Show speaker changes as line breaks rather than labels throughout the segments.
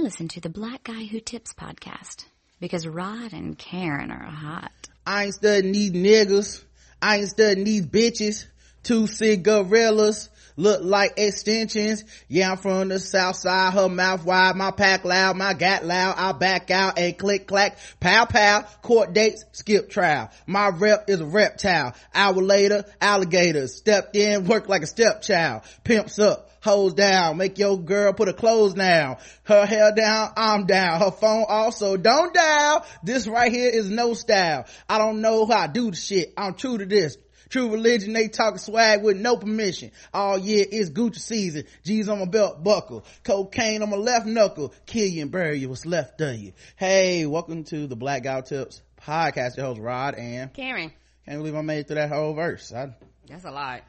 Listen to the Black Guy Who Tips podcast because Rod and Karen are hot.
I ain't studying these niggas. I ain't studying these bitches. Two cigarillas look like extensions. Yeah, I'm from the south side. Her mouth wide, my pack loud, my gat loud. I back out and click clack, pow pow. Court dates, skip trial. My rep is a reptile. Hour later, alligators stepped in, worked like a stepchild. Pimps up. Hose down, make your girl put her clothes down. Her hair down, I'm down. Her phone also don't dial. This right here is no style. I don't know how I do the shit. I'm true to this. True religion, they talk swag with no permission. All year it's Gucci season. G's on my belt buckle. Cocaine on my left knuckle. Kill you and bury you what's left of you. Hey, welcome to the Black Guy Tips podcast. Your host Rod and
Karen.
Can't believe I made it through that whole verse. I,
That's a lot.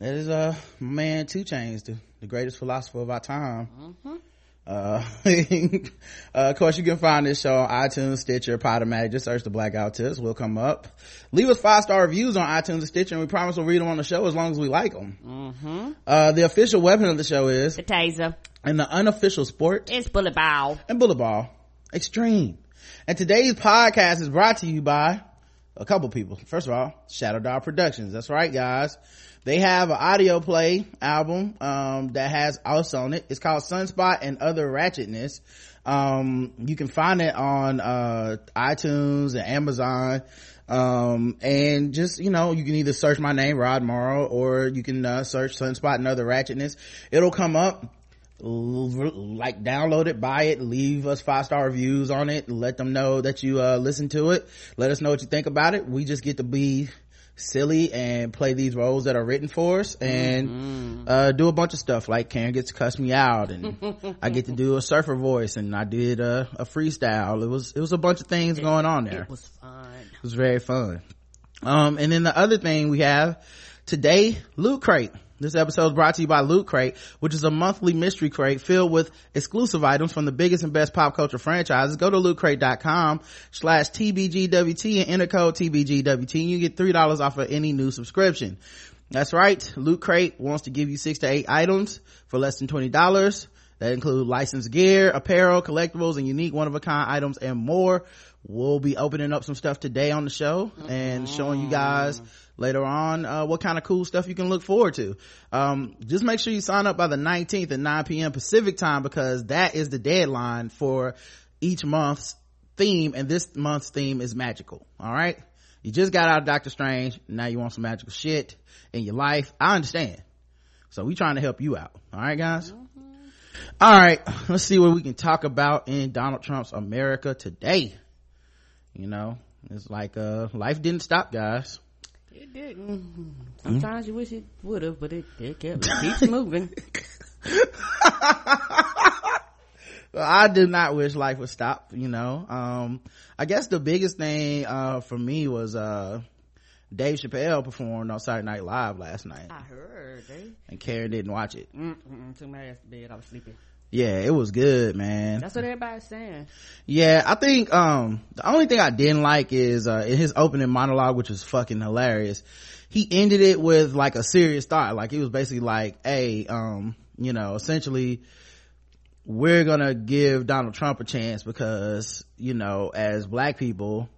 that is uh man 2 Chainz, the, the greatest philosopher of our time.
Mm-hmm.
Uh, uh, of course, you can find this show on iTunes, Stitcher, Podomatic. Just search the Black Guy Tips. We'll come up. Leave us five star reviews on iTunes and Stitcher, and we promise we'll read them on the show as long as we like them.
Mm-hmm.
Uh, the official weapon of the show is,
The taser.
and the unofficial sport,
is bullet ball
and bullet ball, extreme. And today's podcast is brought to you by a couple people. First of all, Shadow Dog Productions. That's right, guys. They have an audio play album, um, that has us on it. It's called Sunspot and Other Ratchetness. Um, you can find it on, uh, iTunes and Amazon. Um, and just, you know, you can either search my name, Rod Morrow, or you can, uh, search Sunspot and Other Ratchetness. It'll come up like download it buy it leave us five star reviews on it let them know that you uh listen to it let us know what you think about it we just get to be silly and play these roles that are written for us and uh do a bunch of stuff like karen gets to cuss me out and i get to do a surfer voice and i did a, a freestyle it was it was a bunch of things going on there
It was fun.
it was very fun. Um, and then the other thing we have today, Loot Crate. This episode is brought to you by Loot Crate, which is a monthly mystery crate filled with exclusive items from the biggest and best pop culture franchises. Go to lootcrate.com slash TBGWT and enter code TBGWT and you get $3 off of any new subscription. That's right. Loot Crate wants to give you six to eight items for less than $20. That include licensed gear, apparel, collectibles, and unique one-of-a-kind items and more. We'll be opening up some stuff today on the show and showing you guys later on uh, what kind of cool stuff you can look forward to. Um, just make sure you sign up by the 19th at 9 p.m. Pacific time because that is the deadline for each month's theme and this month's theme is magical. All right. You just got out of Doctor Strange. Now you want some magical shit in your life. I understand. So we trying to help you out. All right, guys. All right, let's see what we can talk about in Donald Trump's America today. You know, it's like uh life didn't stop, guys.
It didn't. Sometimes you wish it would have, but it, it kept it keeps moving.
I do not wish life would stop, you know. Um I guess the biggest thing uh for me was uh Dave Chappelle performed on Saturday Night Live last night,
I heard. They,
and Karen didn't watch it.
mm-mm, took my ass to bed. I was sleeping.
Yeah, it was good, man.
That's what everybody's saying.
Yeah, I think, um, the only thing I didn't like is, uh, in his opening monologue, which was fucking hilarious, he ended it with like a serious thought. Like he was basically like, hey, um, you know, essentially, we're gonna give Donald Trump a chance because, you know, as black people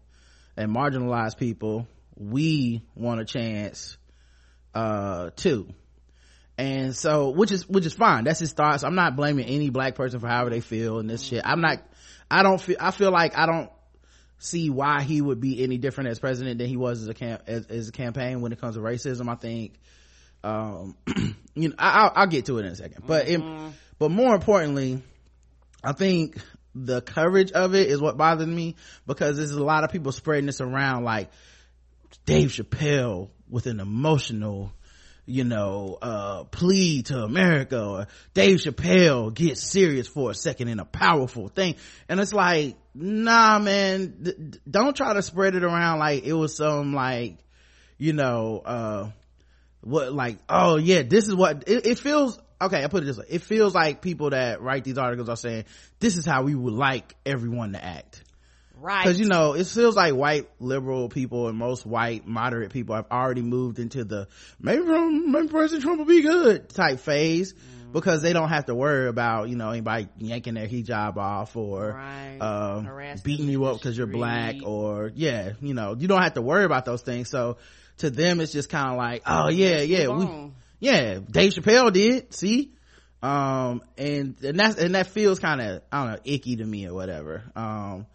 and marginalized people, we want a chance, uh, too and so which is which is fine. That's his thoughts. I'm not blaming any black person for however they feel and this shit. I'm not i don't feel i feel like i don't see why he would be any different as president than he was as a camp as, as a campaign when it comes to racism. I think um you know I, will I'll get to it in a second. But it, but more importantly i think the coverage of it is what bothered me because there's a lot of people spreading this around like dave chappelle with an emotional you know, uh, plea to America or Dave Chappelle gets serious for a second in a powerful thing. And it's like, nah, man, d- d- don't try to spread it around like it was some like, you know, uh, what like, oh yeah, this is what, it, it feels, okay, I put it this way. It feels like people that write these articles are saying, this is how we would like everyone to act
Right.
because you know it feels like white liberal people and most white moderate people have already moved into the maybe from maybe president trump will be good type phase. Because they don't have to worry about you know anybody yanking their hijab off or
Right.
um, beating you up because you're black or yeah you know you don't have to worry about those things. So to them it's just kind of like oh yeah yeah we yeah dave chappelle did see? Um and and that's and that feels kind of i don't know icky to me or whatever. Um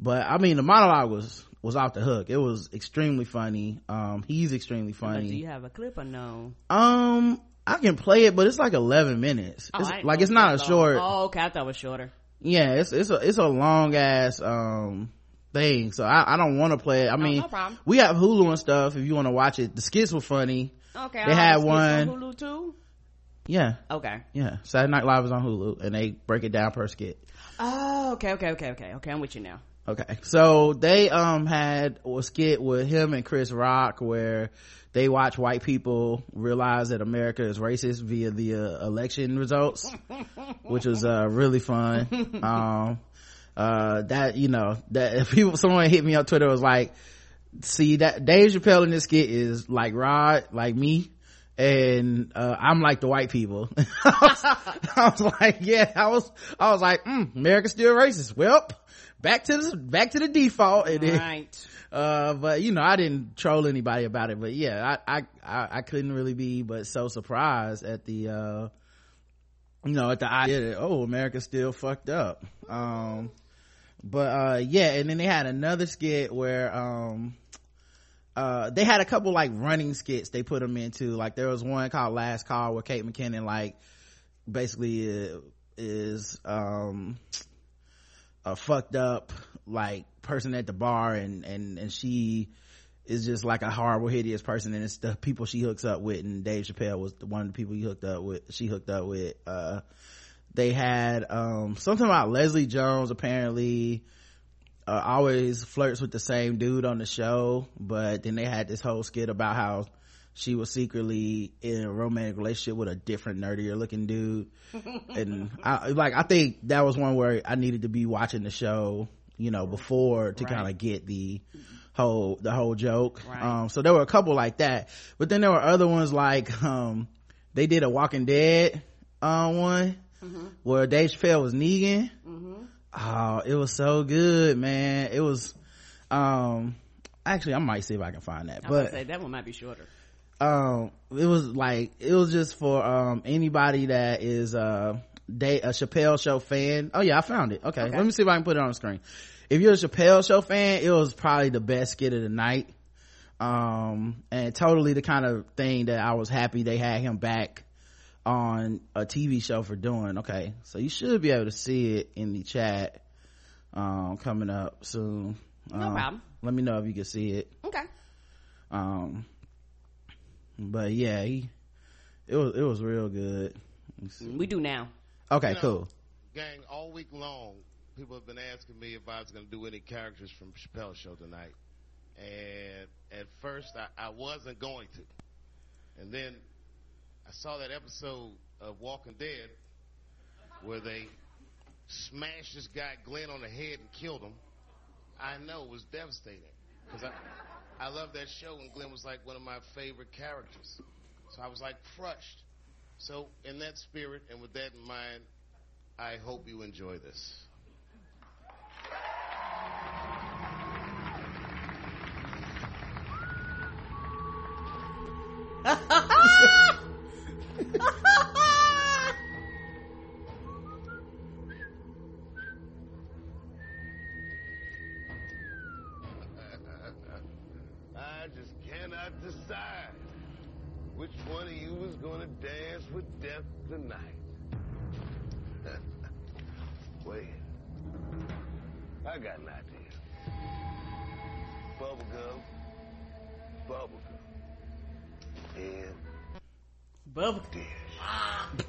but i mean the monologue was was off the hook it was extremely funny um he's extremely
But
funny
do you have a clip or no?
um i can play it but it's like 11 minutes
Oh,
it's, like it's not a short.
Oh, okay. I thought it was shorter.
yeah it's it's a it's a long ass um thing so i, I don't want to play it i mean
no
we have hulu and stuff if you want to watch it the skits were funny
Okay.
They
all
had one-
on Hulu too.
yeah
Okay.
yeah saturday night live is on hulu and they break it down per skit
Oh, okay, okay, okay, okay, okay. I'm with you now.
Okay. So they um had a skit with him and chris rock where they watch white people realize that america is racist via the uh, election results which was uh really fun. Um uh that you know that people someone hit me on twitter was like see that dave chappelle in this skit is like rod like me and uh i'm like the white people. I, was, I was like yeah. I was i was like mm, america's still racist. Well back to the back to the default. And then,
Right.
uh but you know i didn't troll anybody about it. But yeah i i i, I couldn't really be but so surprised at the uh you know at the idea that oh america's still fucked up. Um but uh yeah and then they had another skit where um uh they had a couple like running skits they put them into. Like there was one called last call where kate mckinnon like basically uh, is um a fucked up like person at the bar and and and she is just like a horrible hideous person and it's the people she hooks up with and dave chappelle was the, one of the people he hooked up with she hooked up with uh they had um something about leslie jones apparently uh, always flirts with the same dude on the show but then they had this whole skit about how she was secretly in a romantic relationship with a different nerdier looking dude. And I like I think that was one where I needed to be watching the show you know before to
Right.
kind of get the whole the whole joke.
Right.
um so there were a couple like that. But then there were other ones like um they did a Walking Dead uh one where Dave Chappelle was Negan. Oh it was so good man. It was um actually I might see if I can find that
I
but
say that one might be shorter.
Um it was like it was just for um anybody that is uh they a Chappelle show fan. Oh yeah, I found it. Okay.
Okay.
Let me see if I can put it on the screen. If you're a Chappelle show fan, it was probably the best skit of the night. Um and totally the kind of thing that I was happy they had him back on a TV show for doing. Okay. So you should be able to see it in the chat um coming up soon.
No
Um,
problem.
Let me know if you can see it
Okay.
um but yeah he it was it was real good
We do now.
okay
You know,
cool
Gang, all week long, people have been asking me if I was going to do any characters from Chappelle's show tonight. And at first, I, I wasn't going to. And then I saw that episode of Walking Dead where they smashed this guy Glenn on the head and killed him. I know it was devastating because I, I love that show and Glenn was like one of my favorite characters. So I was like crushed. So in that spirit and with that in mind, I hope you enjoy this.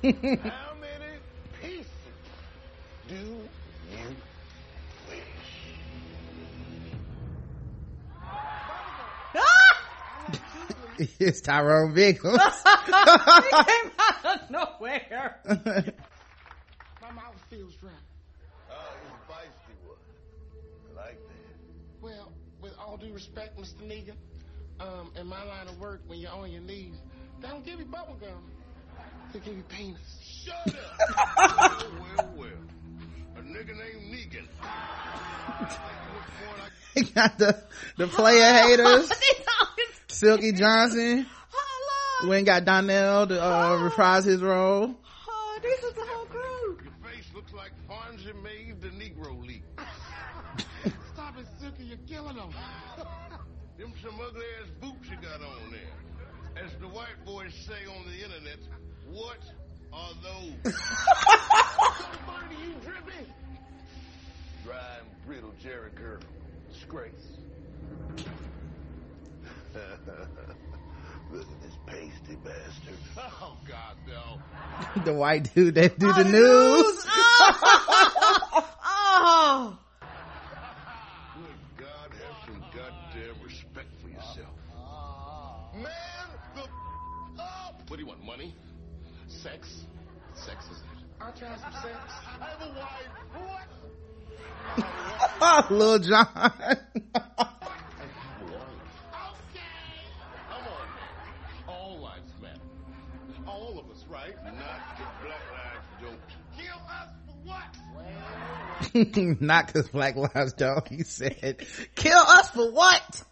How many pieces do you wish?
it's Tyrone Biggums
came out of nowhere.
My mouth feels dry.
Oh, he's a feisty one. I like that.
Well, with all due respect, Mr. Negan, um, in my line of work, when you're on your knees, they don't give you bubble gum. To give you penis.
Shut up. well, well, well. A nigga named Negan.
He got the, the player haters. Silky Johnson. Went got Donnell to uh, reprise his role.
Oh, this is the whole crew.
Your face looks like Fonzie made the Negro League.
Stop it, Silky. You're killing them.
Them some ugly ass boots you got on there. As the white boys say on the internet, what are those?
Somebody, you dripping.
Dry and brittle Jheri Curl. Disgrace. Look at this pasty bastard. Oh, God, no.
the white dude that do the news.
Oh.
oh, Good God, have some goddamn respect for yourself. Man, the up! What do you want, money? Sex? Sex is it?
I'll try some sex.
I have a wife. What?
Lil Jon.
I have a wife. Okay. Come on. All lives matter. All of us, right? Not the black lives don't. Kill us for what?
Not cause black lives don't, he said. Kill us for what?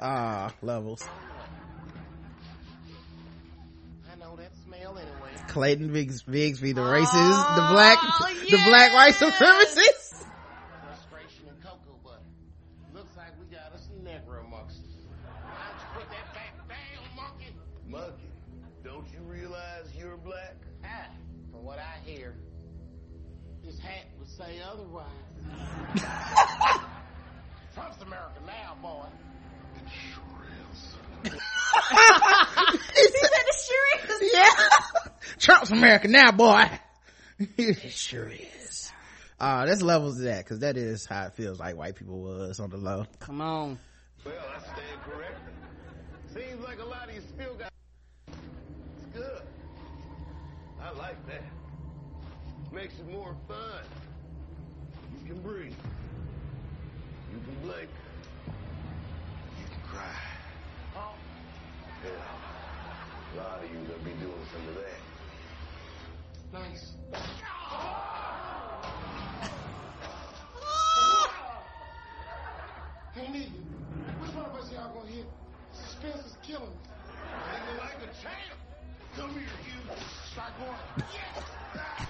Ah, levels. Clayton Biggs, Bigsby, the racist, the black, the black white supremacist.
Frustration and cocoa butter. Looks like we got us a Negro amongst don't you put that back down, monkey?
Monkey, don't you realize you're black?
Ah, from what I hear, this hat would say otherwise. Trump's America now, boy.
It sure is.
he said it sure is. Yeah. Trump's America now, boy. it sure is. Uh, that's levels of that, cause that is how it feels like white people was on the low.
come on.
Well, I stand corrected. Seems like a lot of you still got. It's good. I like that. Makes it more fun. You can breathe. You can blink. You can cry.
Oh,
Yeah. A lot of you gonna be doing some of that.
Nice. Hey, Negan, which one of us y'all gonna hit? Suspense is killing me.
Nigga like a champ. Come here, you.
Strike one. Yes!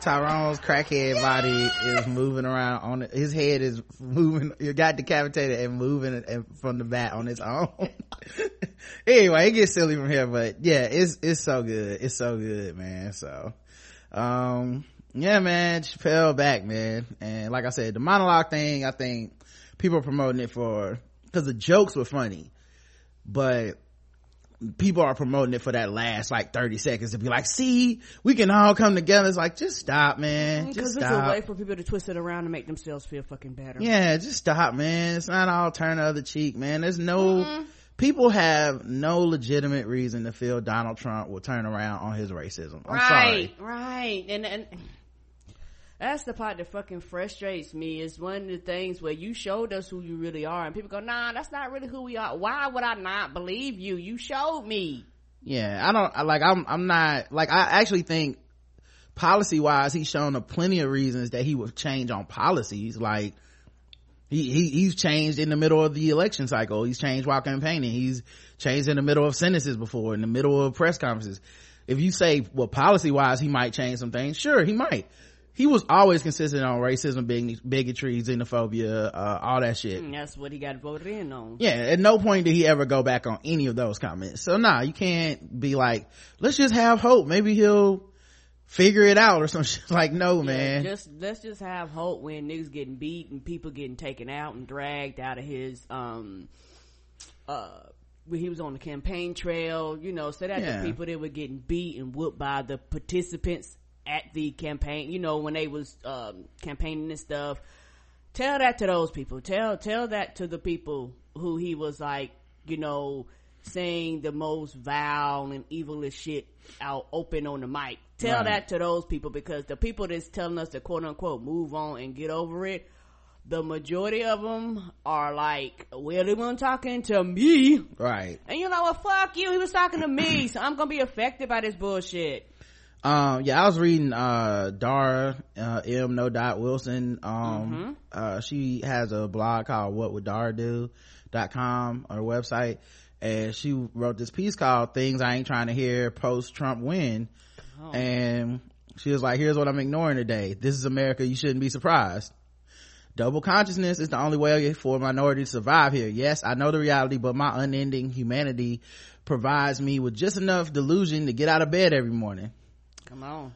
Tyrone's crackhead body is moving around on it. His head is moving. It got decapitated and moving from the bat on its own. anyway, it gets silly from here, but yeah, it's, it's so good. It's so good, man. So, um, yeah, man, Chappelle back, man. And like I said, the monologue thing, I think people are promoting it for, cause the jokes were funny, but people are promoting it for that last like 30 seconds to be like, see, we can all come together. It's like, just stop, man. Just
Because it's a way for people to twist it around and make themselves feel fucking better.
Yeah, just stop, man. It's not all turn the other cheek, man. There's no, mm-hmm. people have no legitimate reason to feel Donald Trump will turn around on his racism. I'm
right,
sorry.
right. And and that's the part that fucking frustrates me. Is one of the things where you showed us who you really are, and people go, "Nah, that's not really who we are." Why would I not believe you? You showed me.
Yeah, I don't, like, I'm, I'm not, like, I actually think policy wise, he's shown a plenty of reasons that he would change on policies. Like, he, he, he's changed in the middle of the election cycle. He's changed while campaigning. He's changed in the middle of sentences before, in the middle of press conferences. If you say, well, policy wise, he might change some things. Sure, he might. He was always consistent on racism, big, bigotry, xenophobia, uh, all that shit.
And that's what he got voted in on.
Yeah, at no point did he ever go back on any of those comments. So nah, you can't be like, let's just have hope. Maybe he'll figure it out or some shit. Like, no, man.
Just let's just have hope when niggas getting beat and people getting taken out and dragged out of his um uh when he was on the campaign trail, you know, so that
Yeah.
the people that were getting beat and whooped by the participants at the campaign, you know, when they was um campaigning and stuff. Tell that to those people. Tell tell that to the people who he was like, you know, saying the most vile and evilest shit out open on the mic. Tell
Right.
that to those people because the people that's telling us to quote unquote move on and get over it, the majority of them are like, well, they weren't talking to me.
Right.
And you know what? Fuck you. He was talking to me. So I'm going to be affected by this bullshit.
Um, yeah, I was reading, uh, Dara, uh, M. No. Dot Wilson. Um,
Mm-hmm.
uh, she has a blog called What Would Dara Do? dot com or website. And she wrote this piece called Things I Ain't Trying to Hear Post Trump Win.
Oh.
And she was like, here's what I'm ignoring today. This is America. You shouldn't be surprised. Double consciousness is the only way for a minority to survive here. Yes, I know the reality, but my unending humanity provides me with just enough delusion to get out of bed every morning.
Come on.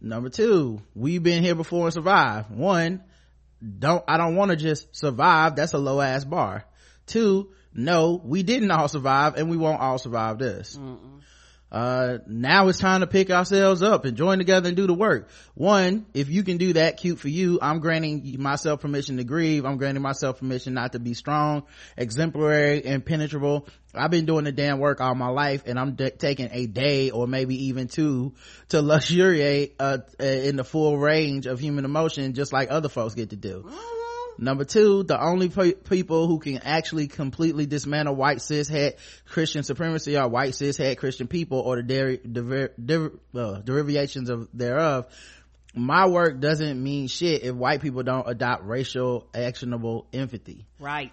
Number two, we've been here before and survived. One, don't, I don't want to just survive. That's a low ass bar. Two, no, we didn't all survive and we won't all survive this. Uh, now it's time to pick ourselves up and join together and do the work. One, if you can do that, cute for you. I'm granting myself permission to grieve. I'm granting myself permission not to be strong, exemplary, impenetrable. I've been doing the damn work all my life and I'm de- taking a day or maybe even two to luxuriate, uh, uh, in the full range of human emotion just like other folks get to do. Number two, the only pe- people who can actually completely dismantle white cishet Christian supremacy are white cishet Christian people or the deri- diver- diver- uh, derivations of thereof. My work doesn't mean shit if white people don't adopt racial actionable empathy.
Right.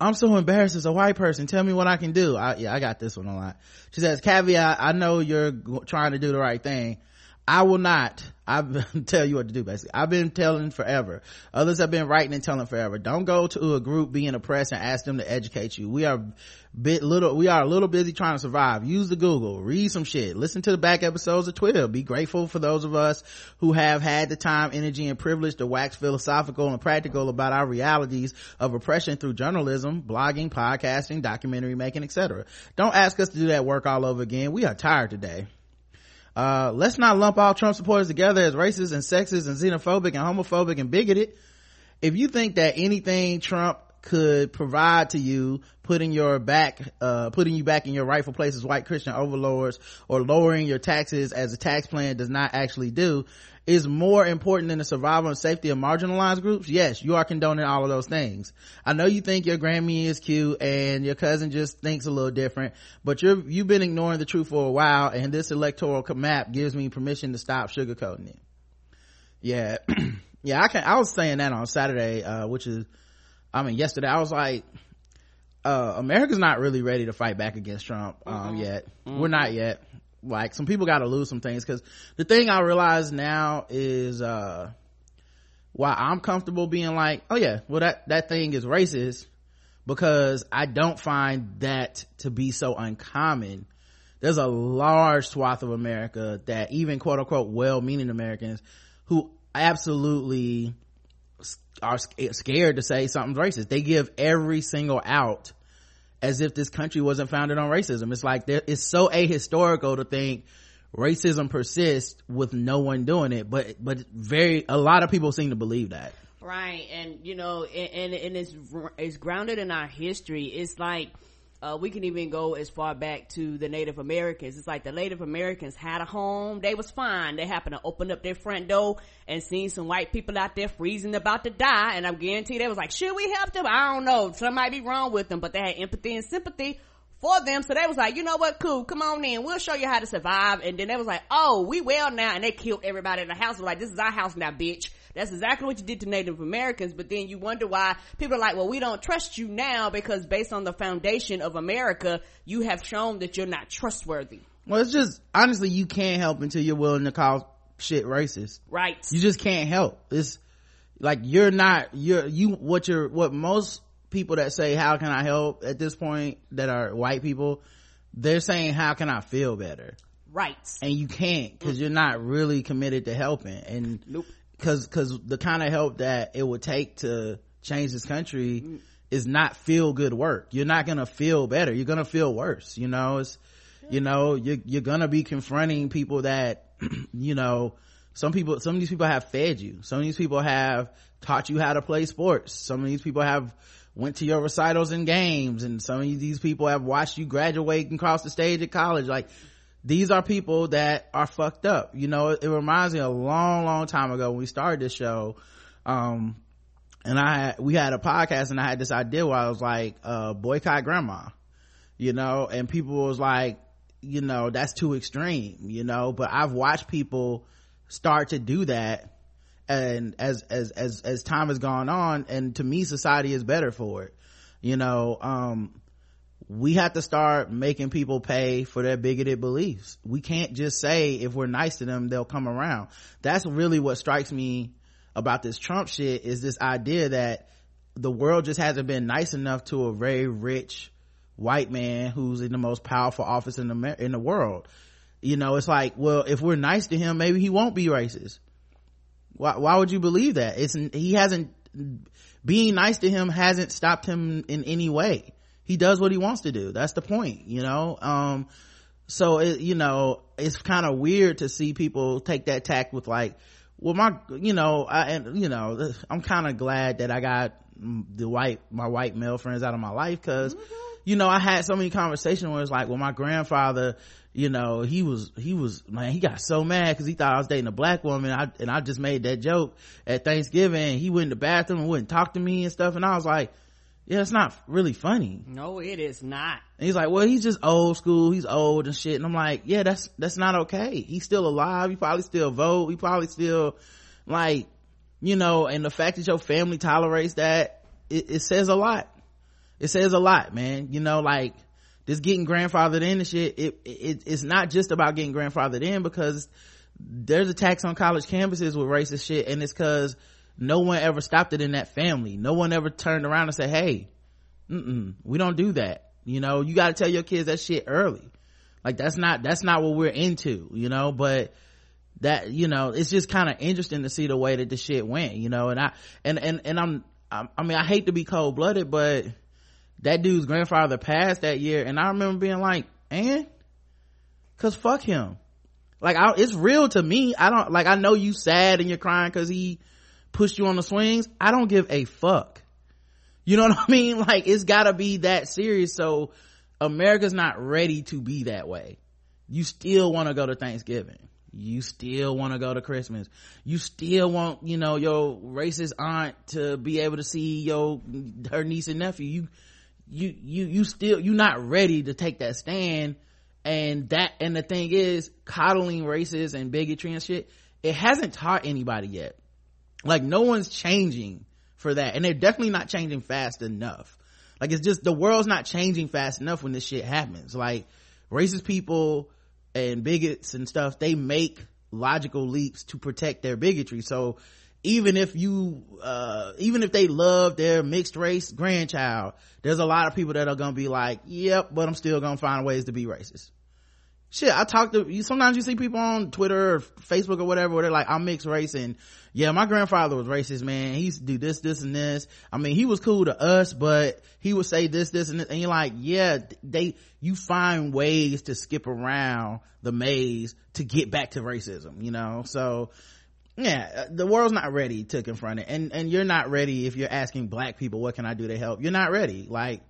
I'm so embarrassed as a white person. Tell me what I can do. I, yeah, I got this one a lot. She says, caveat, I know you're trying to do the right thing. I will not. I tell you what to do basically. I've been telling forever. Others have been writing and telling forever. Don't go to a group being oppressed and ask them to educate you. We are bit little, we are a little busy trying to survive. Use the Google, read some shit, listen to the back episodes of Twitter. Be grateful for those of us who have had the time, energy, and privilege to wax philosophical and practical about our realities of oppression through journalism, blogging, podcasting, documentary making, etc. Don't ask us to do that work all over again. We are tired today. Uh, let's not lump all Trump supporters together as racist and sexist and xenophobic and homophobic and bigoted. If you think that anything Trump could provide to you, putting your back, uh, putting you back in your rightful place as white Christian overlords or lowering your taxes as a tax plan does not actually do, is more important than the survival and safety of marginalized groups, yes, you are condoning all of those things. I know you think your Grammy is cute and your cousin just thinks a little different, but you're, you've been ignoring the truth for a while and this electoral map gives me permission to stop sugarcoating it. Yeah. yeah, I can, I was saying that on Saturday, uh, which is, I mean, yesterday, I was like, uh, America's not really ready to fight back against Trump, um, yet. We're not yet. Like, some people gotta lose some things, cause the thing I realize now is, uh, why I'm comfortable being like, oh yeah, well that, that thing is racist, because I don't find that to be so uncommon. There's a large swath of America that even quote unquote well-meaning Americans who absolutely are scared to say something's racist. They give every single out as if this country wasn't founded on racism. It's like there, it's so ahistorical to think racism persists with no one doing it, but, but very, a lot of people seem to believe that.
Right, and you know, and and, and it's it's grounded in our history. It's like uh, we can even go as far back to the Native Americans. It's like the Native Americans had a home; they was fine. They happened to open up their front door and seen some white people out there freezing, about to die, and I'm guarantee they was like, "Should we help them?" I don't know. Something might be wrong with them, but they had empathy and sympathy for them. So they was like, you know what, cool, come on in. We'll show you how to survive. And then they was like, oh, we well now. And they killed everybody in the house. Like, this is our house now, bitch. That's exactly what you did to Native Americans. But then you wonder why people are like, well, we don't trust you now because based on the foundation of America, you have shown that you're not trustworthy.
Well, it's just, honestly, you can't help until you're willing to call shit racist.
Right.
You just can't help. It's like you're not, you're, you, what you're, what most people that say, how can I help at this point that are white people, they're saying, how can I feel better?
Right.
And you can't because mm. you're not really committed to helping. And
Nope.
Cause, cause the kind of help that it would take to change this country is not feel good work. You're not gonna feel better. You're gonna feel worse. You know, it's, you know, you're, you're gonna be confronting people that, you know, some people, some of these people have fed you. Some of these people have taught you how to play sports. Some of these people have went to your recitals and games and some of these people have watched you graduate and cross the stage at college. Like, these are people that are fucked up. You know, it, it reminds me a long, long time ago when we started this show. Um, and I, had, we had a podcast and I had this idea where I was like, uh, boycott grandma, you know, and people was like, you know, that's too extreme, you know, but I've watched people start to do that and as, as, as, as time has gone on and to me society is better for it, you know, um, we have to start making people pay for their bigoted beliefs. We can't just say if we're nice to them, they'll come around. That's really what strikes me about this Trump shit is this idea that the world just hasn't been nice enough to a very rich white man who's in the most powerful office in the in the world. You know, it's like, well, if we're nice to him, maybe he won't be racist. Why, why would you believe that? It's, he hasn't, being nice to him hasn't stopped him in any way. He does what he wants to do. That's the point, you know? Um, so it, you know, it's kind of weird to see people take that tack with like, well my you know i and you know i'm kind of glad that i got the white my white male friends out of my life because mm-hmm. you know i had so many conversations where it's like well my grandfather you know he was he was man he got so mad because he thought i was dating a black woman I, and i just made that joke at thanksgiving he went in the bathroom and wouldn't talk to me and stuff and i was like yeah, it's not really funny.
No, it is not.
And he's like, well, he's just old school. He's old and shit. And I'm like, yeah, that's, that's not okay. He's still alive. He probably still vote. He probably still like, you know, and the fact that your family tolerates that, it, it says a lot. It says a lot, man. You know, like this getting grandfathered in and shit. It, it, it's not just about getting grandfathered in because there's attacks on college campuses with racist shit and it's cause no one ever stopped it in that family. No one ever turned around and said hey we don't do that. You know you got to tell your kids that shit early. Like that's not that's not what we're into you know but that you know it's just kind of interesting to see the way that the shit went you know and i and and and i'm i mean i hate to be cold-blooded but that dude's grandfather passed that year and i remember being like and? Because fuck him. Like I, it's real to me. I don't like i know you sad and you're crying because he pushed you on the swings i don't give a fuck. You know what i mean? Like it's gotta be that serious so america's not ready to be that way. You still want to go to thanksgiving. You still want to go to christmas. You still want you know your racist aunt to be able to see your her niece and nephew. You you you you still you're not ready to take that stand. And that and the thing is coddling racists and bigotry and shit it hasn't taught anybody yet like no one's changing for that. And they're definitely not changing fast enough. Like it's just the world's not changing fast enough when this shit happens. Like racist people and bigots and stuff they make logical leaps to protect their bigotry. So even if you uh, even if they love their mixed race grandchild there's a lot of people that are gonna be like yep but i'm still gonna find ways to be racist shit i talk to you sometimes you see people on twitter or facebook or whatever where they're like i'm mixed race and yeah my grandfather was racist man. He used to do this this and this. I mean he was cool to us but he would say this this and this and you're like yeah they you find ways to skip around the maze to get back to racism you know? So yeah uh, the world's not ready to confront it and and you're not ready if you're asking black people what can i do to help? You're not ready. Like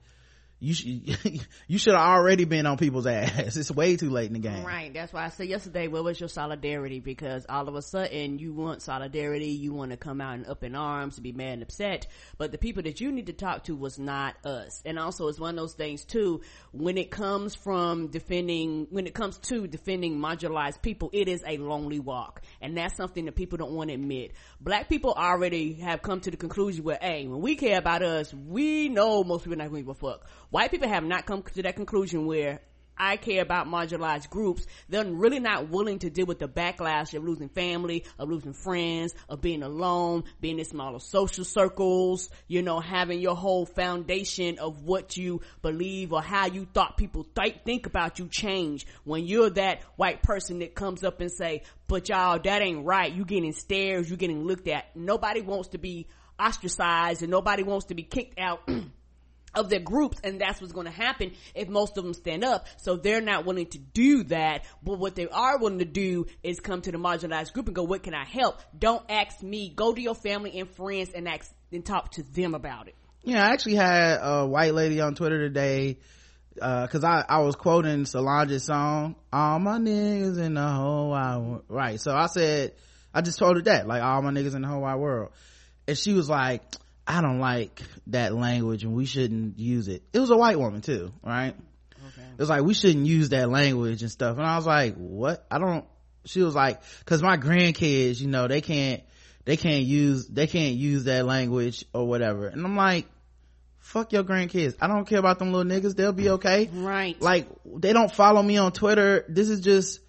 you should you should have already been on people's ass. It's way too late in the game.
Right. That's why I said yesterday, where was your solidarity? Because all of a sudden you want solidarity, you want to come out and up in arms, to be mad and upset. But the people that you need to talk to was not us. And also, it's one of those things too. When it comes from defending, when it comes to defending marginalized people, it is a lonely walk, and that's something that people don't want to admit. Black people already have come to the conclusion where, hey, when we care about us, we know most people not going to give a fuck White people have not come to that conclusion where I care about marginalized groups. They're really not willing to deal with the backlash of losing family, of losing friends, of being alone, being in smaller social circles, you know, having your whole foundation of what you believe or how you thought people th- think about you change. When you're that white person that comes up and say, but y'all, that ain't right. You getting stares, you getting looked at. Nobody wants to be ostracized and nobody wants to be kicked out of their groups and that's what's going to happen if most of them stand up so they're not willing to do that but what they are willing to do is come to the marginalized group and go what can i help don't ask me go to your family and friends and ask and talk to them about it
yeah i actually had a white lady on twitter today because uh, I, I was quoting Solange's song, all my niggas in the whole wide world. Right. So I said, I just told her that, like all my niggas in the whole wide world. And she was like, I don't like that language and we shouldn't use it. It was a white woman too, right? Okay. It was like, we shouldn't use that language and stuff. And I was like, what? I don't, she was like, cause my grandkids, you know, they can't, they can't use, they can't use that language or whatever. And I'm like, fuck your grandkids. I don't care about them little niggas. They'll be okay.
Right.
Like, they don't follow me on Twitter. This is just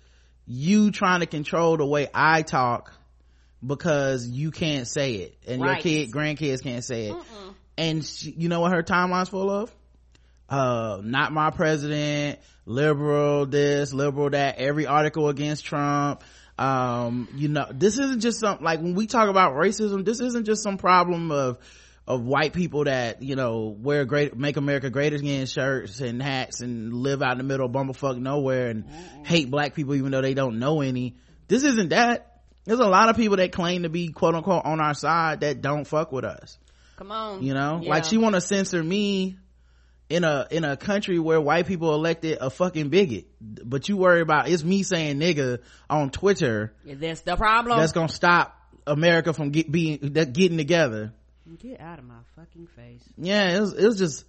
you trying to control the way I talk because you can't say it and right. your kid grandkids can't say it Mm-mm. and she, you know what her timeline's full of uh not my president liberal this liberal that every article against trump um you know this isn't just some like when we talk about racism this isn't just some problem of of white people that you know wear great make america great again shirts and hats and live out in the middle of bumblefuck nowhere and Mm-mm. hate black people even though they don't know any this isn't that there's a lot of people that claim to be quote unquote on our side that don't fuck with us.
Come on.
You know? Yeah. like she want to censor me in a in a country where white people elected a fucking bigot. But you worry about it's me saying nigga on twitter
yeah, that's the problem.
that's gonna stop america from get, being that getting together.
Get out of my fucking face.
Yeah it was, it was just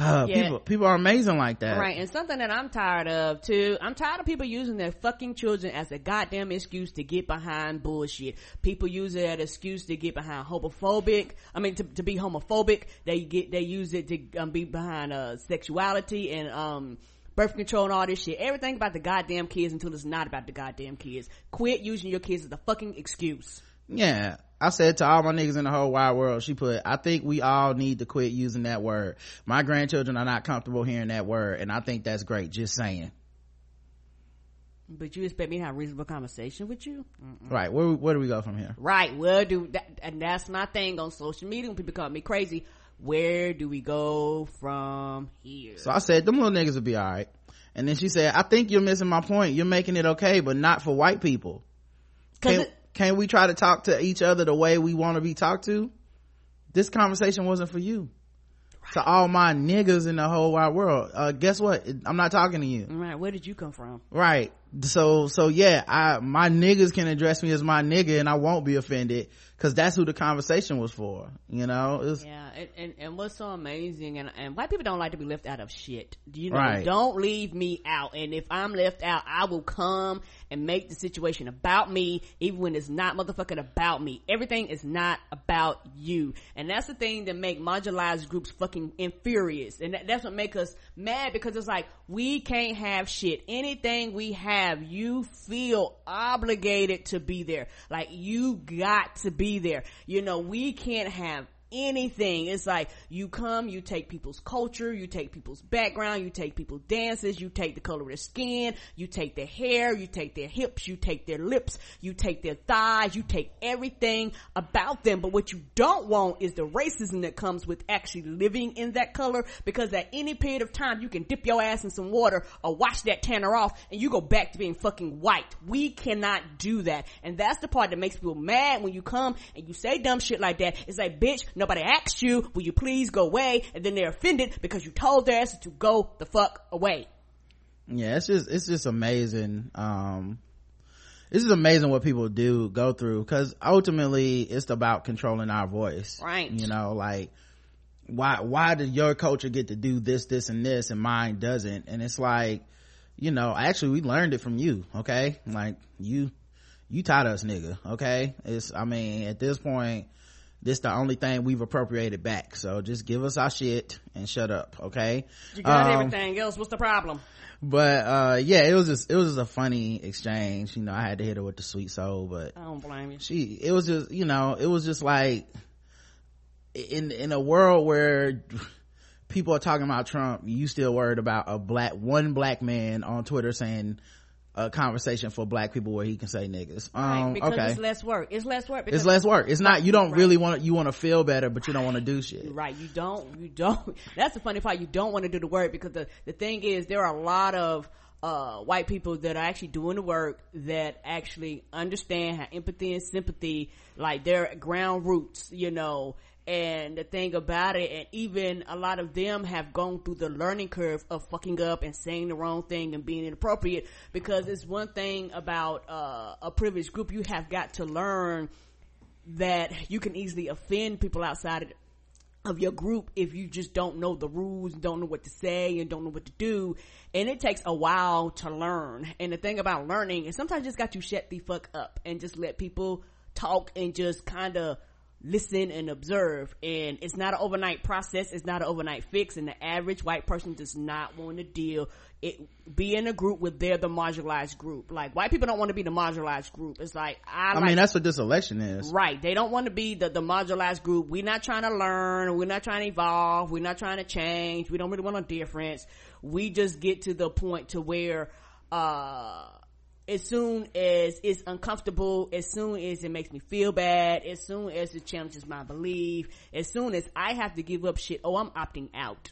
uh, yeah. people people are amazing like that.
Right and something that i'm tired of too. I'm tired of people using their fucking children as a goddamn excuse to get behind bullshit. People use it as excuse to get behind homophobic i mean to, to be homophobic. They get they use it to um, be behind uh sexuality and um birth control and all this shit. Everything about the goddamn kids until it's not about the goddamn kids. Quit using your kids as a fucking excuse
yeah I said to all my niggas in the whole wide world, she put, I think we all need to quit using that word. My grandchildren are not comfortable hearing that word, and I think that's great. Just saying.
But you expect me to have a reasonable conversation with you?
Mm-mm. Right. Where, where do we go from here?
Right. Where do, that, and that's my thing on social media when people call me crazy. Where do we go from here?
So I said, them little niggas will be alright. And then she said, I think you're missing my point. You're making it okay, but not for white people. Cause it, can't we try to talk to each other the way we want to be talked to? This conversation wasn't for you. Right. to all my niggas in the whole wide world. Uh, guess what? I'm not talking to you.
Right. Where did you come from?
Right. So so yeah i my niggas can address me as my nigga and i won't be offended because that's who the conversation was for you know?
Was, yeah and, and, and, what's so amazing and, and white people don't like to be left out of shit. You know? Right. don't leave me out and if i'm left out i will come and make the situation about me even when it's not motherfucking about me. Everything is not about you. And that's the thing that make marginalized groups fucking infurious and that, that's what make us mad because it's like we can't have shit. Anything we have you feel obligated to be there. Like you got to be there. You know, we can't have anything. It's like you come, you take people's culture, you take people's background, you take people's dances, you take the color of their skin, you take their hair, you take their hips, you take their lips, you take their thighs, you take everything about them. But what you don't want is the racism that comes with actually living in that color because at any period of time you can dip your ass in some water or wash that tanner off and you go back to being fucking white. We cannot do that. And that's the part that makes people mad when you come and you say dumb shit like that. It's like, bitch, Nobody asked you, will you please go away? And then they're offended because you told their asses to go the fuck away.
Yeah, it's just, it's just amazing. Um, this is amazing what people do go through because ultimately it's about controlling our voice.
Right.
You know, like, why, why did your culture get to do this, this, and this and mine doesn't? And it's like, you know, actually we learned it from you, okay? Like, you, you taught us nigga, okay? It's, I mean, at this point, this the only thing we've appropriated back. So just give us our shit and shut up okay?
You got um, everything else. What's the problem?
But uh yeah it was just it was just a funny exchange. You know i had to hit her with the sweet soul but
i don't blame you.
she it was just you know it was just like in in a world where people are talking about trump you still worried about a black one black man on twitter saying a conversation for black people where he can say niggas. Um,
right, because okay. it's less work. It's less work.
It's less work. It's not, you don't right. really want to, you want to feel better, but you don't want to do shit.
Right. You don't, you don't, that's the funny part. You don't want to do the work because the, the thing is there are a lot of, uh, white people that are actually doing the work that actually understand how empathy and sympathy, like their ground roots, you know, and the thing about it, and even a lot of them have gone through the learning curve of fucking up and saying the wrong thing and being inappropriate because it's one thing about uh, a privileged group you have got to learn that you can easily offend people outside of your group if you just don't know the rules, don't know what to say, and don't know what to do. And it takes a while to learn. And the thing about learning is sometimes just got to shut the fuck up and just let people talk and just kind of listen and observe. And it's not an overnight process. It's not an overnight fix. And the average white person does not want to deal it be in a group where they're the marginalized group. Like white people don't want to be the marginalized group. It's like I,
I
like,
mean, that's what this election is.
Right. They don't want to be the, the marginalized group. We're not trying to learn. We're not trying to evolve. We're not trying to change. We don't really want a difference. We just get to the point to where, uh, as soon as it's uncomfortable, as soon as it makes me feel bad, as soon as it challenges my belief, as soon as I have to give up shit, oh, I'm opting out.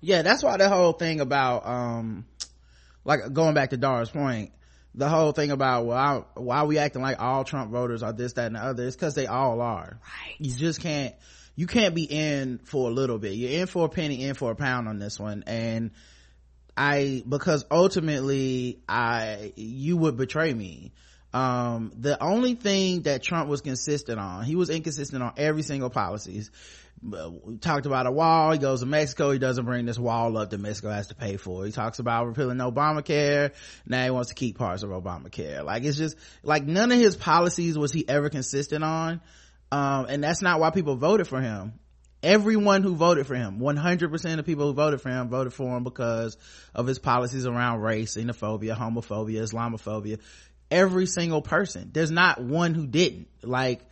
Yeah, that's why the whole thing about, um, like going back to Dara's point, the whole thing about why why we acting like all Trump voters are this, that, and the other is because they all are.
Right.
You just can't you can't be in for a little bit. You're in for a penny, in for a pound on this one. And I because ultimately I you would betray me. Um, the only thing that Trump was consistent on, he was inconsistent on every single policies we talked about a wall. He goes to Mexico. He doesn't bring this wall up that Mexico has to pay for. He talks about repealing Obamacare. Now he wants to keep parts of Obamacare. Like it's just like none of his policies was he ever consistent on. Um, and that's not why people voted for him. Everyone who voted for him, 100% of people who voted for him voted for him because of his policies around race, xenophobia, homophobia, Islamophobia. Every single person. There's not one who didn't. Like,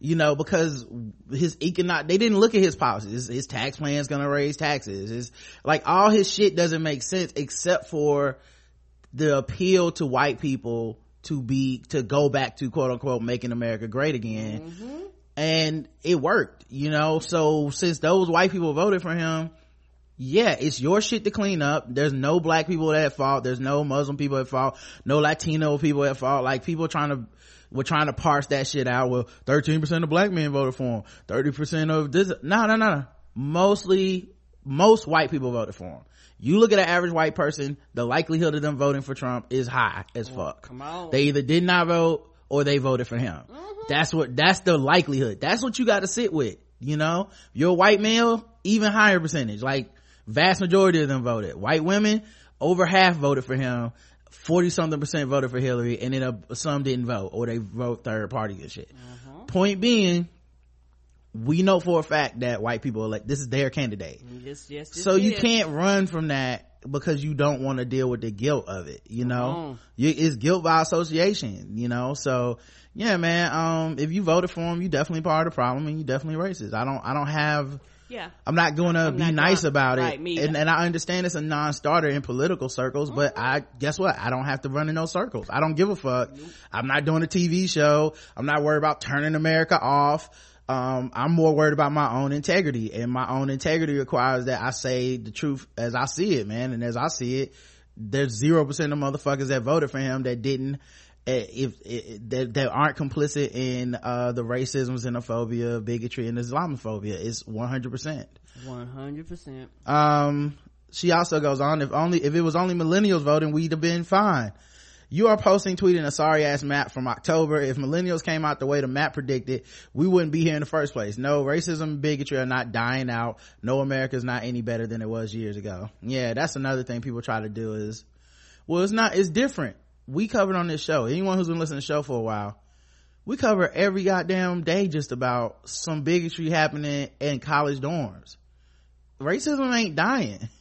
you know, because his economic, they didn't look at his policies. His, his tax is gonna raise taxes. His, like all his shit doesn't make sense except for the appeal to white people to be, to go back to quote unquote making America great again. Mm-hmm. And it worked, you know, so since those white people voted for him, yeah, it's your shit to clean up. There's no black people at fault. There's no Muslim people at fault. No Latino people at fault. Like people trying to we're trying to parse that shit out. Well, 13% of black men voted for him. 30% of this. No, no, no, no. Mostly, most white people voted for him. You look at an average white person, the likelihood of them voting for Trump is high as fuck.
Come on.
They either did not vote or they voted for him. Mm-hmm. That's what, that's the likelihood. That's what you got to sit with. You know, you're a white male, even higher percentage. Like vast majority of them voted. White women, over half voted for him 40 something percent voted for Hillary and then uh, some didn't vote or they vote third party and shit. Uh-huh. Point being, we know for a fact that white people like, this is their candidate.
Yes, yes,
so you can't run from that because you don't want to deal with the guilt of it, you know? Uh-huh. You, it's guilt by association, you know? So, yeah, man, um, if you voted for him, you definitely part of the problem and you definitely racist. I don't, I don't have,
yeah
i'm not gonna I'm be nice gonna, about
right,
it and, and, i understand it's a non-starter in political circles mm-hmm. but i guess what i don't have to run in those circles i don't give a fuck nope. i'm not doing a tv show i'm not worried about turning america off um, i'm more worried about my own integrity and my own integrity requires that i say the truth as i see it man. And as i see it there's zero percent of motherfuckers that voted for him that didn't Eh, if, if that, that aren't complicit in uh, the racism xenophobia bigotry and islamophobia. It's 100%
100%
um she also goes on if only if it was only millennials voting we'd have been fine you are posting tweeting a sorry ass map from october. If millennials came out the way the map predicted we wouldn't be here in the first place. No racism and bigotry are not dying out. No america's not any better than it was years ago. Yeah that's another thing people try to do is well it's not it's different. We covered on this show. Anyone who's been listening to the show for a while we cover every goddamn day just about some bigotry happening in college dorms. Racism ain't dying.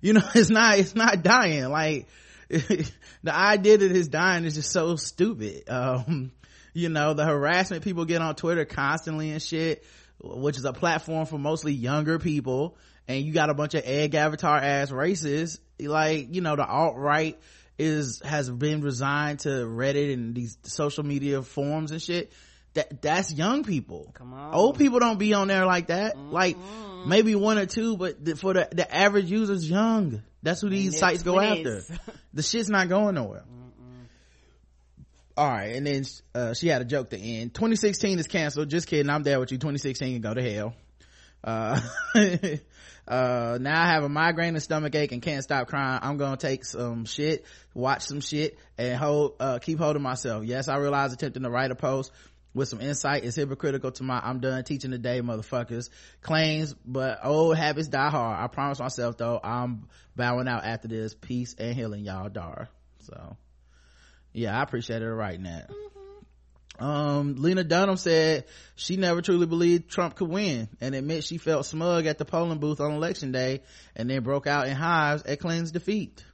You know it's not it's not dying. Like the idea that it's dying is just so stupid. Um you know the harassment people get on twitter constantly and shit which is a platform for mostly younger people and you got a bunch of egg avatar ass racists. Like you know the alt-right is has been resigned to reddit and these social media forums and shit that that's young people.
Come on.
old people don't be on there like that. Mm-hmm. like maybe one or two but the, for the the average user's young. That's who these sites go after. the shit's not going nowhere. Mm-mm. all right and then uh, she had a joke to end. 2016 is canceled. Just kidding. I'm there with you. 2016 can go to hell. Uh, uh, now I have a migraine and stomach ache and can't stop crying. I'm gonna take some shit, watch some shit, and hold, uh, keep holding myself. Yes, I realize attempting to write a post with some insight is hypocritical to my I'm done teaching today motherfuckers claims, but old habits die hard. I promise myself though, I'm bowing out after this. Peace and healing, y'all, Dar. So, yeah, I appreciate her writing that. Um, Lena Dunham said she never truly believed Trump could win and admit she felt smug at the polling booth on election day and then broke out in hives at Clinton's defeat.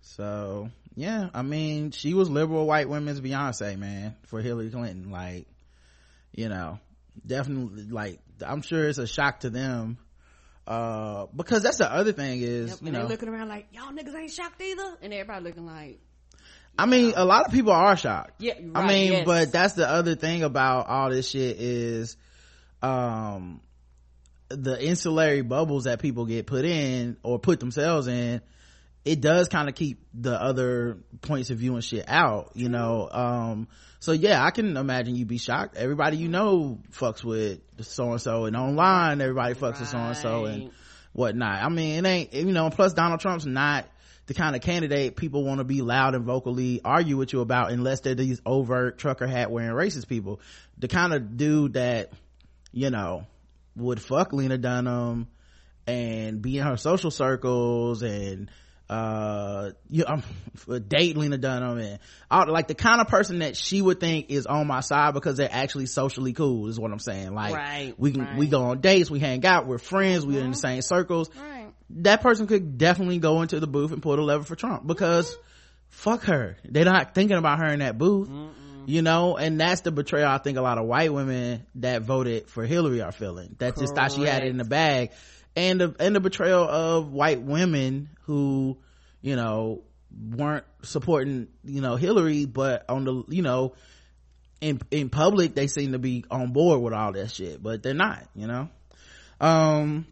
So, yeah, I mean, she was liberal white women's Beyonce, man, for Hillary Clinton. Like, you know, definitely, like, I'm sure it's a shock to them. Uh, because that's the other thing is,
Yep,
you know,
looking around like y'all niggas ain't shocked either, and everybody looking like
I mean, a lot of people are shocked.
Yeah,
I mean,
yes.
but that's the other thing about all this shit is, um, the insulary bubbles that people get put in or put themselves in. It does kind of keep the other points of view and shit out, you know. Um, so yeah, I can imagine you'd be shocked. Everybody you know fucks with so and so, and online everybody fucks with so and so and whatnot. I mean, it ain't you know. Plus, Donald Trump's not the kind of candidate people want to be loud and vocally argue with you about unless they're these overt trucker hat wearing racist people. The kind of dude that you know would fuck Lena Dunham and be in her social circles and uh you um, date Lena Dunham and all, like the kind of person that she would think is on my side because they're actually socially cool is what I'm saying. Like
Right,
we can
right.
we go on dates, we hang out, we're friends, we're in the same circles.
right.
That person could definitely go into the booth and pull the lever for Trump because fuck her. They're not thinking about her in that booth. You know, and that's the betrayal I think a lot of white women that voted for Hillary are feeling. That just thought she had it in the bag. And the and the betrayal of white women who, you know, weren't supporting, you know, Hillary, but on the you know, in in public they seem to be on board with all that shit, but they're not, you know. Um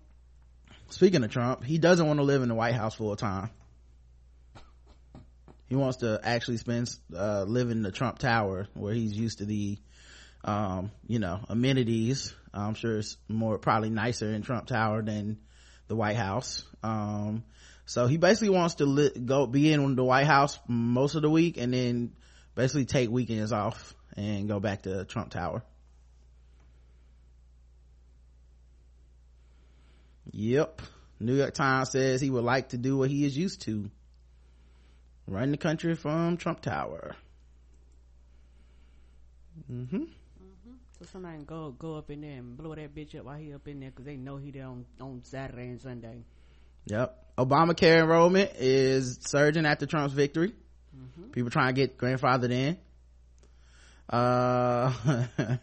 speaking of Trump, he doesn't want to live in the White House full time. He wants to actually spend uh live in the Trump Tower where he's used to the um you know amenities. I'm sure it's more probably nicer in Trump Tower than the White House. Um so he basically wants to li- go be in the White House most of the week and then basically take weekends off and go back to Trump Tower. Yep. New York Times says he would like to do what he is used to. Run the country from Trump Tower. Mm-hmm.
So somebody can go go up in there and blow that bitch up while he up in there because they know he there on, on Saturday and Sunday.
Yep. Obamacare enrollment is surging after Trump's victory. People trying to get grandfathered in. Uh,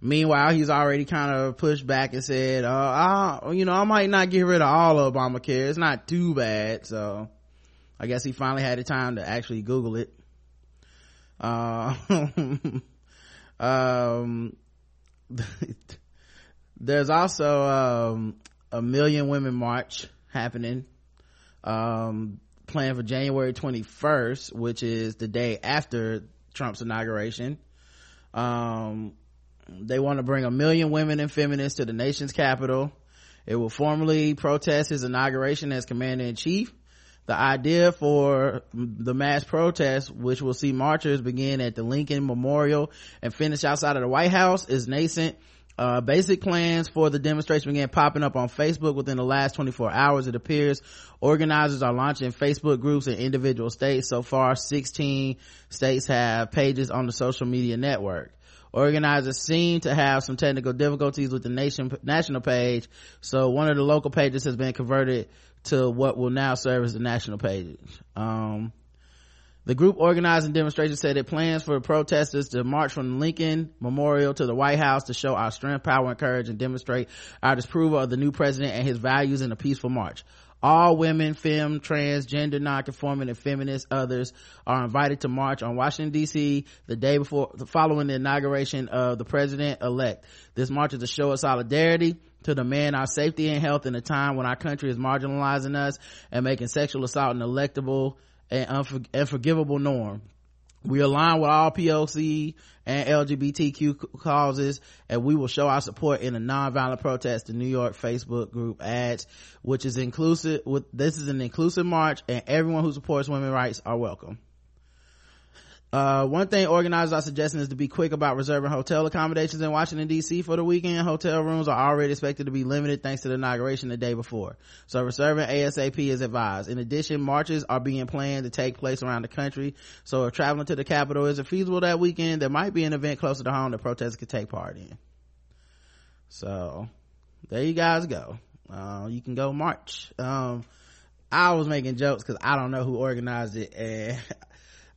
meanwhile, he's already kind of pushed back and said, uh, I, you know, I might not get rid of all of Obamacare. It's not too bad. So I guess he finally had the time to actually Google it. Uh, um, there's also, um, a million women march happening um planned for january 21st which is the day after trump's inauguration. Um they want to bring a million women and feminists to the nation's capital. It will formally protest his inauguration as commander-in-chief the idea for the mass protest which will see marchers begin at the lincoln memorial and finish outside of the white house is nascent uh, basic plans for the demonstration began popping up on Facebook within the last 24 hours. It appears organizers are launching Facebook groups in individual states. So far, 16 states have pages on the social media network. Organizers seem to have some technical difficulties with the nation, national page. So one of the local pages has been converted to what will now serve as the national page. Um, the group organizing the demonstration said it plans for protesters to march from the Lincoln Memorial to the White House to show our strength, power, and courage and demonstrate our disapproval of the new president and his values in a peaceful march. All women, femme, trans, gender nonconforming, and feminist others are invited to march on Washington DC the day before, following the inauguration of the president elect. This march is a show of solidarity to demand our safety and health in a time when our country is marginalizing us and making sexual assault an electable and unfor- unforgivable norm. We align with all POC and LGBTQ causes, and we will show our support in a nonviolent protest. The New York Facebook group adds, which is inclusive. With this is an inclusive march, and everyone who supports women's rights are welcome. Uh, one thing organizers are suggesting is to be quick about reserving hotel accommodations in Washington DC for the weekend. Hotel rooms are already expected to be limited thanks to the inauguration the day before. So reserving ASAP is advised. In addition, marches are being planned to take place around the country. So if traveling to the capital isn't feasible that weekend, there might be an event closer to home that protesters could take part in. So there you guys go. Uh, you can go march. Um, I was making jokes because I don't know who organized it and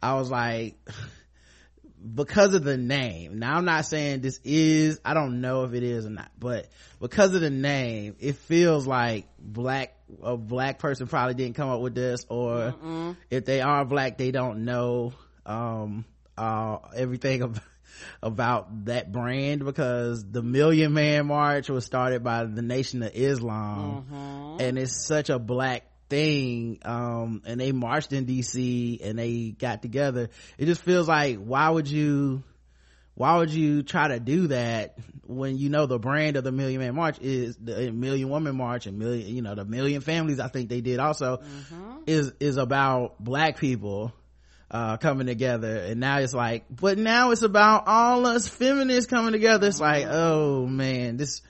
I was like, because of the name. Now I'm not saying this is, I don't know if it is or not, but because of the name, it feels like black, a black person probably didn't come up with this or Mm-mm. if they are black, they don't know, um, uh, everything about, about that brand because the Million Man March was started by the Nation of Islam mm-hmm. and it's such a black thing um, and they marched in dc and they got together it just feels like why would you why would you try to do that when you know the brand of the million man march is the million woman march and million you know the million families i think they did also mm-hmm. is is about black people uh, coming together and now it's like but now it's about all us feminists coming together it's like mm-hmm. oh man this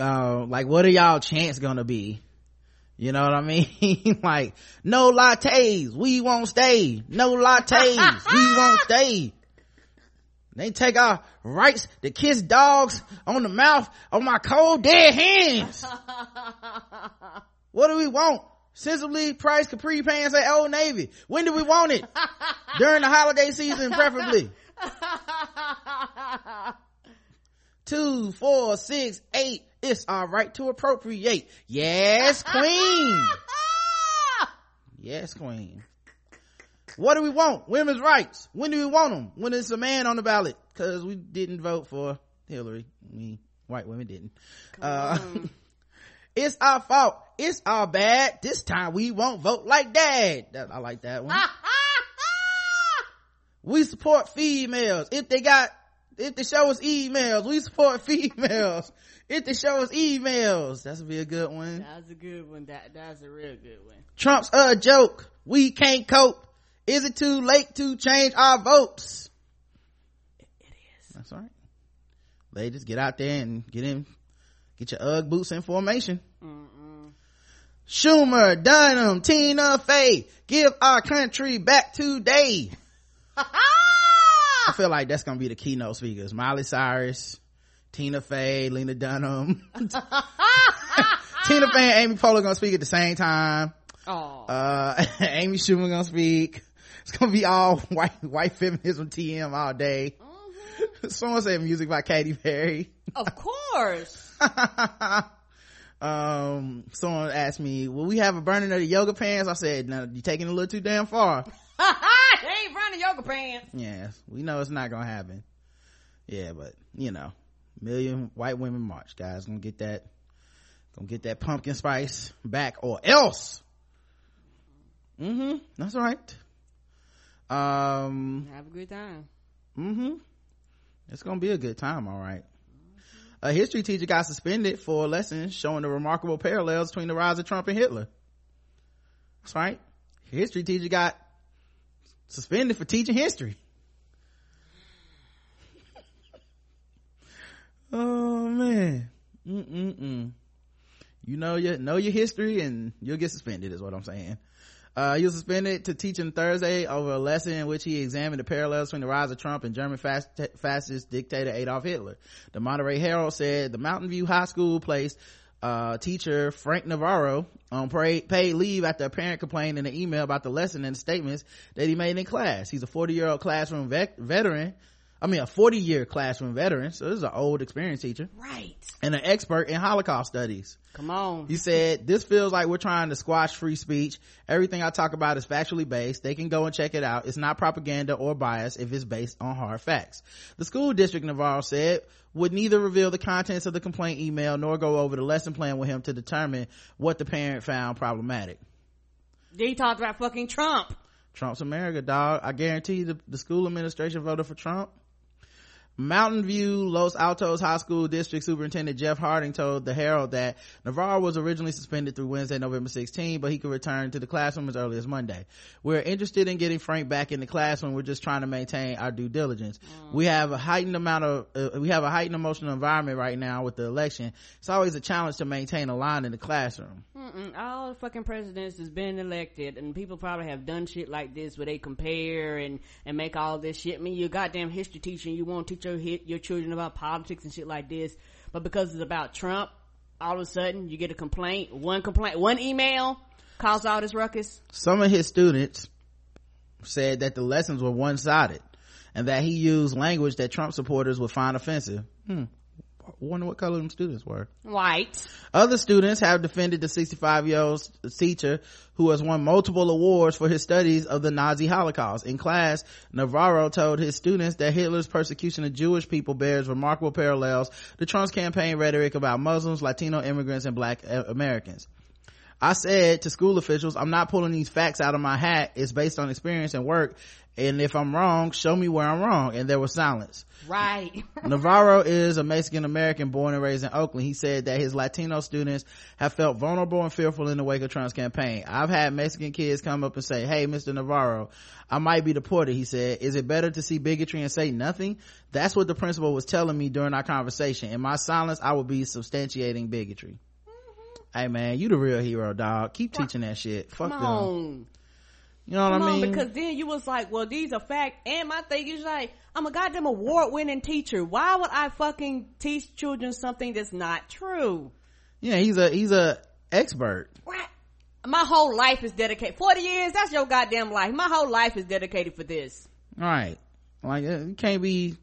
uh, like what are y'all chance gonna be you know what I mean? like, no lattes, we won't stay. No lattes, we won't stay. They take our rights to kiss dogs on the mouth on my cold dead hands. what do we want? Sensibly priced capri pants at Old Navy. When do we want it? During the holiday season, preferably. Two, four, six, eight, it's our right to appropriate. Yes, queen. yes, queen. What do we want? Women's rights. When do we want them? When it's a man on the ballot. Cause we didn't vote for Hillary. We, white women didn't. Uh, it's our fault. It's our bad. This time we won't vote like dad. That, I like that one. we support females. If they got, if they show us emails, we support females if they show us emails. That's be a good one.
That's a good one. That that's a real good one.
Trump's a joke. We can't cope. Is it too late to change our votes?
It, it is.
That's right. Ladies get out there and get in get your ugg boots in formation. Mm-mm. schumer dunham tina fey give our country back today. I feel like that's gonna be the keynote speakers. Miley cyrus Tina Fey, Lena Dunham. Tina Fey and Amy Poehler gonna speak at the same time.
Oh.
Uh, Amy Schumer gonna speak. It's gonna be all white, white feminism TM all day. Mm-hmm. Someone said music by Katy Perry.
Of course.
um, someone asked me, will we have a burning of the yoga pants? I said, no, you're taking it a little too damn far.
they ain't burning yoga pants.
Yes, we know it's not gonna happen. Yeah, but, you know, million white women march. Guys gonna get that gonna get that pumpkin spice back or else. Mm-hmm. That's right. Um
have a good time.
mm-hmm. It's gonna be a good time all right. A history teacher got suspended for a lesson showing the remarkable parallels between the rise of trump and hitler. That's right. History teacher got suspended for teaching history oh man Mm-mm-mm. you know your know your history and you'll get suspended is what i'm saying uh, he was suspended to teaching Thursday over a lesson in which he examined the parallels between the rise of Trump and German fascist dictator Adolf Hitler. The Monterey Herald said the Mountain View High School placed uh, teacher Frank Navarro on paid leave after a parent complained in an email about the lesson and the statements that he made in class. He's a 40 year old classroom vet- veteran I mean, a 40 year classroom veteran. So this is an old experienced teacher.
Right.
And an expert in Holocaust studies.
Come on.
He said, this feels like we're trying to squash free speech. Everything I talk about is factually based. They can go and check it out. It's not propaganda or bias if it's based on hard facts. The school district, Navarro said, would neither reveal the contents of the complaint email nor go over the lesson plan with him to determine what the parent found problematic.
He talked about fucking Trump.
Trump's America, dog. I guarantee the, the school administration voted for Trump Mountain View Los Altos High School District Superintendent Jeff Harding told the Herald that Navarro was originally suspended through Wednesday, November 16, but he could return to the classroom as early as Monday. We're interested in getting Frank back in the classroom. We're just trying to maintain our due diligence. Mm. We have a heightened amount of, uh, we have a heightened emotional environment right now with the election. It's always a challenge to maintain a line in the classroom.
Mm-mm. All the fucking presidents has been elected and people probably have done shit like this where they compare and, and make all this shit. I mean, you're goddamn history teacher and you won't teach your hit your children about politics and shit like this, but because it's about Trump, all of a sudden you get a complaint, one complaint, one email caused all this ruckus.
Some of his students said that the lessons were one-sided and that he used language that Trump supporters would find offensive. Hmm wonder what color them students were.
White.
Other students have defended the 65 year old teacher who has won multiple awards for his studies of the Nazi Holocaust. In class, Navarro told his students that Hitler's persecution of Jewish people bears remarkable parallels to Trump's campaign rhetoric about Muslims, Latino immigrants, and black Americans. I said to school officials, I'm not pulling these facts out of my hat. It's based on experience and work. And if I'm wrong, show me where I'm wrong. And there was silence.
Right.
Navarro is a Mexican American born and raised in Oakland. He said that his Latino students have felt vulnerable and fearful in the wake of Trump's campaign. I've had Mexican kids come up and say, Hey, Mr. Navarro, I might be deported. He said, is it better to see bigotry and say nothing? That's what the principal was telling me during our conversation. In my silence, I would be substantiating bigotry. Mm-hmm. Hey man, you the real hero, dog. Keep teaching that shit. Fuck them.
On.
You know what
Come
I mean?
On, because then you was like, well, these are fact. And my thing is like, I'm a goddamn award winning teacher. Why would I fucking teach children something that's not true?
Yeah, he's a, he's a expert.
What? My whole life is dedicated. 40 years, that's your goddamn life. My whole life is dedicated for this.
Right. Like, uh, you can't be,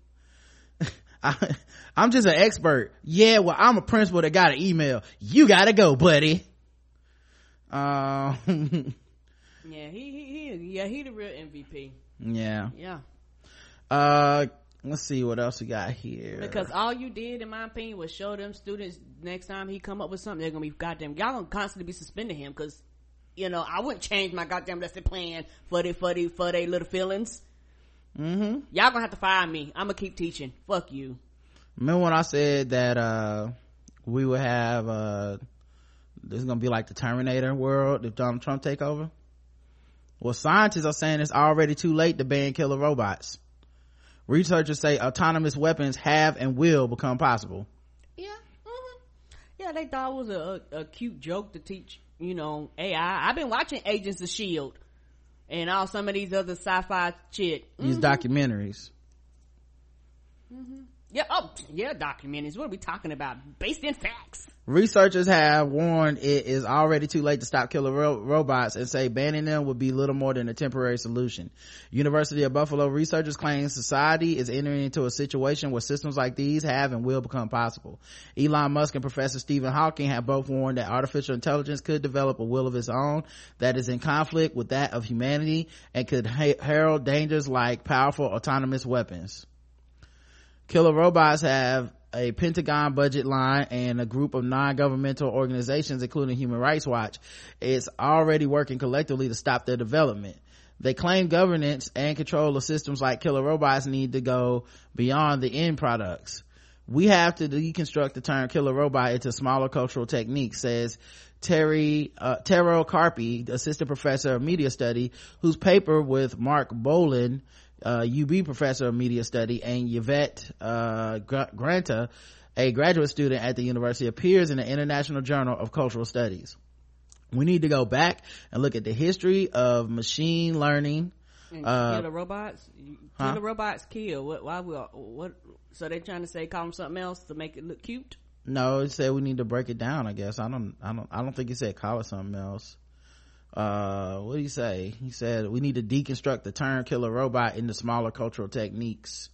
I, I'm just an expert. Yeah, well, I'm a principal that got an email. You gotta go, buddy. Um,
Yeah, he, he, he, yeah, he the real MVP.
Yeah.
Yeah.
Uh, let's see what else we got here.
Because all you did, in my opinion, was show them students next time he come up with something, they're gonna be goddamn, y'all gonna constantly be suspending him, cause, you know, I wouldn't change my goddamn lesson plan for the, for the, for their little feelings.
Mm-hmm.
Y'all gonna have to fire me. I'm gonna keep teaching. Fuck you.
Remember when I said that, uh, we would have, uh, this is gonna be like the Terminator world if Donald Trump take over? Well, scientists are saying it's already too late to ban killer robots. Researchers say autonomous weapons have and will become possible.
Yeah. Mm-hmm. Yeah, they thought it was a, a, cute joke to teach, you know, AI. I've been watching Agents of S.H.I.E.L.D. and all some of these other sci-fi shit.
These mm-hmm. documentaries.
Mm-hmm. Yeah, oh, yeah, documentaries. What are we talking about? Based in facts.
Researchers have warned it is already too late to stop killer ro- robots and say banning them would be little more than a temporary solution. University of Buffalo researchers claim society is entering into a situation where systems like these have and will become possible. Elon Musk and Professor Stephen Hawking have both warned that artificial intelligence could develop a will of its own that is in conflict with that of humanity and could ha- herald dangers like powerful autonomous weapons. Killer robots have a Pentagon budget line and a group of non-governmental organizations, including Human Rights Watch, is already working collectively to stop their development. They claim governance and control of systems like killer robots need to go beyond the end products. We have to deconstruct the term killer robot into smaller cultural techniques, says Terry, uh, Tero Karppi, assistant professor of media study, whose paper with Mark Boland uh, UB professor of media study, and Yvette uh, Granata, a graduate student at the university, appears in the International Journal of Cultural Studies. We need to go back and look at the history of machine learning.
And uh, kill the robots. Huh? Kill the robots. Kill. What? Why? We, what? So they trying to say call them something else to make it look cute?
No, it said we need to break it down. I guess I don't. I don't. I don't think it said call it something else uh what do you say? He said we need to deconstruct the term killer robot into smaller cultural techniques.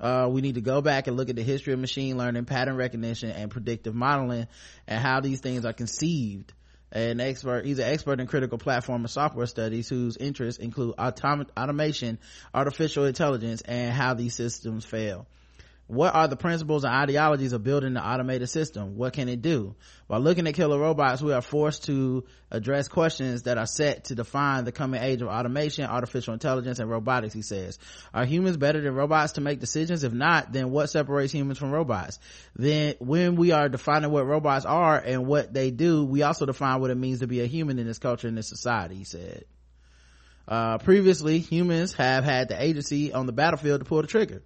Uh, we need to go back and look at the history of machine learning pattern recognition and predictive modeling and how these things are conceived. An expert he's an expert in critical platform and software studies whose interests include autom- automation artificial intelligence and how these systems fail what are the principles and ideologies of building the automated system? What can it do? While looking at killer robots, we are forced to address questions that are set to define the coming age of automation, artificial intelligence, and robotics, he says. Are humans better than robots to make decisions? If not, then what separates humans from robots? Then when we are defining what robots are and what they do, we also define what it means to be a human in this culture, in this society, he said. Uh, previously, humans have had the agency on the battlefield to pull the trigger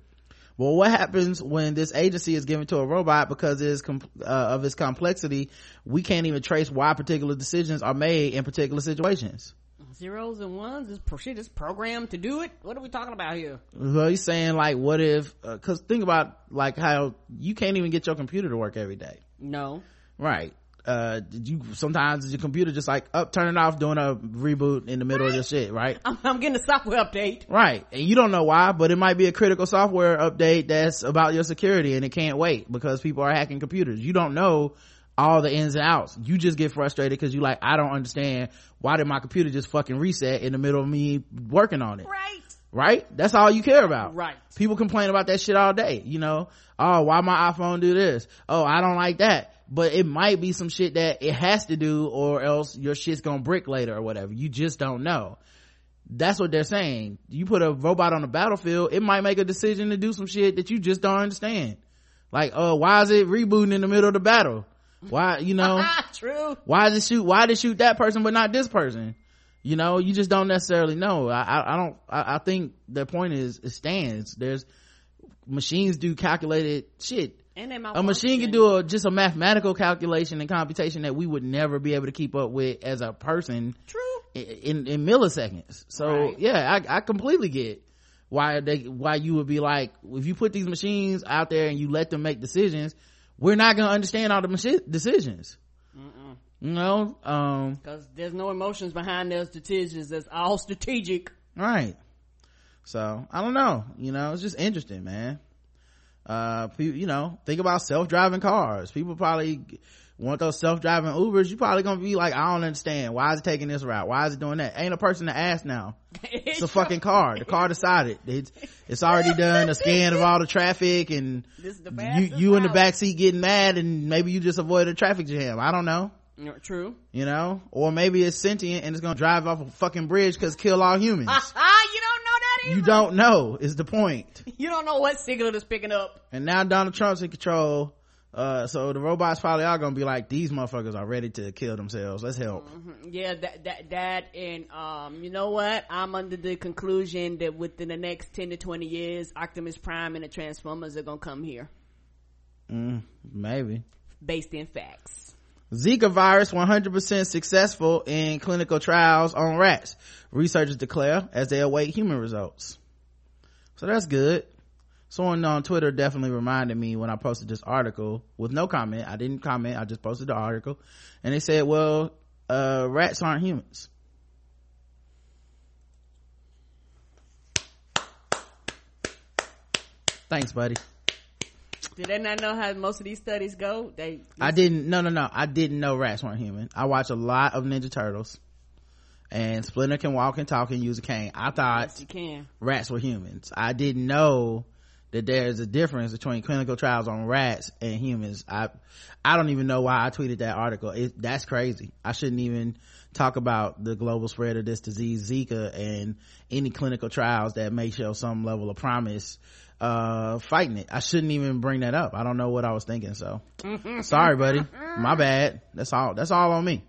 well what happens when this agency is given to a robot because it is com- uh, of its complexity we can't even trace why particular decisions are made in particular situations.
Zeros and ones is pro- shit is programmed to do it? What are we talking about here?
Well he's saying like what if because uh, think about like how you can't even get your computer to work every day.
No.
Right uh you sometimes your computer just like up turning off doing a reboot in the middle right. of your shit right?
I'm, I'm, getting a software update.
Right and you don't know why but it might be a critical software update that's about your security and it can't wait because people are hacking computers. You don't know all the ins and outs. You just get frustrated because you like i don't understand why did my computer just fucking reset in the middle of me working on it?
Right.
Right? That's all you care about.
Right.
People complain about that shit all day you know? Oh why my iphone do this? Oh i don't like that but it might be some shit that it has to do or else your shit's gonna brick later or whatever. You just don't know. That's what they're saying. You put a robot on the battlefield it might make a decision to do some shit that you just don't understand. Like uh why is it rebooting in the middle of the battle? Why you know?
True.
Why it shoot why did it shoot that person but not this person? You know you just don't necessarily know. I i, I don't I, I, think the point is it stands. There's machines do calculated shit a machine can do a, just a mathematical calculation and computation that we would never be able to keep up with as a person
true.
in in milliseconds. So right. yeah I, I completely get why they why you would be like if you put these machines out there and you let them make decisions we're not gonna understand all the machi- decisions. Mm-mm. you know um
because there's no emotions behind those decisions. It's all strategic.
Right. So i don't know. You know it's just interesting man uh you know think about self-driving cars. People probably want those self-driving ubers. You probably gonna be like i don't understand. Why is it taking this route? Why is it doing that? Ain't a person to ask now. It's a fucking car. The car decided. It's it's already done a scan of all the traffic and you you in the back seat getting mad and maybe you just avoid a traffic jam. I don't know.
True.
You know, or maybe it's sentient and it's gonna drive off a fucking bridge because kill all humans.
you don't
you don't know is the point.
You don't know what signal it's picking up.
And now donald trump's in control. Uh, so the robots probably are gonna be like these motherfuckers are ready to kill themselves. Let's help.
Mm-hmm. yeah that that that and um you know what? I'm under the conclusion that within the next 10 to 20 years optimus prime and the transformers are gonna come here.
Mm, maybe.
Based in facts.
Zika virus 100% successful in clinical trials on rats. Researchers declare as they await human results. So that's good. Someone on Twitter definitely reminded me when I posted this article with no comment. I didn't comment. I just posted the article and they said, well, uh, rats aren't humans. Thanks, buddy.
Did they not know how most of these studies go? They.
I didn't. No, no, no. I didn't know rats weren't human. I watch a lot of Ninja Turtles, and Splinter can walk and talk and use a cane. I thought
yes,
rats were humans. I didn't know that there's a difference between clinical trials on rats and humans. I, I don't even know why I tweeted that article. It, that's crazy. I shouldn't even talk about the global spread of this disease, Zika, and any clinical trials that may show some level of promise uh fighting it i shouldn't even bring that up i don't know what i was thinking so sorry buddy my bad that's all that's all on me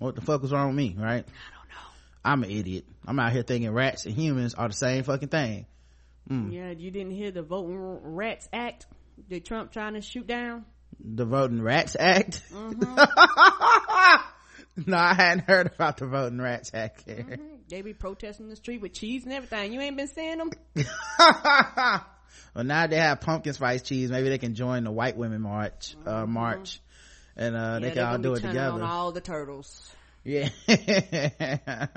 what the fuck was wrong with me right
i don't know
i'm an idiot. I'm out here thinking rats and humans are the same fucking thing.
Mm. yeah you didn't hear the voting rats act that trump trying to shoot down?
The voting rats act? Mm-hmm. no i hadn't heard about the voting rats act mm-hmm.
they be protesting the street with cheese and everything. You ain't been seeing them
well now they have pumpkin spice cheese. Maybe they can join the white women march uh mm-hmm. march and uh yeah, they can all do it together.
all the turtles
yeah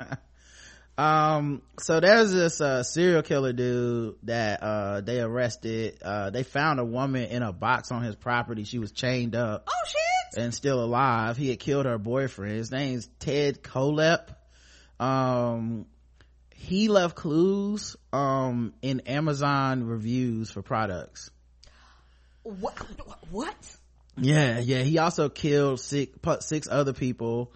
um so there's this uh serial killer dude that uh they arrested uh they found a woman in a box on his property she was chained up
oh shit
and still alive he had killed her boyfriend his name's ted Kohlhepp um he left clues um in amazon reviews for products
What? What?
Yeah, yeah. He also killed six, six other people.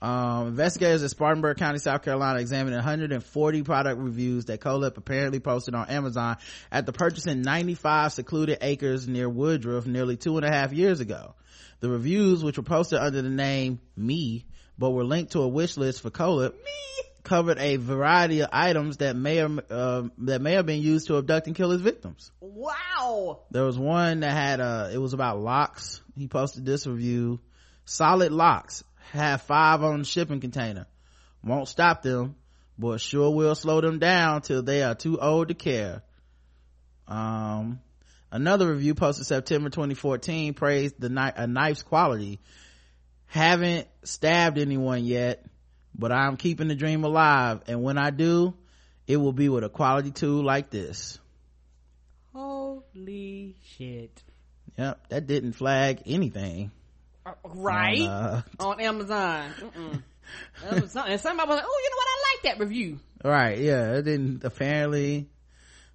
Um, investigators at Spartanburg County, South Carolina examined 140 product reviews that Kohlhepp apparently posted on Amazon after purchasing 95 secluded acres near Woodruff nearly two and a half years ago. The reviews, which were posted under the name Me, but were linked to a wish list for Kohlhepp, covered a variety of items that may or, uh, that may have been used to abduct and kill his victims.
Wow.
There was one that had uh it was about locks. He posted this review. Solid locks have five on the shipping container. Won't stop them, but sure will slow them down till they are too old to care. Um, another review posted September 2014 praised the knife, a knife's quality. Haven't stabbed anyone yet, but I'm keeping the dream alive. And when I do, it will be with a quality tool like this.
Holy shit.
Yep, that didn't flag anything.
Right?
On, uh,
on Amazon. Was something. And somebody was like, oh, you know what? I like that review.
Right, yeah. It didn't, apparently,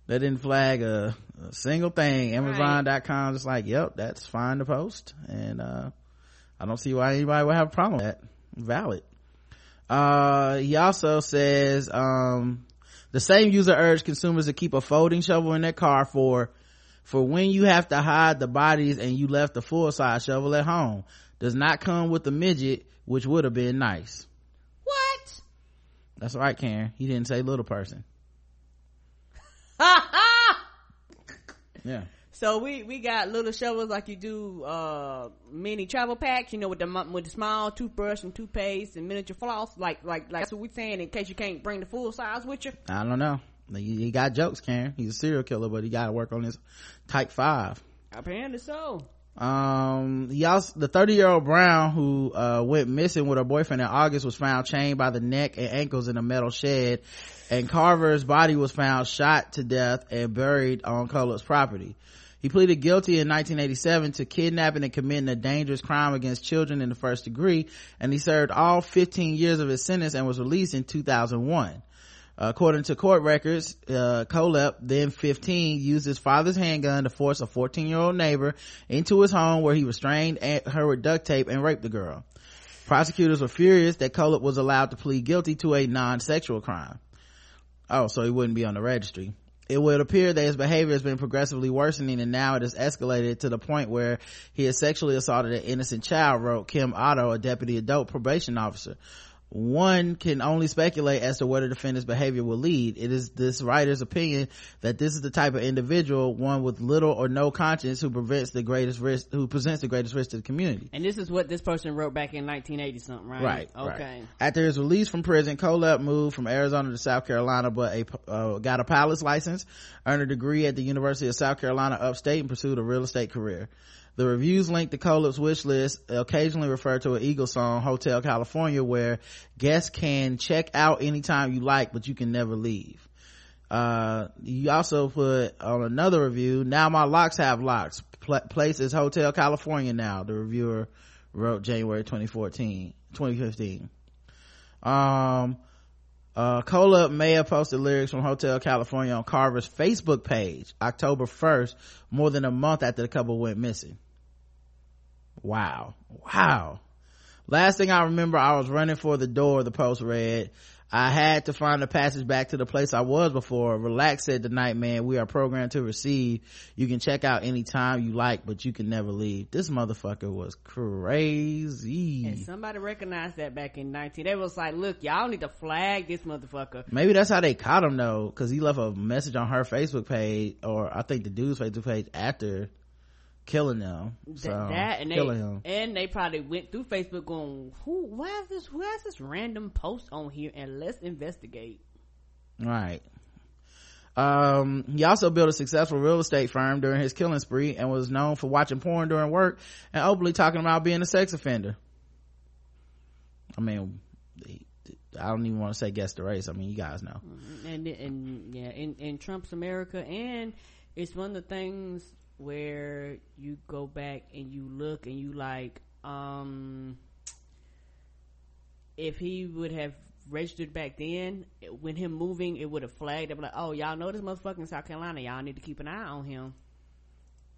that didn't flag a, a single thing. Amazon.com just like, yep, that's fine to post. And, uh, I don't see why anybody would have a problem with that. Valid. Uh, he also says, um, the same user urged consumers to keep a folding shovel in their car for, for when you have to hide the bodies and you left the full size shovel at home. Does not come with the midget, which would have been nice.
What?
That's right, Karen. He didn't say little person. yeah.
So we we got little shovels like you do uh mini travel packs, you know, with the with the small toothbrush and toothpaste and miniature floss. Like like like that's what we're saying in case you can't bring the full size with you.
I don't know. He, he got jokes, Karen. He's a serial killer, but he got to work on his type five.
Apparently so.
Um, he also, the 30 year old Brown who, uh, went missing with her boyfriend in August was found chained by the neck and ankles in a metal shed and Carver's body was found shot to death and buried on Kohlhepp's property. He pleaded guilty in 1987 to kidnapping and committing a dangerous crime against children in the first degree, and he served all 15 years of his sentence and was released in 2001. According to court records, uh, Kohlhepp, then 15, used his father's handgun to force a 14 year old neighbor into his home where he restrained her with duct tape and raped the girl. Prosecutors were furious that Kohlhepp was allowed to plead guilty to a non-sexual crime. Oh, so he wouldn't be on the registry. It would appear that his behavior has been progressively worsening and now it has escalated to the point where he has sexually assaulted an innocent child, wrote Kim Otto, a deputy adult probation officer one can only speculate as to where the defendant's behavior will lead. It is this writer's opinion that this is the type of individual, one with little or no conscience, who prevents the greatest risk, who presents the greatest risk to the community.
And this is what this person wrote back in 1980 something, right?
Right.
Okay.
Right. After his release from prison, Kohlhepp moved from Arizona to South Carolina, but a, uh, got a pilot's license, earned a degree at the University of South Carolina upstate, and pursued a real estate career. The reviews linked to Kohlhepp's wish list occasionally refer to an Eagle song, Hotel California, where guests can check out anytime you like, but you can never leave. Uh, you also put on another review, now my locks have locks. Pl- place is Hotel California now, the reviewer wrote January 2014, 2015. Um, uh, have posted lyrics from Hotel California on Carver's Facebook page, October 1st, more than a month after the couple went missing. Wow. Wow. Last thing I remember, I was running for the door, the post read. I had to find a passage back to the place I was before. Relax said the night man, we are programmed to receive. You can check out anytime you like, but you can never leave. This motherfucker was crazy.
And somebody recognized that back in 19. They was like, look, y'all need to flag this motherfucker.
Maybe that's how they caught him though, cause he left a message on her Facebook page, or I think the dude's Facebook page after killing them. So,
that and they
him.
and they probably went through Facebook going, "Who? Why is this? Why is this random post on here?" And let's investigate.
Right. Um, he also built a successful real estate firm during his killing spree and was known for watching porn during work and openly talking about being a sex offender. I mean, I don't even want to say guess the race. I mean, you guys know.
And and yeah, in in Trump's America, and it's one of the things where you go back and you look and you like um if he would have registered back then when him moving it would have flagged up like oh y'all know this motherfucker in south carolina. Y'all need to keep an eye on him.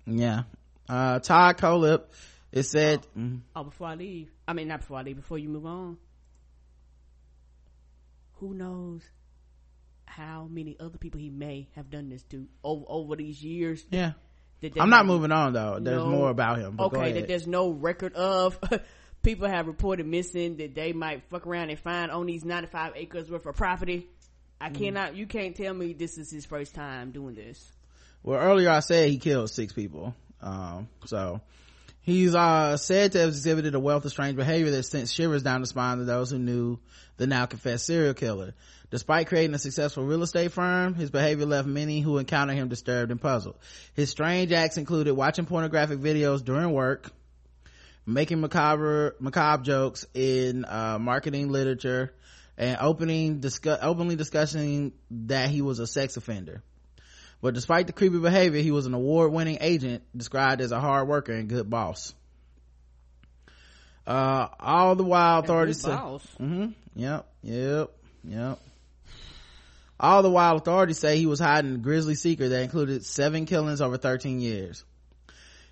Yeah. Uh todd Kohlhepp it said mm,
Oh, before I leave, I mean not before I leave, before you move on. Who knows how many other people he may have done this to over, over these years?
yeah i'm not moving on though there's
No.
more about him
okay, that there's no record of. People have reported missing that they might fuck around and find on these 95 acres worth of property. I
Mm.
cannot, you can't tell me this is his first time doing this.
Well, earlier I said he killed six people. Um, so he's uh said to have exhibited a wealth of strange behavior that sent shivers down the spine of those who knew the now confessed serial killer. Despite creating a successful real estate firm, his behavior left many who encountered him disturbed and puzzled. His strange acts included watching pornographic videos during work, making macabre macabre jokes in uh, marketing literature, and opening discuss, openly discussing that he was a sex offender. But despite the creepy behavior, he was an award-winning agent described as a hard worker and good boss. Uh, all the while authorities
boss.
mm-hmm, yep, yep, yep. All the while authorities say he was hiding a grisly secret that included seven killings over 13 years.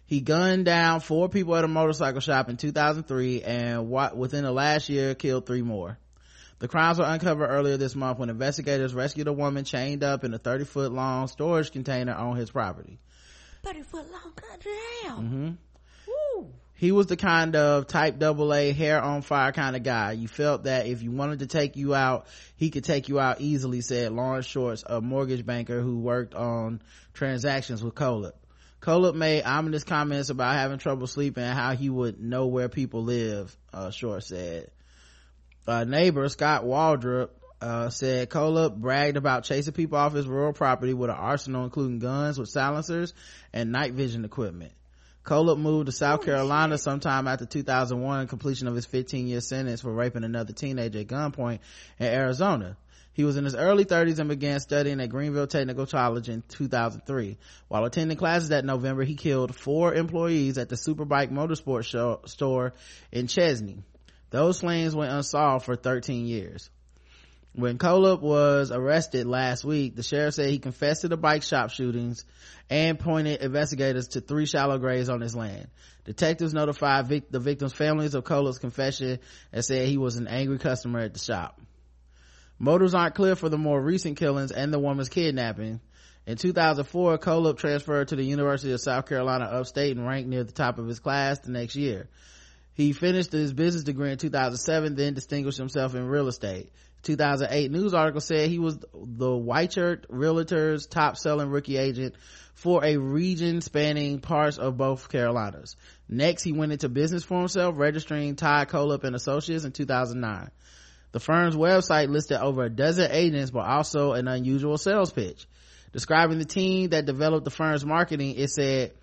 He gunned down four people at a motorcycle shop in 2003 and within the last year killed three more. The crimes were uncovered earlier this month when investigators rescued a woman chained up in a 30 foot long storage container on his property.
30 foot long, goddamn.
Mm-hmm.
Woo.
He was the kind of type double A hair on fire kind of guy. You felt that if you wanted to take you out, he could take you out easily, said Lawrence Shorts, a mortgage banker who worked on transactions with Kohlhepp. Kohlhepp made ominous comments about having trouble sleeping and how he would know where people live, uh, Short said. A neighbor, Scott Waldrop, uh, said Kohlhepp bragged about chasing people off his rural property with an arsenal including guns with silencers and night vision equipment. Kohlhepp moved to South Carolina sometime after 2001 completion of his 15 year sentence for raping another teenager at gunpoint in Arizona. He was in his early 30s and began studying at Greenville Technical College in 2003. While attending classes that November, he killed four employees at the Superbike Motorsports show, store in Chesnee. Those flames went unsolved for 13 years. When Kohlhepp was arrested last week, the sheriff said he confessed to the bike shop shootings and pointed investigators to three shallow graves on his land. Detectives notified vic- the victims' families of Kohlhepp's confession and said he was an angry customer at the shop. Motives aren't clear for the more recent killings and the woman's kidnapping. In 2004, Kohlhepp transferred to the University of South Carolina upstate and ranked near the top of his class the next year. He finished his business degree in 2007, then distinguished himself in real estate. 2008 news article said he was the Weichert Realtors top selling rookie agent for a region spanning parts of both Carolinas. Next, he went into business for himself, registering Todd Kohlhepp and Associates in 2009. The firm's website listed over a dozen agents, but also an unusual sales pitch. Describing the team that developed the firm's marketing, it said,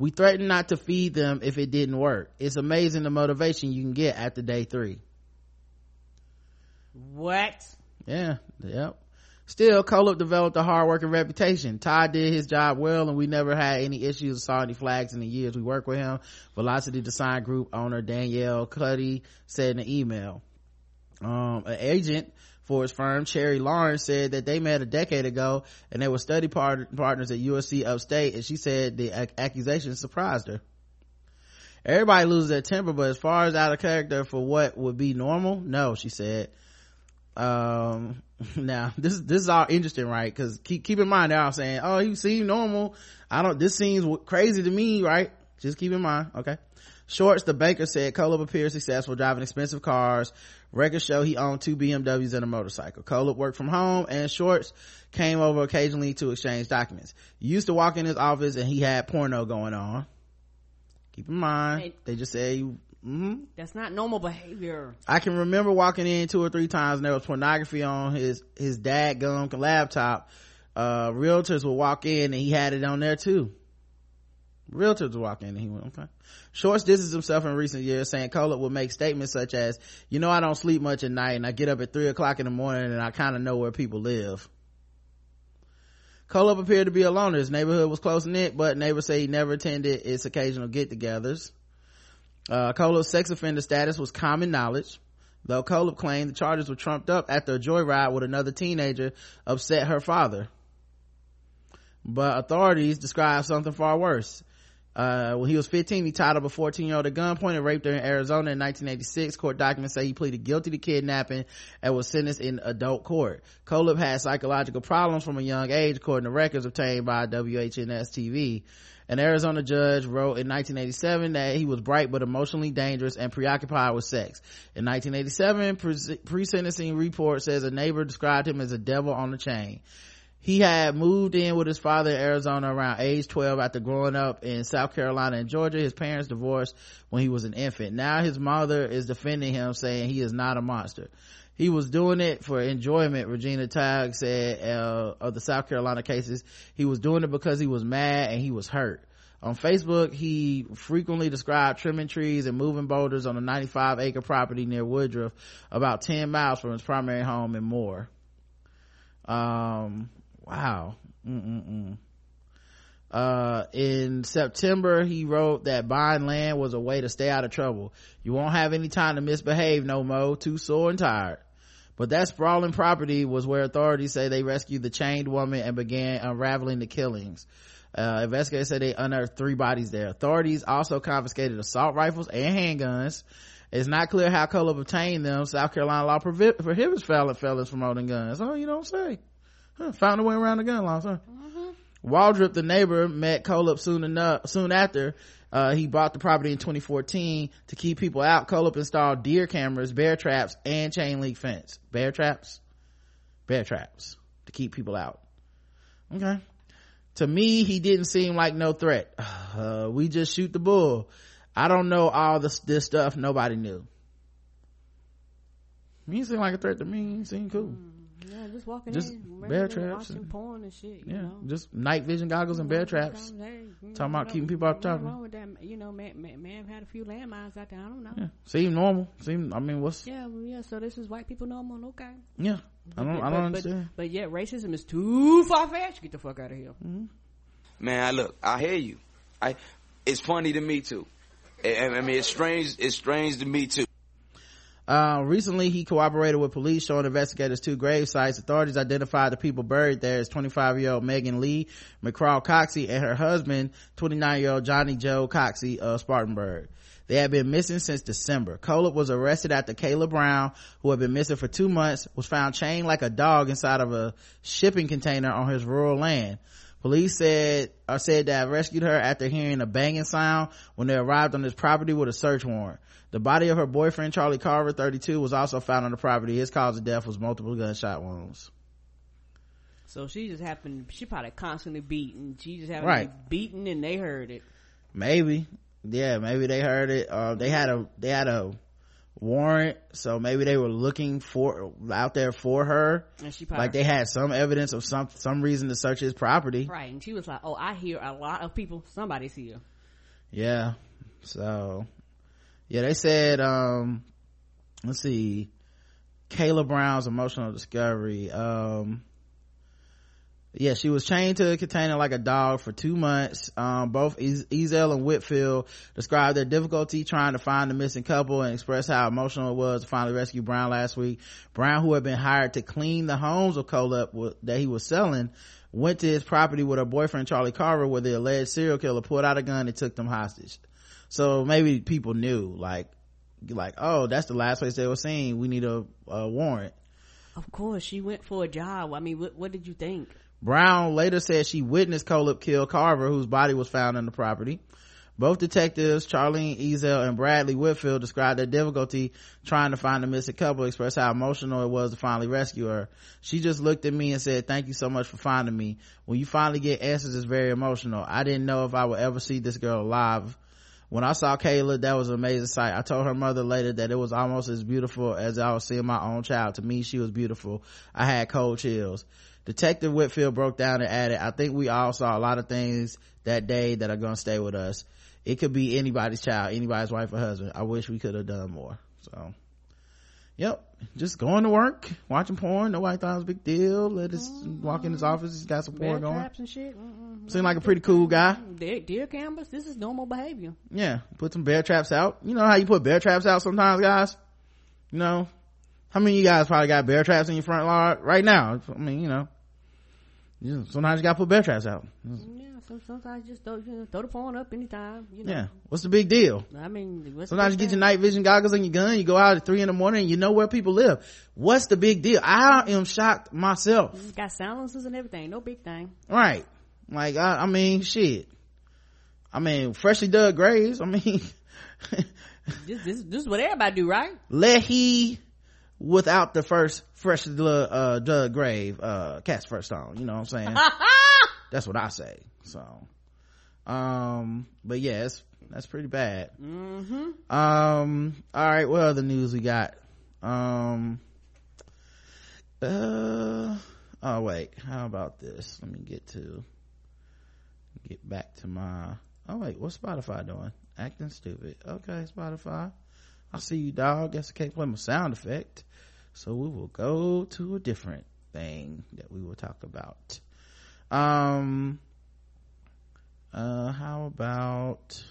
we threatened not to feed them if it didn't work. It's amazing the motivation you can get after day three.
What?
Yeah, yep. Still, Kohlhepp developed a hard-working reputation. Todd did his job well, and we never had any issues or saw any flags in the years we worked with him. Velocity Design Group owner Danielle Cuddy said in an email. Um, an agent for his firm, Cherry Lawrence, said that they met a decade ago, and they were study part- partners at USC Upstate, and she said the ac- accusation surprised her. Everybody loses their temper, but as far as out of character for what would be normal, no, she said. Um now this this is all interesting right? Because keep keep in mind they're all saying oh you seem normal. I don't this seems crazy to me right? Just keep in mind okay? Shorts the banker said Kohlhepp appears successful driving expensive cars records show he owned two bmws and a motorcycle Kohlhepp worked from home and shorts came over occasionally to exchange documents you used to walk in his office and he had porno going on keep in mind
Hey.
they just say mm-hmm.
That's not normal behavior.
I can remember walking in two or three times and there was pornography on his, his dad gum laptop. Uh, realtors would walk in and he had it on there too. Realtors walk in and he went, okay. Shorts distanced himself in recent years saying Kohlhepp would make statements such as, you know, I don't sleep much at night and I get up at three o'clock in the morning and I kind of know where people live. Kohlhepp appeared to be a loner. His neighborhood was close knit, but neighbors say he never attended its occasional get-togethers. Uh, Kohlhepp's sex offender status was common knowledge, though Kohlhepp claimed the charges were trumped up after a joyride with another teenager upset her father. But authorities described something far worse. Uh, when he was 15, he tied up a 14 year old at gunpoint and raped her in Arizona in 1986. Court documents say he pleaded guilty to kidnapping and was sentenced in adult court. Kohlhepp had psychological problems from a young age, according to records obtained by WHNS TV. An Arizona judge wrote in 1987 that he was bright but emotionally dangerous and preoccupied with sex. In 1987, pre-sentencing report says a neighbor described him as a devil on a chain. He had moved in with his father in Arizona around age 12 after growing up in South Carolina and Georgia. His parents divorced when he was an infant. Now his mother is defending him saying he is not a monster. He was doing it for enjoyment, Regina Tagg said, uh, of the South Carolina cases. He was doing it because he was mad and he was hurt. On Facebook, he frequently described trimming trees and moving boulders on a 95 acre property near Woodruff, about 10 miles from his primary home in Moore. Um, wow. Mm-mm-mm. Uh, in September, he wrote that buying land was a way to stay out of trouble. You won't have any time to misbehave no more, too sore and tired. But that sprawling property was where authorities say they rescued the chained woman and began unraveling the killings. Uh, investigators said they unearthed three bodies there. Authorities also confiscated assault rifles and handguns. It's not clear how Kohlhepp obtained them. South Carolina law prohibits felon felons from owning guns. Oh, you don't say. Huh, found a way around the gun laws, huh? Mm-hmm. Waldrop, the neighbor, met Kohlhepp soon enough, soon after uh, he bought the property in 2014 to keep people out. Kohlhepp installed deer cameras, bear traps, and chain link fence. Bear traps? Bear traps to keep people out. Okay. To me, he didn't seem like no threat. Uh, we just shoot the bull. I don't know all this, this stuff nobody knew. He seemed like a threat to me. He seemed cool. Mm.
Yeah, just walking
just
in,
bear traps
and porn and shit.
yeah,
know?
just night vision goggles and bear traps.
Hey,
Talking about keeping people off top.
wrong with that? You know, man, man, man had a few landmines out there. I don't know.
Yeah, seem normal. Seem. I mean, what's?
Yeah, well, yeah. So this is white people normal. Okay.
Yeah, I don't.
But,
I don't
but,
understand.
But, but yet, racism is too far fetched. Get the fuck out of here.
Mm-hmm.
Man, I look. I hear you. I. It's funny to me too. I, I mean, it's strange. It's strange to me too.
Uh, recently he cooperated with police showing investigators two grave sites. Authorities identified the people buried there as 25 year old Megan Lee McCraw Coxey and her husband, 29 year old Johnny Joe Coxey of Spartanburg. They had been missing since December. Kohlhepp was arrested after Kayla Brown, who had been missing for two months, was found chained like a dog inside of a shipping container on his rural land. Police said, or said that rescued her after hearing a banging sound when they arrived on his property with a search warrant. The body of her boyfriend, Charlie Carver, 32, was also found on the property. His cause of death was multiple gunshot wounds.
So she just happened, she probably constantly beaten. She just happened
right.
to be beaten and they heard it.
Maybe. Yeah, maybe they heard it. Uh, they had a, they had a warrant. So maybe they were looking for, out there for her.
And she probably,
like they had some evidence of some, some reason to search his property.
Right. And she was like, oh, I hear a lot of people, somebody's here.
Yeah. So yeah they said um let's see kayla brown's emotional discovery um yeah she was chained to a container like a dog for two months. Um both Ezell and whitfield described their difficulty trying to find the missing couple and express how emotional it was to finally rescue brown last week. Brown who had been hired to clean the homes of Kohlhepp that he was selling went to his property with her boyfriend charlie carver where the alleged serial killer pulled out a gun and took them hostage so maybe people knew like like oh that's the last place they were seen we need a, a warrant
of course she went for a job i mean what, what did you think
brown later said she witnessed Kohlhepp kill carver whose body was found on the property both detectives, Charlene Ezell and Bradley Whitfield, described their difficulty trying to find the missing couple, expressed how emotional it was to finally rescue her. She just looked at me and said, thank you so much for finding me. When you finally get answers, it's very emotional. I didn't know if I would ever see this girl alive when I saw Kayla, that was an amazing sight. I told her mother later that it was almost as beautiful as I was seeing my own child. To me, she was beautiful. I had cold chills. Detective Whitfield broke down and added, I think we all saw a lot of things that day that are going to stay with us. It could be anybody's child, anybody's wife or husband. I wish we could have done more. So Yep. Just going to work, watching porn. Nobody thought it was a big deal. Let us mm-hmm. walk in his office. He's got some porn going.
and shit. Mm-hmm.
Seemed like a pretty cool guy.
Deer, deer cameras. This is normal behavior.
Yeah. Put some bear traps out. You know how you put bear traps out sometimes, guys? You know? How many of you guys probably got bear traps in your front yard right now? I mean, you know. Sometimes you gotta put bear traps out.
Yeah, sometimes just throw, you know, throw the phone up anytime. You know.
Yeah. What's the big deal?
I mean, what's
Sometimes you get your night vision goggles and your gun, you go out at three in the morning and you know where people live. What's the big deal? I am shocked myself.
thing? Got silencers and everything. No big thing.
Right. Like, I, I mean, shit. I mean, freshly dug graves. I mean,
This, this, this is what everybody do, right?
let he without the first freshly dug, uh, dug grave, uh, cast first stone. You know what I'm saying? That's what I say. So, um, but yeah, that's pretty bad.
Mm-hmm.
Um, all right, what other news we got? Um, uh, oh wait, how about this? Let me get to, get back to my, oh wait, what's Spotify doing? Acting stupid. Okay, Spotify. I see you, dog. Guess I can't play my sound effect. So we will go to a different thing that we will talk about. Um, uh, how about,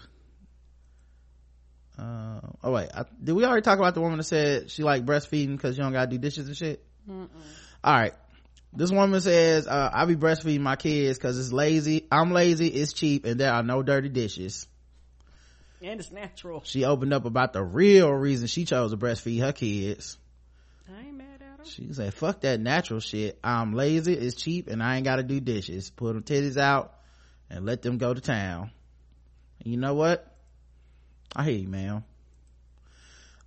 uh, oh wait, I, did we already talk about the woman that said she like breastfeeding because you don't gotta do dishes and shit? All right. This woman says, uh, I be breastfeeding my kids cause it's lazy. I'm lazy, it's cheap, and there are no dirty dishes.
And it's natural.
She opened up about the real reason she chose to breastfeed her kids.
I ain't mad.
She said, fuck that natural shit. I'm lazy, it's cheap, and I ain't gotta do dishes. Put them titties out and let them go to town. And you know what? I hear you, man.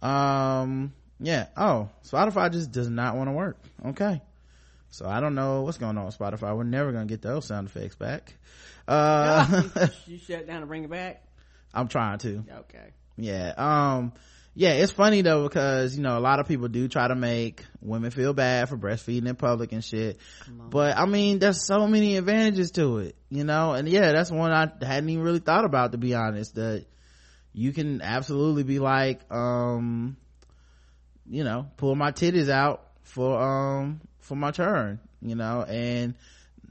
Um, yeah. Oh, Spotify just does not want to work. Okay. So I don't know what's going on with Spotify. We're never to get those sound effects back. Uh,
you shut down and bring it back?
I'm trying to.
Okay.
Yeah. Um, yeah, it's funny though because, you know, a lot of people do try to make women feel bad for breastfeeding in public and shit. But I mean, there's so many advantages to it, you know? And yeah, that's one I hadn't even really thought about to be honest, that you can absolutely be like, um, you know, pull my titties out for, um, for my turn, you know, and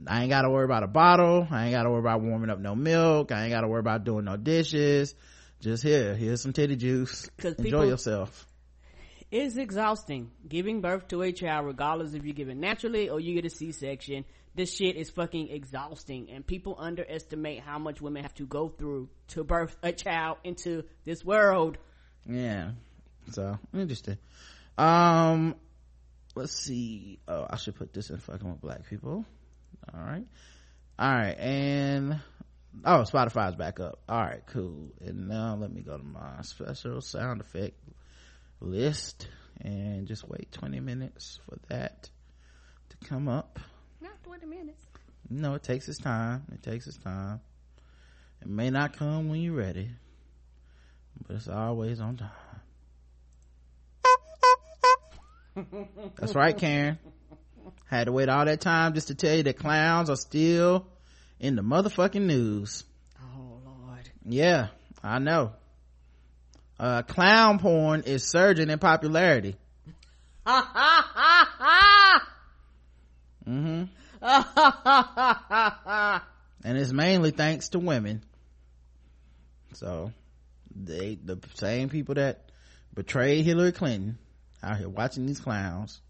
I ain't gotta worry about a bottle. I ain't gotta worry about warming up no milk. I ain't gotta worry about doing no dishes. Just here, here's some titty juice. Enjoy
people-
yourself.
It's exhausting giving birth to a child, regardless if you give it naturally or you get a C-section. This shit is fucking exhausting, and people underestimate how much women have to go through to birth a child into this world.
Yeah. So, interesting. Um, let's see. Oh, I should put this in fucking with black people. All right. All right. And, oh, Spotify's back up. All right, cool. And now let me go to my special sound effect list and just wait 20 minutes for that to come up.
Not 20 minutes.
No, it takes its time. It takes its time. It may not come when you're ready, but it's always on time. That's right, Karen. Had to wait all that time just to tell you that clowns are still in the motherfucking news.
Oh, Lord.
Yeah, I know. Uh, clown porn is surging in popularity. hmm and it's mainly thanks to women. So, they, the same people that betrayed Hillary Clinton out here watching these clowns.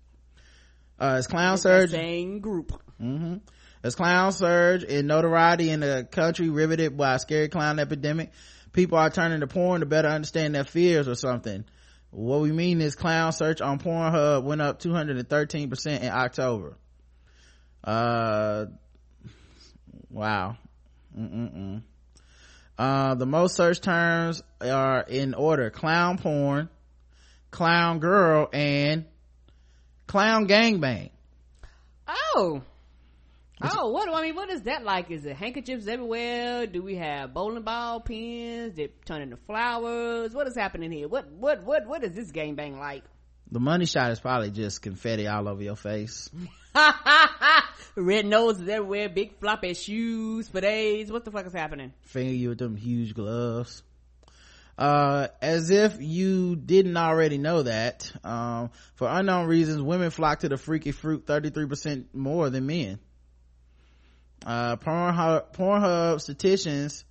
Uh, as clown surge,
Same group.
hmm As clown surge in notoriety in the country riveted by a scary clown epidemic, people are turning to porn to better understand their fears or something. What we mean is clown search on Pornhub went up 213% in October. Uh, wow. Mm-mm-mm. Uh, the most searched terms are in order clown porn, clown girl, and clown gangbang.
Oh. Oh, what do I mean? What is that like? Is it handkerchiefs everywhere? Do we have bowling ball pins that turn into flowers? What is happening here? What what what what is this game gangbang like?
The money shot is probably just confetti all over your face.
Red noses everywhere, big floppy shoes for days. What the fuck is happening?
Finger you with them huge gloves. Uh, as if you didn't already know that, um, for unknown reasons, women flock to the freaky fruit 33% more than men. Uh, Pornhub, Pornhub statisticians,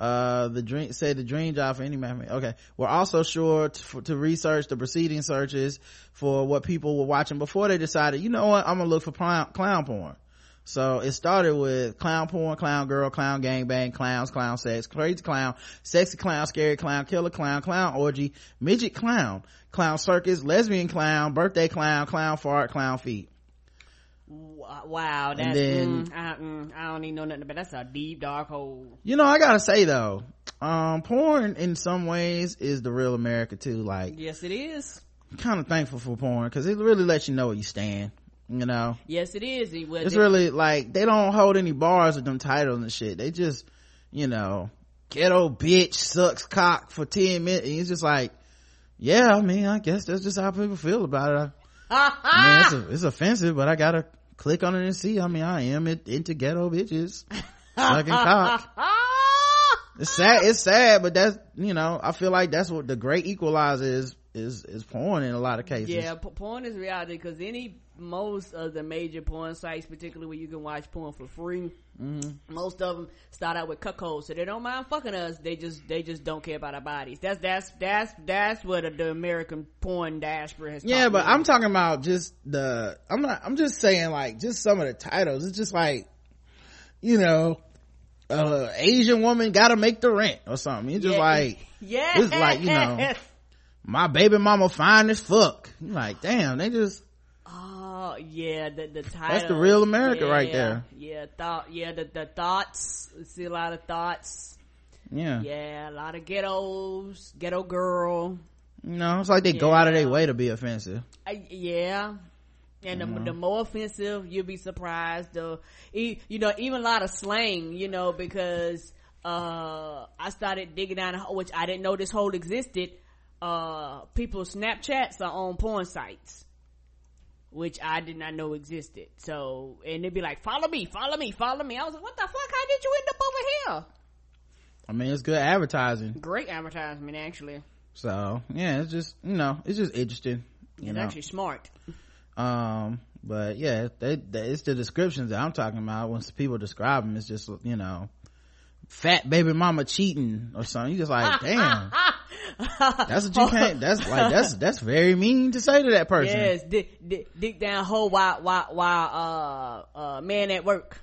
uh, the dream, say the dream job for any man. Okay. We're also sure to, for, to research the preceding searches for what people were watching before they decided, you know what, I'm gonna look for clown, clown porn. So it started with clown porn, clown girl, clown gangbang, clowns, clown sex, crazy clown, sexy clown, scary clown, killer clown, clown orgy, midget clown, clown circus, lesbian clown, birthday clown, clown fart, clown feet.
Wow, that's
then-
mm, I, mm, I don't even know nothing about that's a deep dark hole.
You know, I gotta say though, um, porn in some ways is the real America too. Like,
Yes, it is.
kind of thankful for porn because it really lets you know where you stand. You know,
Yes, it is. It-
it's really like they don't hold any bars with them titles and shit. They just, you know, ghetto bitch sucks cock for 10 minutes. And it's just like, yeah, I mean, I guess that's just how people feel about it. I, I mean, it's, a, it's offensive, but I gotta click on it and see. I mean, I am it, into ghetto bitches sucking cock. It's sad. It's sad, but that's, you know, I feel like that's what the great equalizer is, is, is porn in a lot of cases.
Yeah, porn is reality because any most of the major porn sites, particularly where you can watch porn for free,
Mm-hmm.
most of them start out with cuckolds, so they don't mind fucking us. They just they just don't care about our bodies. That's that's that's that's what the American porn diaspora has.
Yeah, but
me.
I'm talking about just the, I'm not, I'm just saying like, just some of the titles. It's just like, you know, uh, Asian woman gotta make the rent or something. It's just
Yeah.
like,
yeah,
it's like, you know, my baby mama fine as fuck. You're like, damn, they just,
Oh yeah, the the title.
That's the real America right
Yeah,
there.
Yeah, thought. Yeah, the the thoughts. See a lot of thoughts.
yeah.
Yeah, a lot of ghettos, ghetto girl.
You know, it's like they go out of their way to be offensive.
I, yeah. And the, the more offensive, you'll be surprised. The, you know, even a lot of slang, you know, because, uh, I started digging down, which I didn't know this hole existed. Uh, people's Snapchats are on porn sites, which I did not know existed. So, and they'd be like, follow me, follow me, follow me. I was like, what the fuck? How did you end up over here?
I mean, it's good advertising.
Great advertisement, actually.
So, yeah, it's just, you know, it's just interesting. You
It's
know,
actually smart.
um, but yeah, they, they, it's the descriptions that I'm talking about. When people describe them, it's just, you know, fat baby mama cheating or something. You just like, damn. That's what you can't, that's like, that's, that's very mean to say to that person.
Yes, dick, dick, dick down hole while, while, while, uh, uh, man at work.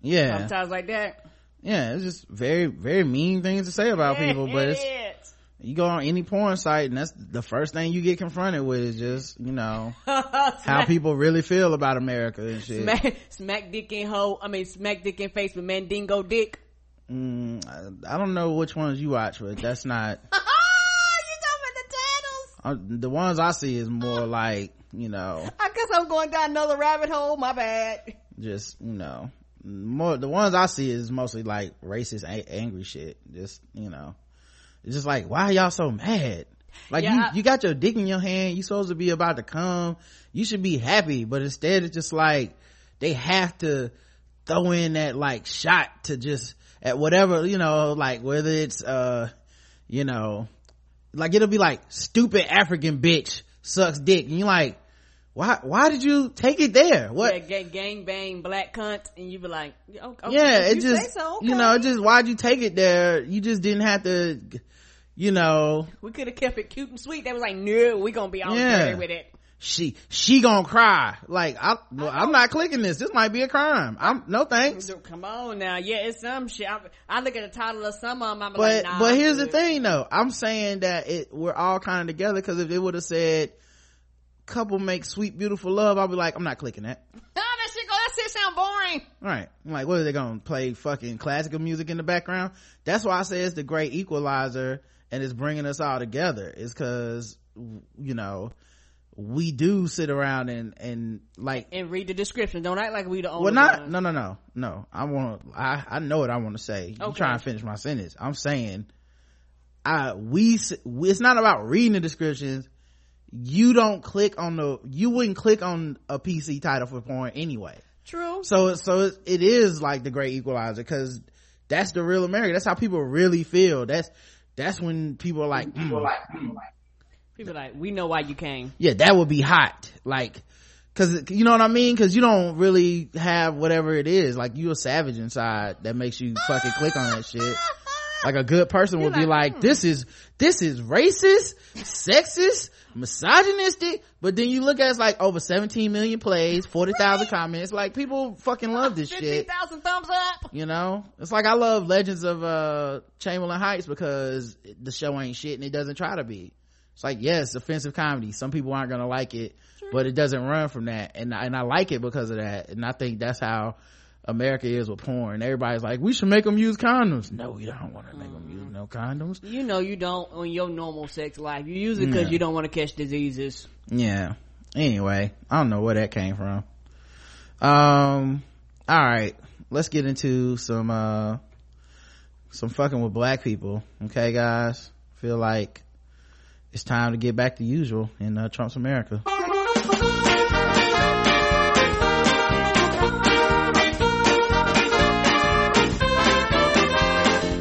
Yeah.
Sometimes like that.
Yeah, it's just very, very mean things to say about people, but it's,
Yes.
you go on any porn site and that's the first thing you get confronted with is just, you know, how people really feel about America and shit.
smack, smack dick in hole, I mean, smack dick in face with mandingo dick.
Mm, I, I don't know which ones you watch, but that's not,
you talking about the titles?
uh, the ones I see is more like, you know,
I guess I'm going down another rabbit hole, my bad.
just, you know, more, the ones I see is mostly like racist, a- angry shit. Just, you know, it's just like, why are y'all so mad? Like
Yeah,
you,
I-
you got your dick in your hand, you supposed to be about to come, you should be happy, but instead it's just like, they have to throw in that like shot to just, at whatever, you know, like whether it's, uh, you know, like it'll be like, stupid African bitch sucks dick, and you're like, why, why did you take it there? What?
Yeah, gang, gang bang, black cunt, and you be like, oh, okay,
yeah it just
so,
you know it just why'd you take it there you just didn't have to you know
we could have kept it cute and sweet. They was like, no, we gonna be all
Yeah.
dirty with it.
She she gonna cry like I, well, i'm not clicking this this might be a crime i'm no thanks
Come on now, yeah, it's some shit. I, I look at the title of some of them, I'm
but
like, nah,
but here's the thing though i'm saying that it we're all kind of together because if it would have said couple make sweet beautiful love i'll be like i'm not clicking that
that shit go. That shit sound boring.
Right. I'm like, what are they gonna play fucking classical music in the background? That's why I say it's the great equalizer and it's bringing us all together. Is cause, you know, we do sit around and, and like,
And read the description. Don't act like we the only
well, not,
ones.
no, no, no, no. I want, to, I, I know what I want to say. You
Okay.
trying to finish my sentence. I'm saying, I, we, s- it's not about reading the descriptions. You don't click on the, you wouldn't click on a PC title for porn anyway
True.
so so it, it is like the great equalizer because that's the real america that's how people really feel that's that's when people are like, mm,
People like, we know why you came.
yeah that would be hot like because you know what i mean because you don't really have whatever it is like you a savage inside that makes you fucking click on that shit like a good person would be like, this is, this is racist, sexist, misogynistic. But then you look at it's like over 17 million plays, 40,000 comments. Like people fucking love this shit.
50,000 thumbs up.
You know, it's like I love Legends of uh Chamberlain Heights because the show ain't shit and it doesn't try to be. It's like yes, offensive comedy. Some people aren't gonna like it, but it doesn't run from that, and and I like it because of that. And I think that's how America is with porn. Everybody's like, we should make them use condoms. No, we don't want to make them use no condoms.
You know you don't on your normal sex life. You use it because
Yeah.
you don't want to catch diseases.
Yeah. Anyway, I don't know where that came from. Um. All right, let's get into some uh some fucking with black people. Okay, guys. Feel like it's time to get back to usual in uh, Trump's America.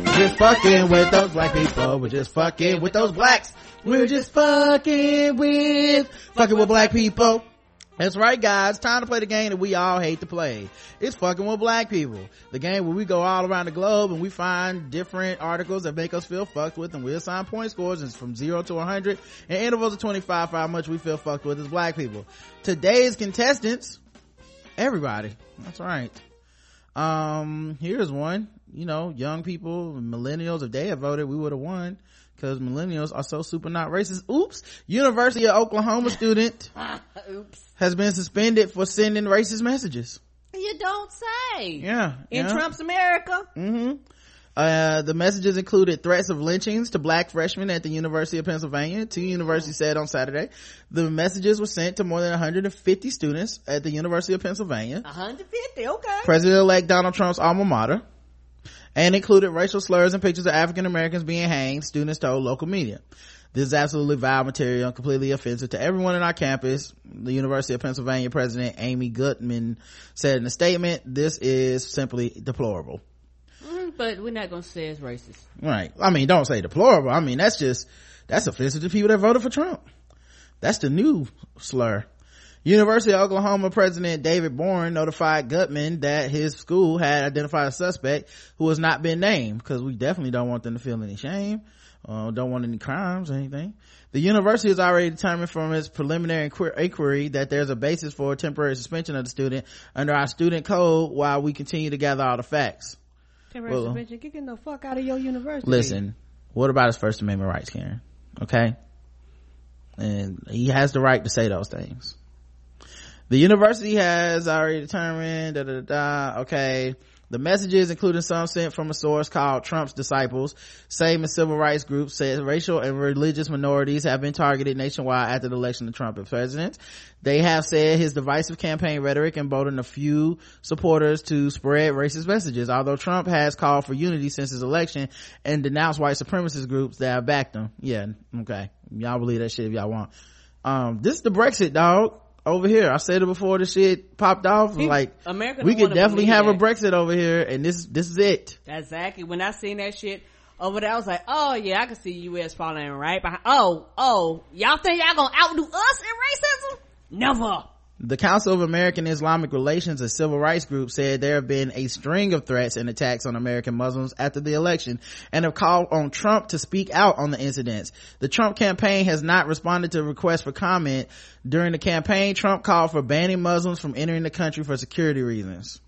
We're just fucking with those black people. We're just fucking with those blacks. We're just fucking with fucking with black people. That's right, guys. Time to play the game that we all hate to play. It's fucking with black people. The game where we go all around the globe and we find different articles that make us feel fucked with and we assign point scores it's from zero to 100 and intervals of 25 for how much we feel fucked with as black people. Today's contestants, everybody. That's right. Um, here's one. You know, young people, millennials, if they had voted, we would have won because millennials are so super not racist. Oops. University of Oklahoma student
Oops.
has been suspended for sending racist messages.
You don't say.
Yeah.
In
yeah.
Trump's America.
Mm-hmm. Uh, the messages included threats of lynchings to black freshmen at the University of Pennsylvania. Two universities said on Saturday. The messages were sent to more than 150 students at the University of Pennsylvania.
150. Okay.
President-elect Donald Trump's alma mater, and included racial slurs and pictures of African Americans being hanged, students told local media. This is absolutely vile material and completely offensive to everyone in our campus. The University of Pennsylvania president Amy Gutmann said in a statement, this is simply deplorable.
Mm, but we're not gonna say it's racist.
Right. I mean, don't say deplorable. I mean, that's just, that's offensive to people that voted for Trump. That's the new slur. University of Oklahoma President David Boren notified Gutmann that his school had identified a suspect who has not been named because we definitely don't want them to feel any shame. Uh, don't want any crimes or anything. The university has already determined from its preliminary inquiry that there's a basis for a temporary suspension of the student under our student code while we continue to gather all the facts.
Temporary
Well,
suspension. Kicking the fuck out of your university.
Listen, what about his First Amendment rights, Karen? Okay? And he has the right to say those things. The university has already determined, da da da, okay. The messages, including some sent from a source called Trump's Disciples, same as civil rights groups, said racial and religious minorities have been targeted nationwide after the election of Trump as president. They have said his divisive campaign rhetoric emboldened a few supporters to spread racist messages, although Trump has called for unity since his election and denounced white supremacist groups that have backed him. Yeah, okay. Y'all believe that shit if y'all want. Um, this is the Brexit, dog. Over here, I said it before the shit popped off.
People-
like,
America
we could definitely have a. Brexit over here, and this this is it.
Exactly. When I seen that shit over there, I was like, oh yeah, I can see U.S. falling right behind. Oh, oh, y'all think y'all gonna outdo us in racism? Never.
The Council of American Islamic Relations, a civil rights group, said there have been a string of threats and attacks on American Muslims after the election and have called on Trump to speak out on the incidents. The Trump campaign has not responded to requests for comment. During the campaign, Trump called for banning Muslims from entering the country for security reasons.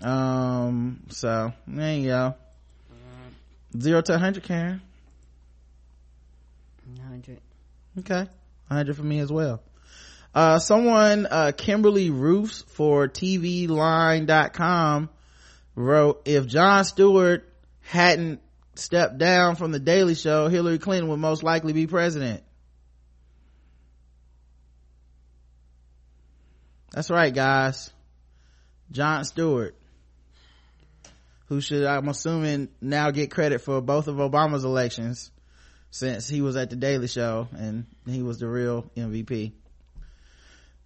Um, so, there you go. Zero to 100, Karen.
100.
Okay. 100 for me as well. Uh, someone, uh, Kimberly Roots for TVLine.com wrote, if Jon Stewart hadn't stepped down from the Daily Show, Hillary Clinton would most likely be president. That's right, guys. Jon Stewart, who should, I'm assuming, now get credit for both of Obama's elections since he was at the Daily Show and he was the real MVP.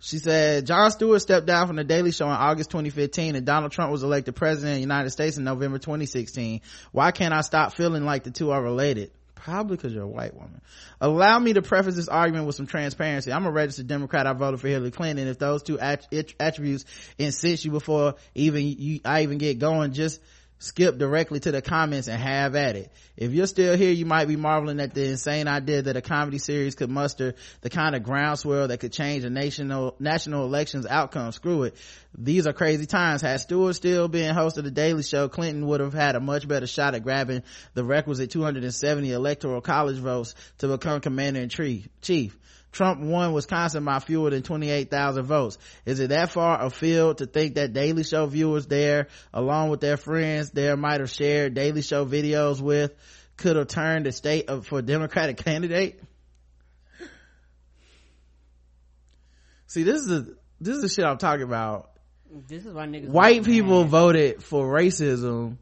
She said, Jon Stewart stepped down from the Daily Show in August 2015 and Donald Trump was elected president of the United States in November 2016. Why can't I stop feeling like the two are related? Probably because you're a white woman. Allow me to preface this argument with some transparency. I'm a registered Democrat. I voted for Hillary Clinton. If those two att- att- attributes incense you before even you, I even get going, just skip directly to the comments and have at it. If you're still here, you might be marveling at the insane idea that a comedy series could muster the kind of groundswell that could change a national, national elections outcome. Screw it. These are crazy times. Had Stewart still been host of the Daily Show, Clinton would have had a much better shot at grabbing the requisite 270 electoral college votes to become commander in chief. Trump won Wisconsin by fewer than 28,000 votes. Is it that far afield to think that Daily Show viewers there, along with their friends there might have shared Daily Show videos with, could have turned the state of, for Democratic candidate? See, this is a, this is the shit I'm talking about.
This is why niggas
White people voted for racism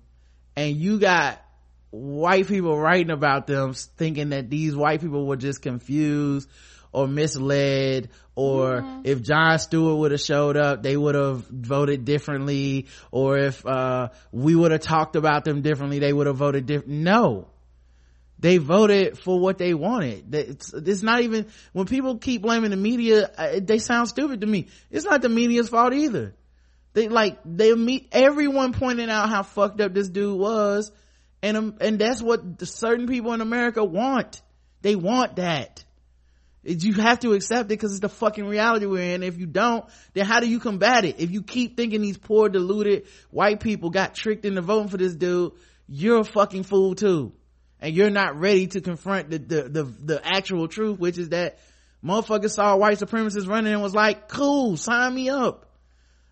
and you got white people writing about them thinking that these white people were just confused or misled or mm-hmm. if Jon Stewart would have showed up, they would have voted differently or if, uh, we would have talked about them differently, they would have voted different. No. They voted for what they wanted. It's, it's not even, when people keep blaming the media, uh, they sound stupid to me. It's not the media's fault either. They like, they meet, everyone pointing out how fucked up this dude was. And, um, and that's what certain people in America want. They want that you have to accept it because it's the fucking reality we're in. If you don't, then how do you combat it? If you keep thinking these poor deluded white people got tricked into voting for this dude, you're a fucking fool too. And you're not ready to confront the, the, the, the actual truth, which is that motherfuckers saw white supremacists running and was like, cool, sign me up.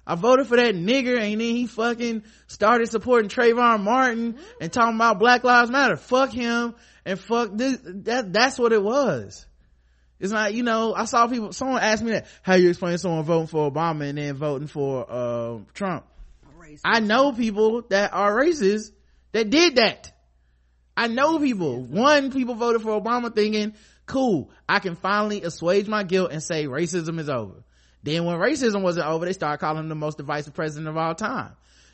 I voted for that nigger and then he fucking started supporting Trayvon Martin and talking about Black Lives Matter. Fuck him and fuck this. That, that's what it was it's not, you know, I saw people, someone asked me that, how you explain someone voting for Obama and then voting for, uh, Trump? Racist. I know people that are racist that did that. I know people. One, people voted for Obama thinking, cool, I can finally assuage my guilt and say racism is over. Then when racism wasn't over, they started calling him the most divisive president of all time.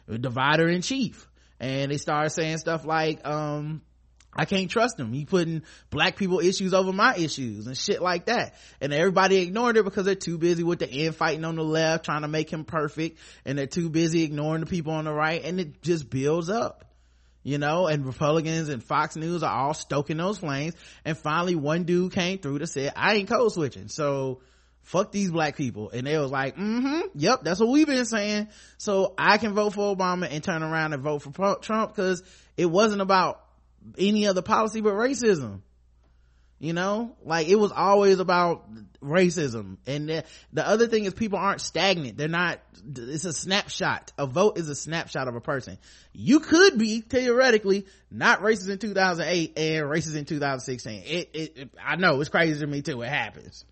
Divider in chief. And they started saying stuff like, um, I can't trust him. He putting black people issues over my issues and shit like that. And everybody ignored it because they're too busy with the infighting on the left, trying to make him perfect. And they're too busy ignoring the people on the right. And it just builds up, you know, and Republicans and Fox News are all stoking those flames. And finally one dude came through to say, I ain't code switching. So fuck these black people. And they was like, mm-hmm, yep, that's what we've been saying. So I can vote for Obama and turn around and vote for Trump because it wasn't about any other policy but racism. You know? Like it was always about racism. And the, the, other thing is people aren't stagnant. They're not it's a snapshot. A vote is a snapshot of a person. You could be theoretically not racist in 2008 and racist in 2016 it, it, it i know. It's crazy to me too. It happens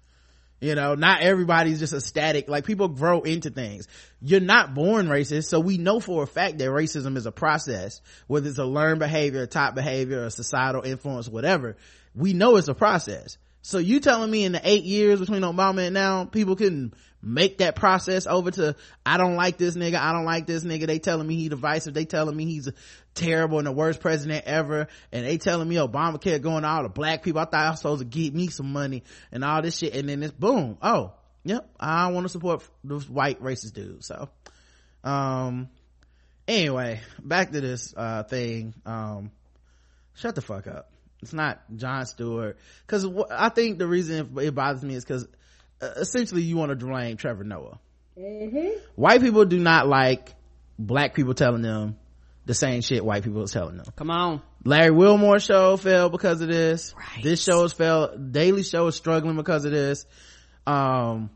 you know not everybody's just a static like people grow into things. You're not born racist so we know for a fact that racism is a process whether it's a learned behavior a top behavior a societal influence whatever. We know it's a process so you telling me in the eight years between obama and now people can make that process over to i don't like this nigga i don't like this nigga. They telling me he divisive they telling me he's terrible and the worst president ever and they telling me obamacare going to all the black people. I thought i was supposed to give me some money and all this shit and then it's boom. Oh yep i want to support this white racist dude so um anyway back to this uh thing um shut the fuck up it's not Jon stewart because i think the reason it bothers me is because uh, essentially you want to blame trevor noah mm-hmm. white people do not like black people telling them the same shit white people are telling them.
Come on.
Larry Wilmore show fell because of this. Right. This show is fell. Daily Show is struggling because of this. Um,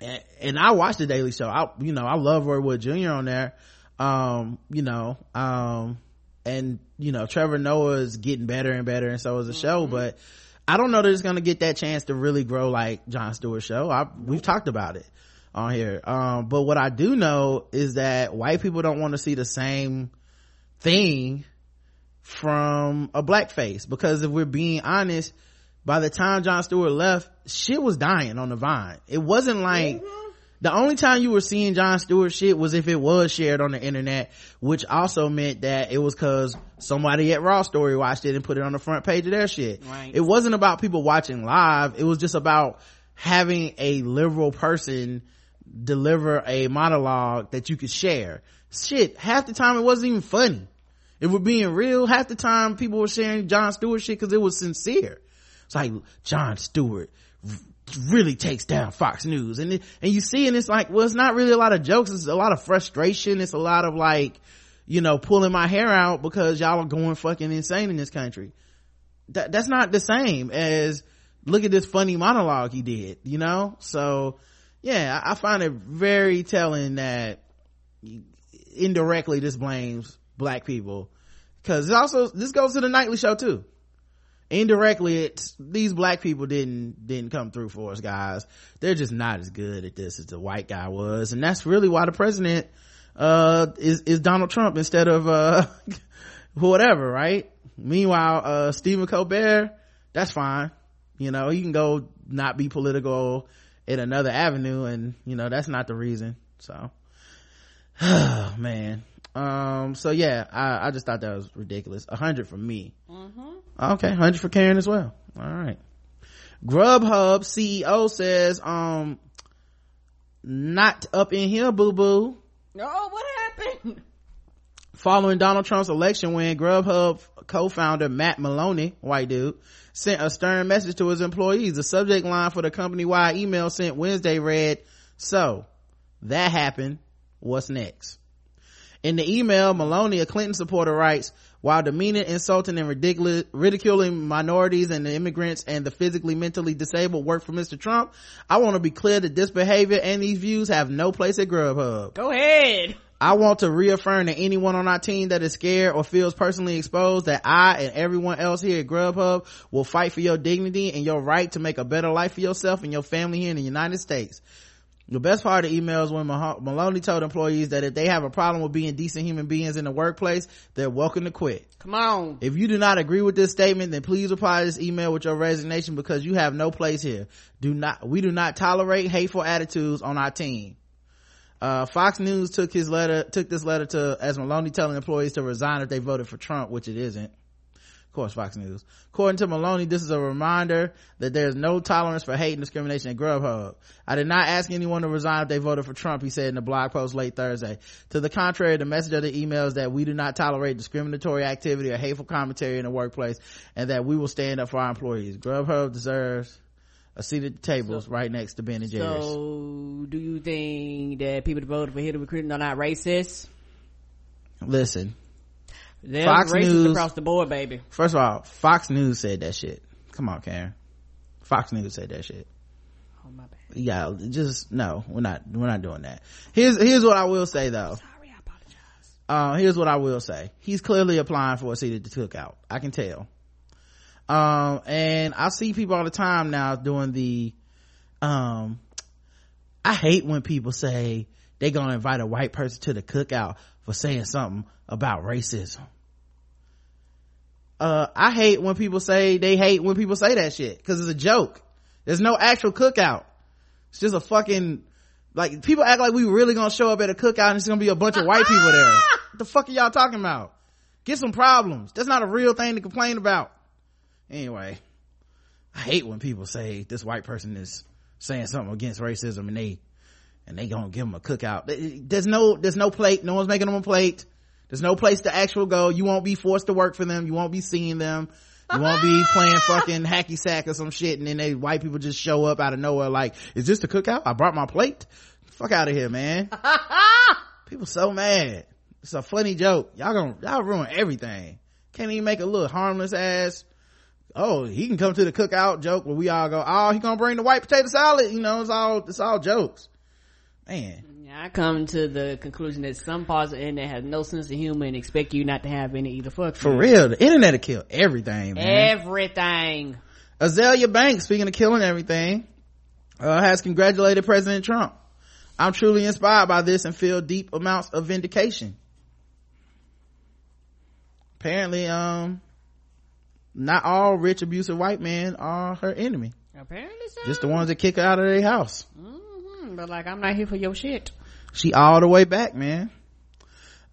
and, and, I watched the Daily Show. I, you know, I love Roy Wood Jr. on there. Um, you know, um, and you know, Trevor Noah is getting better and better, and so is the mm-hmm. show. But I don't know that it's going to get that chance to really grow like jon Stewart show. I, we've talked about it on here. Um, but what I do know is that white people don't want to see the same thing from a black face because if we're being honest by the time jon stewart left shit was dying on the vine it wasn't like mm-hmm. The only time you were seeing Jon stewart shit was if it was shared on the internet which also meant that it was because somebody at raw story watched it and put it on the front page of their shit. Right. it wasn't about people watching live. It was just about having a liberal person deliver a monologue that you could share. Shit half the time it wasn't even funny. If we're being real half the time people were sharing Jon Stewart shit because it was sincere. It's like Jon Stewart really takes down Fox News. And, it, and you see, and it's like, well, it's not really a lot of jokes. It's a lot of frustration. It's a lot of like, you know, pulling my hair out because y'all are going fucking insane in this country. That, that's not the same as look at this funny monologue he did, you know? So yeah, I, I find it very telling that indirectly this blames black people. Cause also, this goes to the nightly show too indirectly it's these black people didn't didn't come through for us guys. They're just not as good at this as the white guy was. And that's really why the president uh is is donald trump instead of uh whatever right? Meanwhile uh stephen colbert that's fine. You know he can go not be political in another avenue and you know that's not the reason. So man um so yeah i i just thought that was ridiculous. A hundred for me. Mm-hmm. okay 100 for karen as well. All right. Grubhub ceo says um not up in here boo boo
oh what happened?
Following donald trump's election win grubhub co-founder matt maloney white dude sent a stern message to his employees. The subject line for the company-wide email sent wednesday read so that happened. What's next in the email, Maloney, a Clinton supporter, writes, while demeaning, insulting, and ridiculing minorities and the immigrants and the physically, mentally disabled work for Mr. Trump, I want to be clear that this behavior and these views have no place at Grubhub.
Go ahead.
I want to reaffirm to anyone on our team that is scared or feels personally exposed that I and everyone else here at Grubhub will fight for your dignity and your right to make a better life for yourself and your family here in the United States. The best part of the email is when Maloney told employees that if they have a problem with being decent human beings in the workplace, they're welcome to quit.
Come on.
If you do not agree with this statement, then please reply to this email with your resignation because you have no place here. Do not, we do not tolerate hateful attitudes on our team. Uh, Fox News took his letter, took this letter to, as Maloney telling employees to resign if they voted for Trump, which it isn't of course fox news according to maloney this is a reminder that there's no tolerance for hate and discrimination at grubhub i did not ask anyone to resign if they voted for trump he said in a blog post late thursday to the contrary the message of the email is that we do not tolerate discriminatory activity or hateful commentary in the workplace and that we will stand up for our employees grubhub deserves a seat at the tables so, right next to Ben and Jerry's.
So, do you think that people that voted for Hillary Clinton are not racist?
Listen,
they're Fox News across the board, baby.
First of all, Fox News said that shit. Come on, Karen. Fox News said that shit.
Oh my bad.
Yeah, just no, we're not we're not doing that. Here's here's what I will say though.
Sorry, I apologize.
Uh, here's what I will say. He's clearly applying for a seat at the cookout. I can tell. Um, and I see people all the time now doing the, um, I hate when people say they gonna invite a white person to the cookout for saying something about racism. Uh, I hate when people say they hate when people say that shit because it's a joke. There's no actual cookout. It's just a fucking like people act like we really gonna show up at a cookout and it's gonna be a bunch of white people there. What the fuck are y'all talking about? Get some problems. That's not a real thing to complain about. Anyway, I hate when people say this white person is saying something against racism and they and they gonna give them a cookout. There's no there's no plate. No one's making them a plate. There's no place to actual go. You won't be forced to work for them. You won't be seeing them. You won't be playing fucking hacky sack or some shit and then they white people just show up out of nowhere like, is this the cookout? I brought my plate. Fuck out of here, man. people so mad. It's a funny joke. Y'all gonna, y'all ruin everything. Can't even make a little harmless ass, oh, he can come to the cookout joke where we all go, oh, he gonna bring the white potato salad. You know, it's all, it's all jokes. Man.
I come to the conclusion that some parts of the internet have no sense of humor and expect you not to have any either. Fuck
For real, the internet will kill everything,
man. Everything.
Azealia Banks, speaking of killing everything, uh, has congratulated President Trump. I'm truly inspired by this and feel deep amounts of vindication. Apparently, um, not all rich abusive white men are her enemy.
Apparently so.
Just the ones that kick her out of their house.
Mm-hmm. But like, I'm not here for your shit.
She all the way back man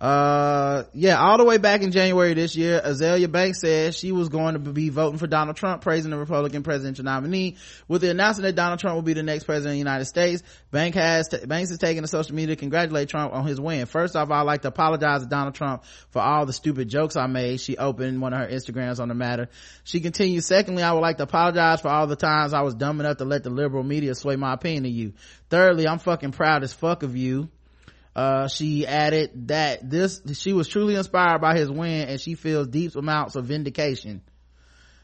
uh yeah all the way back in january this year azealia banks said she was going to be voting for donald trump praising the republican presidential nominee. With the announcement that donald trump will be the next president of the united states bank has t- banks is taking to social media to congratulate trump on his win. First off i'd like to apologize to donald trump for all the stupid jokes i made. She opened one of her instagrams on the matter. She continued secondly i would like to apologize for all the times i was dumb enough to let the liberal media sway my opinion of you. Thirdly i'm fucking proud as fuck of you uh, she added that this she was truly inspired by his win and she feels deep amounts of vindication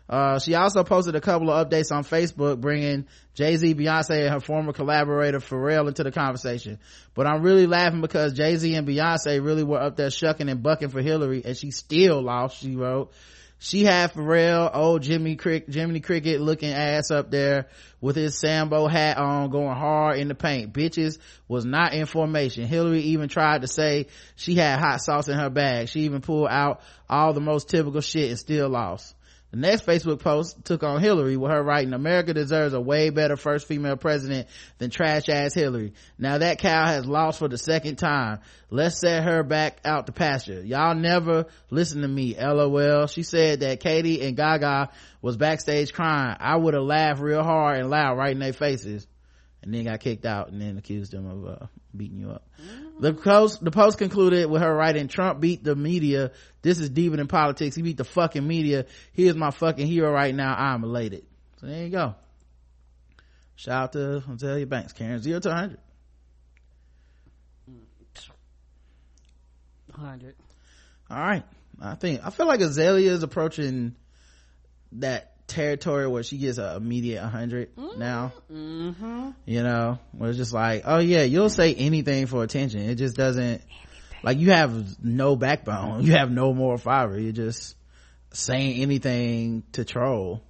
uh, she also posted a couple of updates on Facebook, bringing Jay-Z, Beyonce, and her former collaborator Pharrell into the conversation. But I'm really laughing because Jay-Z and Beyonce really were up there shucking and bucking for Hillary, and she still lost, she wrote. She had Pharrell, old Jimmy Crick, Jiminy Cricket looking ass up there with his Sambo hat on, going hard in the paint. Bitches was not in formation. Hillary even tried to say she had hot sauce in her bag. She even pulled out all the most typical shit and still lost. The next Facebook post took on Hillary with her writing, America deserves a way better first female president than trash ass Hillary. Now that cow has lost for the second time. Let's set her back out to pasture. Y'all never listen to me, lol. She said that Katy and Gaga was backstage crying. I would have laughed real hard and loud right in their faces and then got kicked out and then accused them of uh, beating you up. The post, the post concluded with her writing, Trump beat the media. This is deeper than politics. He beat the fucking media. He is my fucking hero right now. I'm elated. So there you go. Shout out to Azealia Banks, Karen. Zero to 100.
100.
All right. I think, I feel like Azealia is approaching that territory where she gets a immediate 100 now.
Mm-hmm.
you know where it's just like oh yeah you'll say anything for attention. It just doesn't like you have no backbone. You have no moral fiber. You're just saying anything to troll.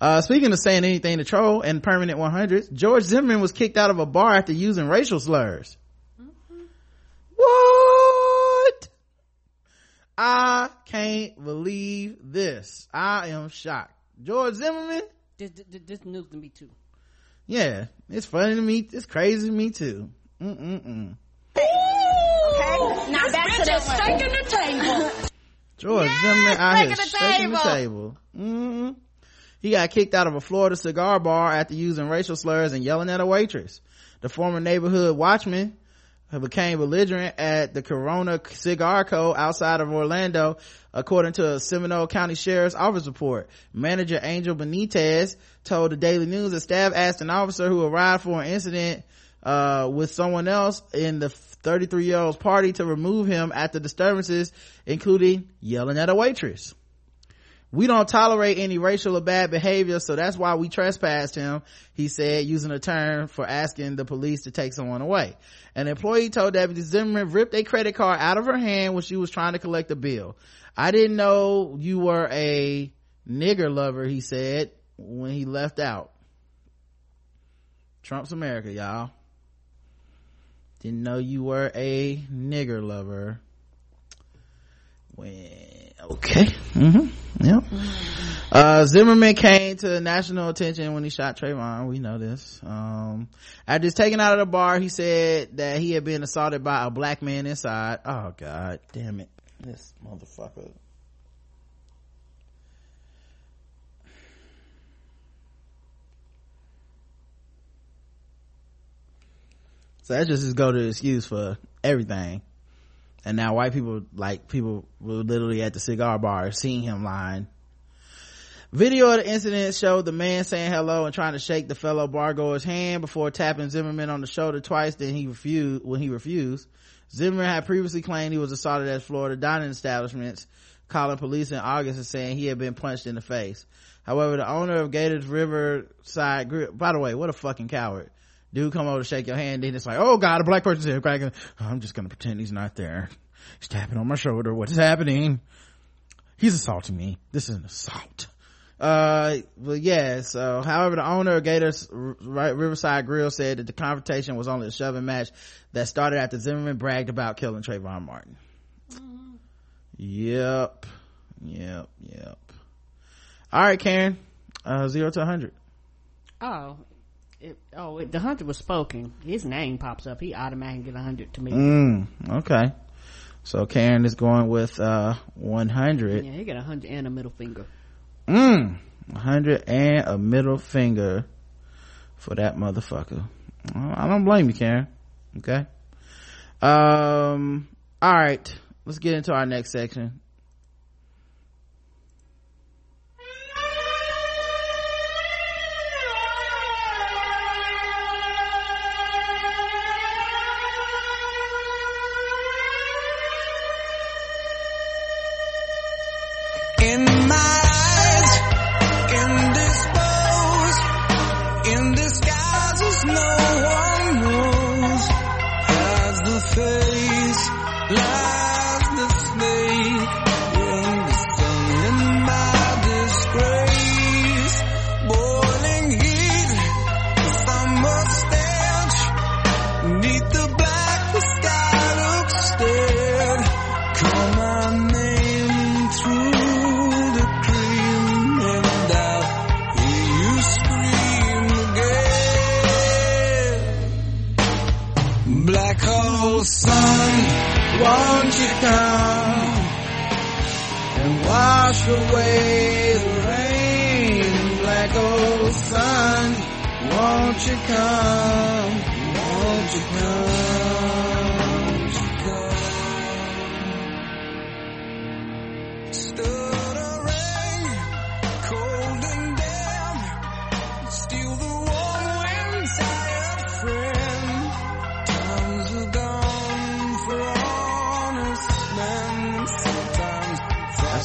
Uh speaking of saying anything to troll and permanent 100s george zimmerman was kicked out of a bar after using racial slurs. What? I can't believe this. I am shocked george zimmerman
This, this, this news to me too.
yeah it's funny to me it's crazy to me too Mm-mm-mm.
Now back to the steak in the table.
George Zimmerman out here
the
shaking the table. hmm He got kicked out of a Florida cigar bar after using racial slurs and yelling at a waitress. The former neighborhood watchman who became belligerent at the Corona Cigar Co. outside of Orlando, according to a Seminole County Sheriff's Office report. Manager Angel Benitez told the Daily News that staff asked an officer who arrived for an incident uh, with someone else in the 33 year old's party to remove him after disturbances, including yelling at a waitress. We don't tolerate any racial or bad behavior, so that's why we trespassed him, he said, using a term for asking the police to take someone away. An employee told Deputy Zimmerman ripped a credit card out of her hand when she was trying to collect a bill. I didn't know you were a nigger lover, he said when he left out. Trump's America, y'all. Didn't know you were a nigger lover. When, okay. Mm-hmm. Yep. Uh, Zimmerman came to national attention when he shot Trayvon. We know this. Um, after he's taken out of the bar, he said that he had been assaulted by a black man inside. Oh God, damn it. This motherfucker. So that just is go to excuse for everything. And now white people, like people were literally at the cigar bar seeing him lying. Video of the incident showed the man saying hello and trying to shake the fellow bargoer's hand before tapping Zimmerman on the shoulder twice. Then he refused when he refused. Zimmerman had previously claimed he was assaulted at Florida dining establishments, calling police in August and saying he had been punched in the face. However, the owner of Gators Riverside by the way, what a fucking coward. Dude come over to shake your hand, and it's like, oh god, a black person's here cracking. I'm just gonna pretend he's not there. He's tapping on my shoulder. What is happening? He's assaulting me. This is an assault. Uh, but yeah, so, however, the owner of Gators Riverside Grill said that the confrontation was only a shoving match that started after Zimmerman bragged about killing Trayvon Martin. Yep. Yep. Yep. All right, Karen. Uh, zero to 100.
Oh, it, oh, it, the hunter was spoken. His name pops up. He automatically get a hundred to me.
Mm, okay. So Karen is going with, uh, 100.
Yeah, he got a hundred and a middle finger.
Mmm. 100 and a middle finger for that motherfucker. I don't blame you, Karen. Okay. Um, all right. Let's get into our next section.
Wash away the rain? Black hole sun, won't you come? Won't you come?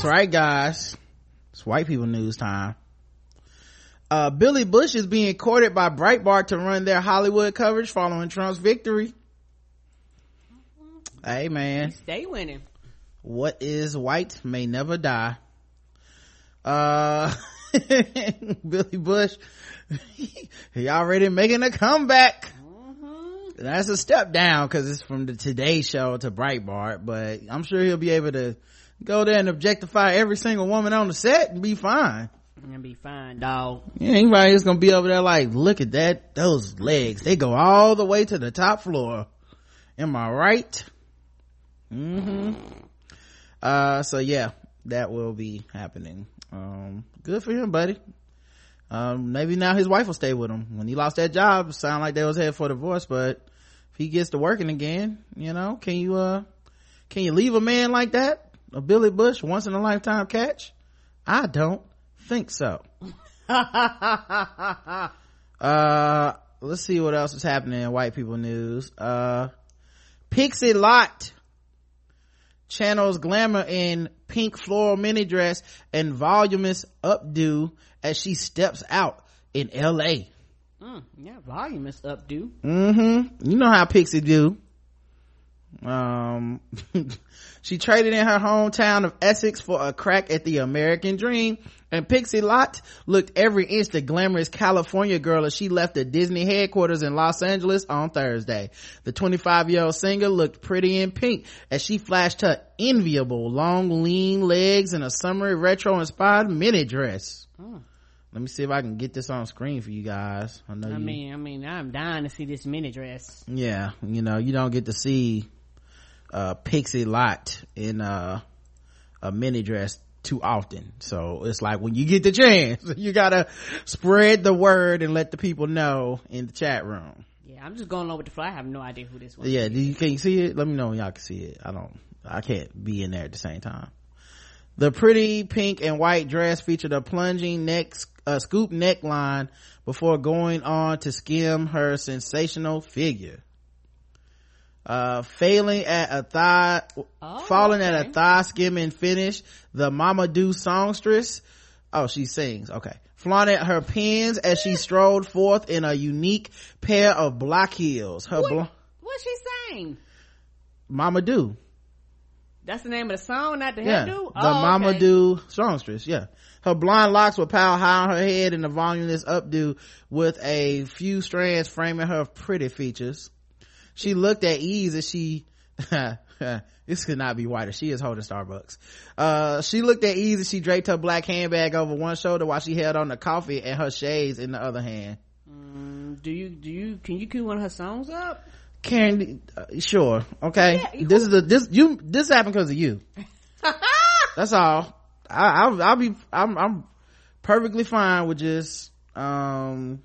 Right, guys. It's white people news time. Uh, Billy Bush is being courted by Breitbart to run their Hollywood coverage following Trump's victory. Hey man,
Stay winning.
what is white may never die. Uh, Billy Bush, he already making a comeback. That's a step down because it's from the Today Show to Breitbart, but I'm sure he'll be able to go there and objectify every single woman on the set and be fine.
And be fine, dog.
Yeah, anybody is gonna be over there like, look at that, those legs, they go all the way to the top floor. Am I right? mm-hmm Uh, so yeah, that will be happening. Um, good for him, buddy. Um, maybe now his wife will stay with him. When he lost that job, it sounded like they was headed for divorce, but if he gets to working again, you know, can you, uh, can you leave a man like that? A Billy Bush once in a lifetime catch? I don't think so. uh, let's see what else is happening in white people news. Uh, Pixie Lott channels glamour in pink floral mini dress and voluminous updo as she steps out in LA.
Mm, yeah, volume is up, dude.
Mm-hmm. You know how Pixie do. Um, she traded in her hometown of Essex for a crack at the American dream. And Pixie Lott looked every inch the glamorous California girl as she left the Disney headquarters in Los Angeles on Thursday. The 25 year old singer looked pretty in pink as she flashed her enviable long lean legs in a summery retro inspired mini dress.
Oh.
Let me see if I can get this on screen for you guys. I know
I
you,
mean, I mean, I'm dying to see this mini dress.
yeah you know you don't get to see uh pixie lott in uh a mini dress too often. So it's like when you get the chance you gotta spread the word and let the people know in the chat room.
Yeah, I'm just going over with the fly. I have no idea who this one.
yeah do you can you see it? Let me know when y'all can see it. I don't i can't be in there at the same time. The pretty pink and white dress featured a plunging neck uh, scoop neckline before going on to skim her sensational figure uh failing at a thigh
Oh,
falling at
okay.
a thigh skimming finish the mama do songstress oh she sings okay flaunted her pins as she strode forth in a unique pair of black heels her
What?
bl-
What's she saying?
mama do
That's the name of the song, not the
yeah
hairdo.
the
oh,
mama
okay.
do songstress yeah her blonde locks were piled high on her head in a voluminous updo with a few strands framing her pretty features she looked at ease as she this could not be whiter she is holding starbucks uh she looked at ease as she draped her black handbag over one shoulder while she held on the coffee and her shades in the other hand
Mm, do you do you can you cue one of her songs up?
Karen, uh, sure, okay.
Yeah,
this is a this you this happened because of you. That's all. I, I'll, I'll be. I'm. I'm perfectly fine with just um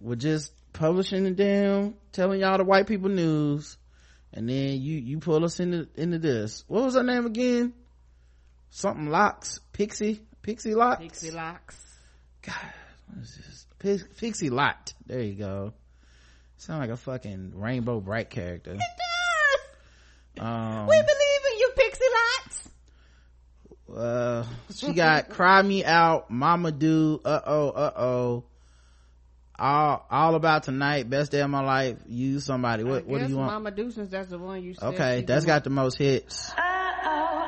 with just publishing the damn telling y'all the white people news, and then you you pull us into into this. What was her name again? Something locks pixie pixie locks.
Pixie locks.
god What is this? Pix, pixie lott. There you go. Sound like a fucking rainbow bright character. It Um,
We believe in you, Pixie Lots.
uh she got cry me out mama do uh-oh uh-oh all all about tonight best day of my life use somebody what what do you want
Mama do since that's the one you said.
okay
she
that's
do.
got the most hits
Every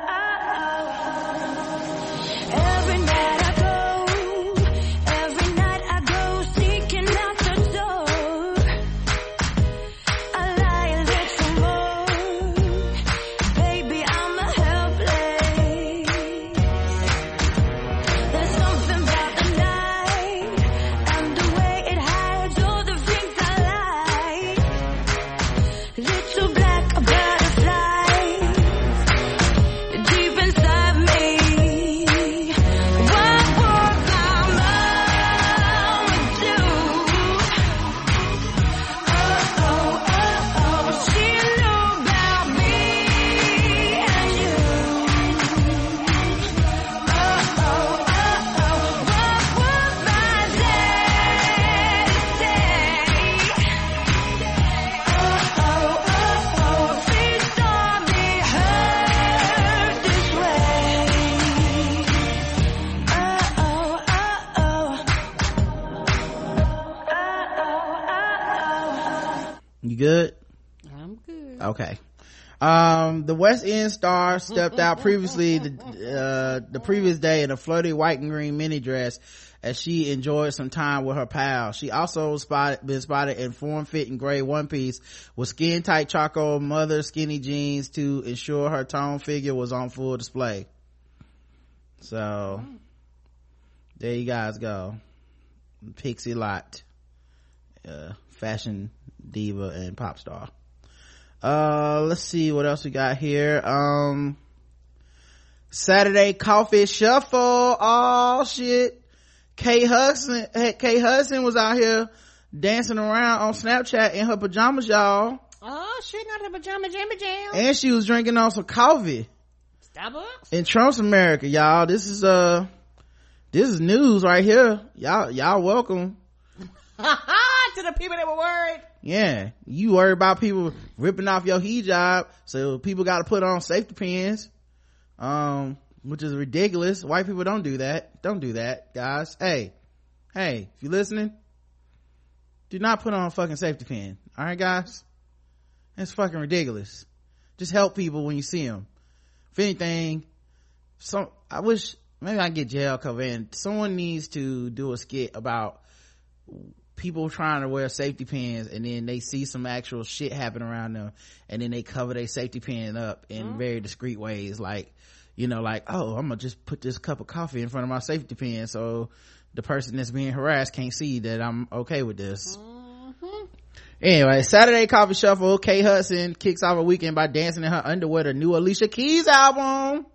you
good?
I'm good.
okay. Um the west end star stepped out previously the uh the previous day in a flirty white and green mini dress as she enjoyed some time with her pal. She also spotted been spotted in form fitting gray one piece with skin tight charcoal mother skinny jeans to ensure her tone figure was on full display. So there you guys go. Pixie Lott uh fashion diva and pop star. Uh let's see what else we got here. Um saturday coffee shuffle. Oh shit. Kate Hudson Kate Hudson was out here dancing around on snapchat in her pajamas y'all.
Oh, she not her pajama jammy jam.
and she was drinking on some coffee.
Starbucks.
in trump's america y'all. This is uh this is news right here. Y'all y'all welcome.
To the people that were worried.
Yeah, you worry about people ripping off your hijab, so people got to put on safety pins, um, which is ridiculous. White people don't do that. Don't do that, guys. Hey, hey, if you're listening, do not put on a fucking safety pin. All right, guys, that's fucking ridiculous. Just help people when you see them. If anything, some I wish maybe I get jail cover in. Someone needs to do a skit about people trying to wear safety pins and then they see some actual shit happen around them and then they cover their safety pin up in mm-hmm. very discreet ways like you know like oh i'm gonna just put this cup of coffee in front of my safety pin so the person that's being harassed can't see that i'm okay with this mm-hmm. Anyway, Saturday Coffee Shuffle, Kate Hudson kicks off a weekend by dancing in her underwear to new Alicia Keys album.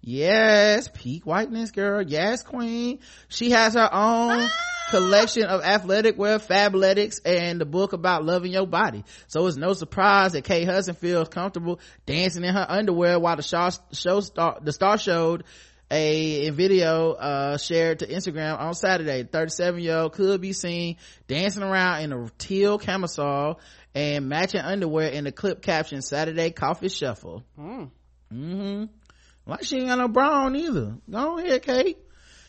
Yes, peak whiteness girl. Yes, queen. She has her own ah! Collection of athletic wear, fabletics, and the book about loving your body. So it's no surprise that Kate Hudson feels comfortable dancing in her underwear while the show, show star, the star showed a, a video uh shared to instagram on saturday. 37 year old could be seen dancing around in a teal camisole and matching underwear in the clip caption saturday coffee shuffle. Mm-hmm. Like she ain't got no bra on either? Go ahead kate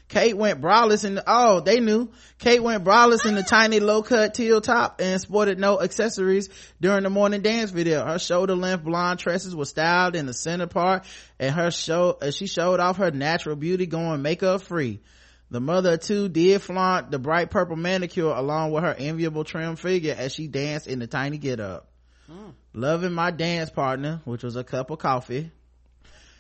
kate went braless in the oh they knew. Kate went braless in the tiny low cut teal top and sported no accessories during the morning dance video. Her shoulder length blonde tresses were styled in the center part and her show uh, she showed off her natural beauty going makeup free. The mother of two did flaunt the bright purple manicure along with her enviable trim figure as she danced in the tiny get up. Loving my dance partner which was a cup of coffee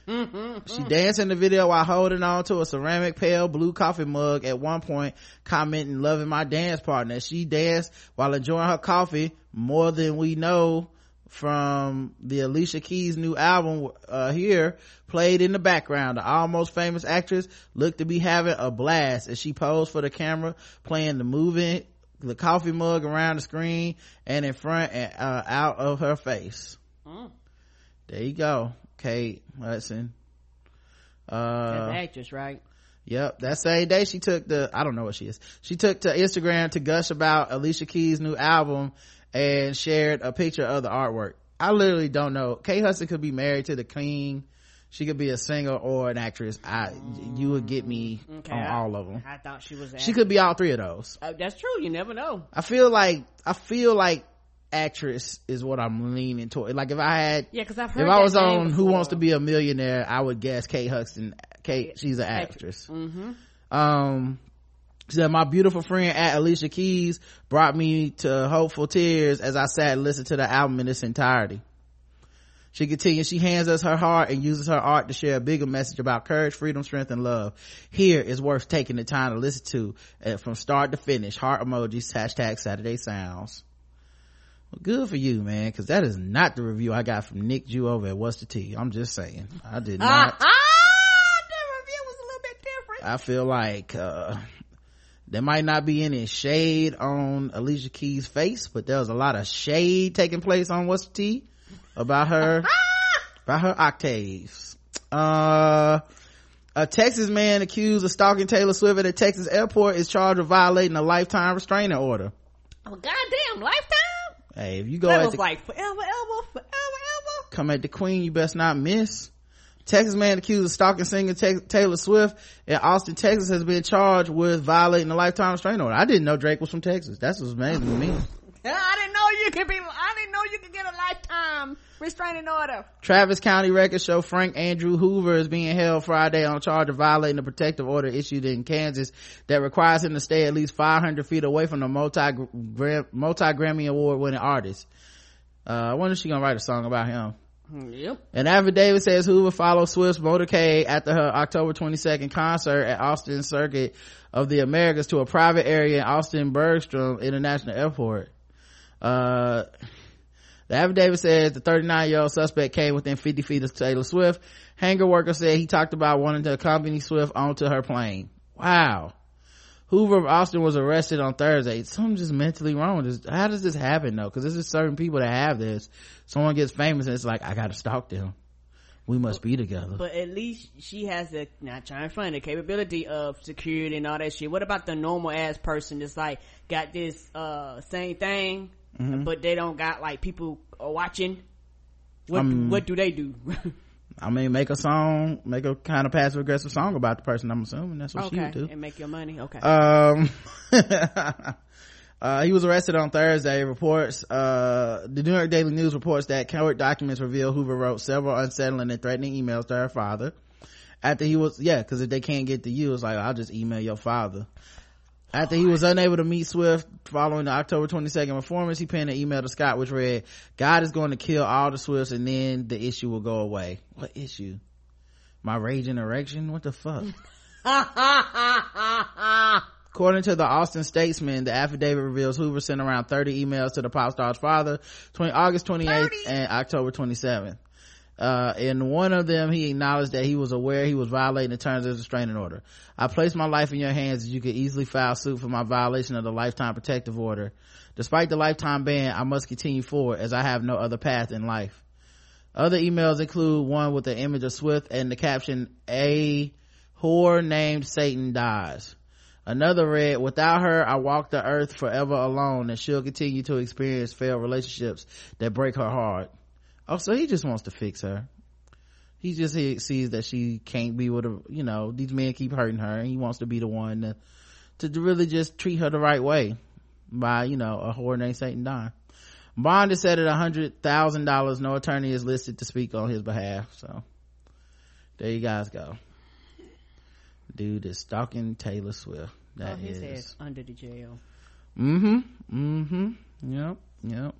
she danced in the video while holding on to a ceramic pale blue coffee mug at one point, commenting, loving my dance partner. She danced while enjoying her coffee more than we know from the Alicia Keys new album, uh, here played in the background. The almost famous actress looked to be having a blast as she posed for the camera, playing the moving, the coffee mug around the screen and in front and uh, out of her face. There you go. Kate Hudson. Uh,
That's actress, right?
Yep. That same day she took the, I don't know what she is. She took to Instagram to gush about Alicia Keys' new album and shared a picture of the artwork. I literally don't know. Kate Hudson could be married to the king. She could be a singer or an actress. I, you would get me
Okay,
on all of them.
I thought she was.
She could be all three of those.
Uh, that's true. You never know.
I feel like, I feel like actress is what I'm leaning toward. Like if I had,
Yeah, because I've heard.
if I was on Who. Wants to Be a Millionaire, I would guess Kate Hudson. Kate, she's an actress.
Mm-hmm.
Um, she said, my beautiful friend at Alicia Keys brought me to hopeful tears as I sat and listened to the album in its entirety. She continues, she hands us her heart and uses her art to share a bigger message about courage, freedom, strength, and love. Here is worth taking the time to listen to uh, from start to finish. Heart emojis, hashtag Saturday Sounds. Well, good for you, man, cause that is not the review I got from Nick Jew over at What's the Tea. I'm just saying. I did not.
Ah, the review was a little bit different.
I feel like uh there might not be any shade on Alicia Keys' face, but there was a lot of shade taking place on What's the Tea about her about her octaves. Uh a Texas man accused of stalking Taylor Swift at a Texas airport is charged with violating a lifetime restraining order.
Oh goddamn, lifetime.
Hey, if you go
That
at
was
the,
like forever, ever, forever, ever.
come at the queen, you best not miss. Texas man accused of stalking singer Ta- Taylor Swift in Austin, Texas has been charged with violating a lifetime restraining order. I didn't know Drake was from Texas. That's what's amazing to me.
I didn't know you could be. I didn't know you could get a lifetime restraining order.
Travis County records show Frank Andrew Hoover is being held Friday on charge of violating a protective order issued in Kansas that requires him to stay at least 500 feet away from the multi multi Grammy award winning artist. Uh, I wonder if she's gonna write a song about him.
Yep.
An affidavit says Hoover followed Swift's motorcade after her October 22nd concert at Austin Circuit of the Americas to a private area in Austin Bergstrom International Airport. Uh, the affidavit says the 39 year old suspect came within 50 feet of Taylor Swift. Hangar worker said he talked about wanting to accompany Swift onto her plane. Wow. Hoover of Austin was arrested on Thursday. Something's just mentally wrong. Just, how does this happen though? Cause there's just certain people that have this. Someone gets famous and it's like, I gotta stalk them. We must be together.
But at least she has the not trying to find the capability of security and all that shit. What about the normal ass person that's like got this uh same thing,
Mm-hmm.
but they don't got like people are watching? What
Um,
what do they do?
I mean, make a song, make a kind of passive aggressive song about the person. I'm assuming that's what she would do.
and make your money. Okay.
Um, uh, he was arrested on Thursday. Reports, uh, the New York Daily News reports that court documents reveal Hoover wrote several unsettling and threatening emails to her father. After he was, yeah, cause if they can't get to you, it's like, I'll just email your father. After he was unable to meet Swift following the October 22nd performance, he penned an email to Scott which read, God is going to kill all the Swifts and then the issue will go away. What issue? My raging erection? What the fuck? According to the Austin Statesman, the affidavit reveals Hoover sent around 30 emails to the pop star's father, 20, August 28th and October 27th. Uh, in one of them, he acknowledged that he was aware he was violating the terms of the restraining order. I place my life in your hands as you could easily file suit for my violation of the lifetime protective order. Despite the lifetime ban, I must continue forward as I have no other path in life. Other emails include one with the image of Swift and the caption, a whore named Satan dies. Another read, without her, I walk the earth forever alone and she'll continue to experience failed relationships that break her heart. Oh, so he just wants to fix her. He just he sees that she can't be with a, you know, these men keep hurting her and he wants to be the one to, to really just treat her the right way by, you know, a whore named Satan dying. Bond is set at a hundred thousand dollars. No attorney is listed to speak on his behalf. So there you guys go. Dude is stalking Taylor Swift.
oh,
That
his
is.
under the jail.
Mm-hmm. Mm-hmm. Yep. Yep.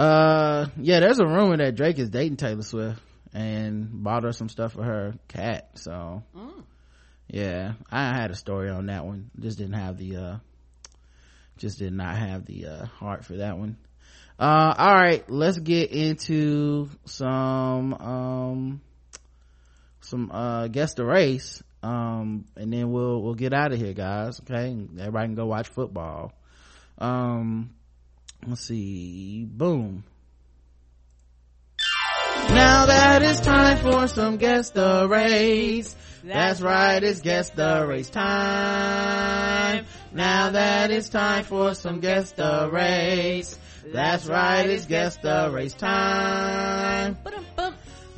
Uh, yeah, there's a rumor that Drake is dating Taylor Swift. and bought her some stuff for her cat. So, yeah, I had a story on that one. Just didn't have the, uh, just did not have the, uh, heart for that one. Uh, all right, let's get into some, um, some, uh, guess the race. Um, and then we'll, we'll get out of here, guys. Okay. Everybody can go watch football. Um, let's see. Boom. Now that it's time for some guess the race. That's right, it's guess the race time. Now that it's time for some guess the race. That's right, it's guess the race time.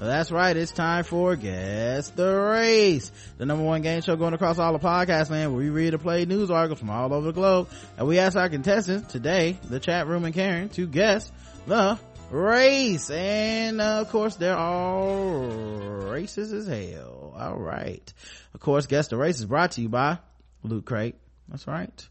That's right, it's time for Guess the Race, the number one game show going across all the podcast land where we read and play news articles from all over the globe. And we ask our contestants today, the chat room and Karen, to guess the race. And uh, of course, they're all racist as hell. All right. Of course, Guess the Race is brought to you by Loot Crate. That's right.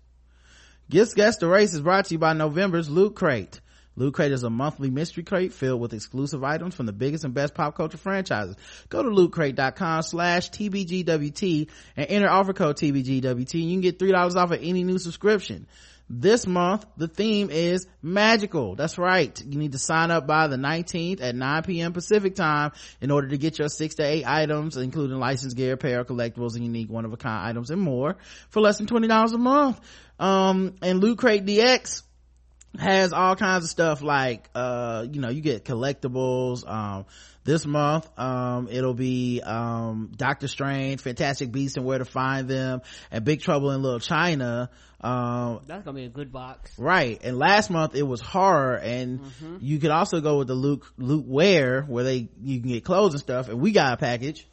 Guess Guess the Race is brought to you by November's Loot Crate. Loot Crate is a monthly mystery crate filled with exclusive items from the biggest and best pop culture franchises. Go to lootcrate.com slash TBGWT and enter offer code TBGWT and you can get $3 off of any new subscription. This month, the theme is magical. That's right. You need to sign up by the 19th at 9 p.m. Pacific time in order to get your six to eight items, including licensed gear, apparel, collectibles, and unique one-of-a-kind items and more for less than $20 a month. Um, and Loot Crate DX has all kinds of stuff like uh you know you get collectibles um this month um it'll be um doctor strange fantastic beasts and where to find them and big trouble in little china um
That's gonna be a good box.
right and last month it was horror and you could also go with the loot loot wear where they you can get clothes and stuff and we got a package.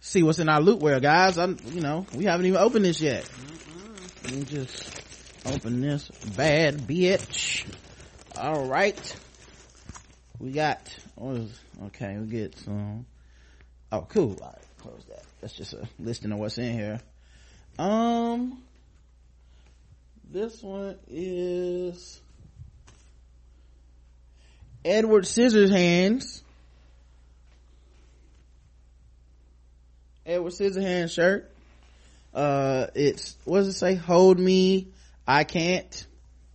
See what's in our loot wear guys. I'm you know we haven't even opened this yet. Let me just open this bad bitch. All right. We got okay we get some. Oh cool. All right close that. That's just a listing of what's in here. Um this one is edward scissorhands. Edward scissorhands shirt. Uh it's what does it say? Hold me i can't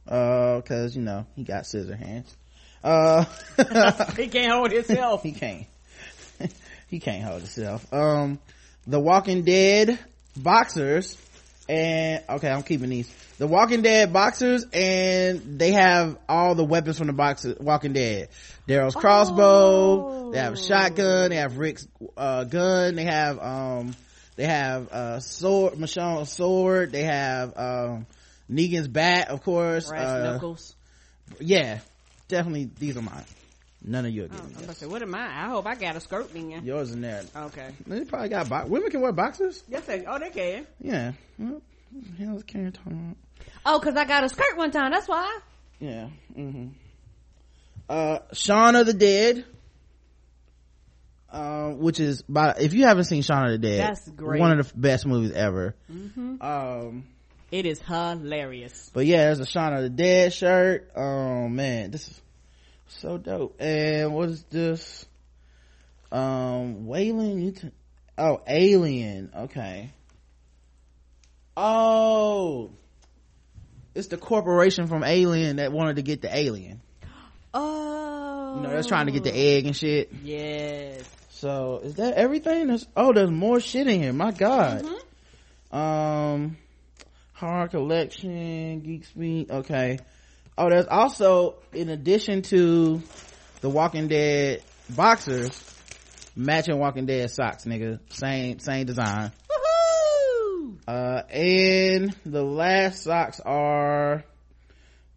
uh cause you know he got scissor hands. Uh
He can't hold himself.
he can't. He can't hold himself. Um the walking dead boxers and okay i'm keeping these. The walking dead boxers and they have all the weapons from the box walking dead. Daryl's crossbow they have a shotgun they have rick's uh gun they have um they have uh sword michonne's sword they have um negan's bat of course
Brass
uh,
knuckles.
yeah definitely these are mine none of you are
Oh,
getting
to
this
say, what am I? I hope I got a skirt then.
yours in there
Okay.
they probably got bo- women can wear boxers
Yes, they, oh, they can.
yeah well, what the hell is Karen talking about?
Oh, cause I got a skirt one time. That's why.
Yeah. hmm Uh, Shaun of the Dead. Uh, which is by, if you haven't seen Shaun of the Dead,
That's great.
One of the best movies ever. Mhm. Um,
It is hilarious.
but yeah, there's a Shaun of the Dead shirt. Oh man, this is so dope. And what is this? Um, Weyland, you t- oh, Alien. Okay. Oh, it's the corporation from Alien that wanted to get the alien.
Oh.
You know, that's trying to get the egg and shit.
Yes.
So is that everything? Oh, there's more shit in here. My God. Um, horror collection, Geek Speed. Okay. Oh, there's also, in addition to the Walking Dead boxers, matching Walking Dead socks, nigga. Same, same design.
Woohoo!
Uh, and the last socks are,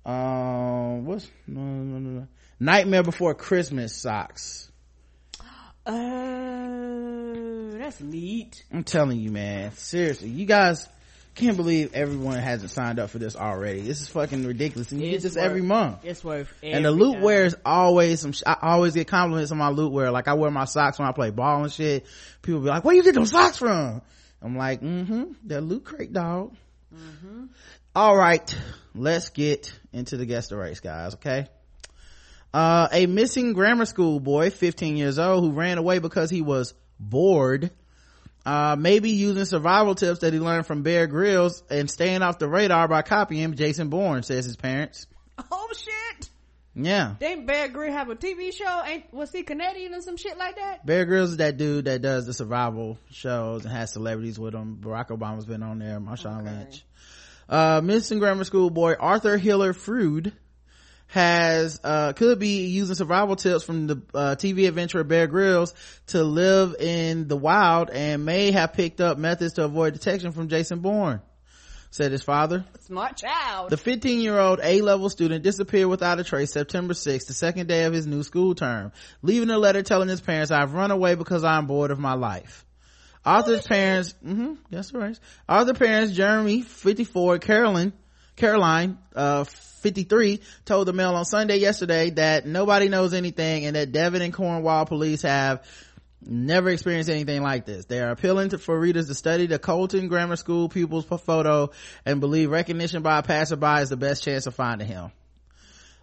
um, what's, no, no, no, no. Nightmare Before Christmas socks.
Oh, that's neat.
I'm telling you, man. Seriously, you guys can't believe everyone hasn't signed up for this already. This is fucking ridiculous. And you get
It's
this
worth-
every month.
It's worth.
and the loot
time.
wear is always some, sh- I always get compliments on my loot wear. Like I wear my socks when I play ball and shit. People be like, where you get those socks from? I'm like, mm-hmm, they're loot crate dog. All right, let's get into the guest the race, guys. Okay. Uh, a missing grammar school boy, 15 years old, who ran away because he was bored, uh, maybe using survival tips that he learned from Bear Grylls and staying off the radar by copying Jason Bourne, says his parents.
Oh shit!
Yeah.
Didn't Bear Grylls have a TV show? Ain't was he Canadian or some shit like that?
Bear Grylls is that dude that does the survival shows and has celebrities with him. Barack Obama's been on there. Marshawn Lynch. Uh, missing grammar school boy Arthur Hiller Frood has, uh, could be using survival tips from the, uh, TV adventurer Bear Grylls to live in the wild and may have picked up methods to avoid detection from Jason Bourne, said his father.
Smart child.
The 15 year old A-level student disappeared without a trace September 6th, the second day of his new school term, leaving a letter telling his parents, I've run away because I'm bored of my life. Arthur's parents, mm-hmm, that's right. Arthur's parents, Jeremy, 54, Carolyn, Caroline, uh, 53, told the Mail on Sunday yesterday that nobody knows anything and that Devon and Cornwall police have never experienced anything like this. They are appealing to, for readers to study the Colyton Grammar School pupil's photo and believe recognition by a passerby is the best chance of finding him.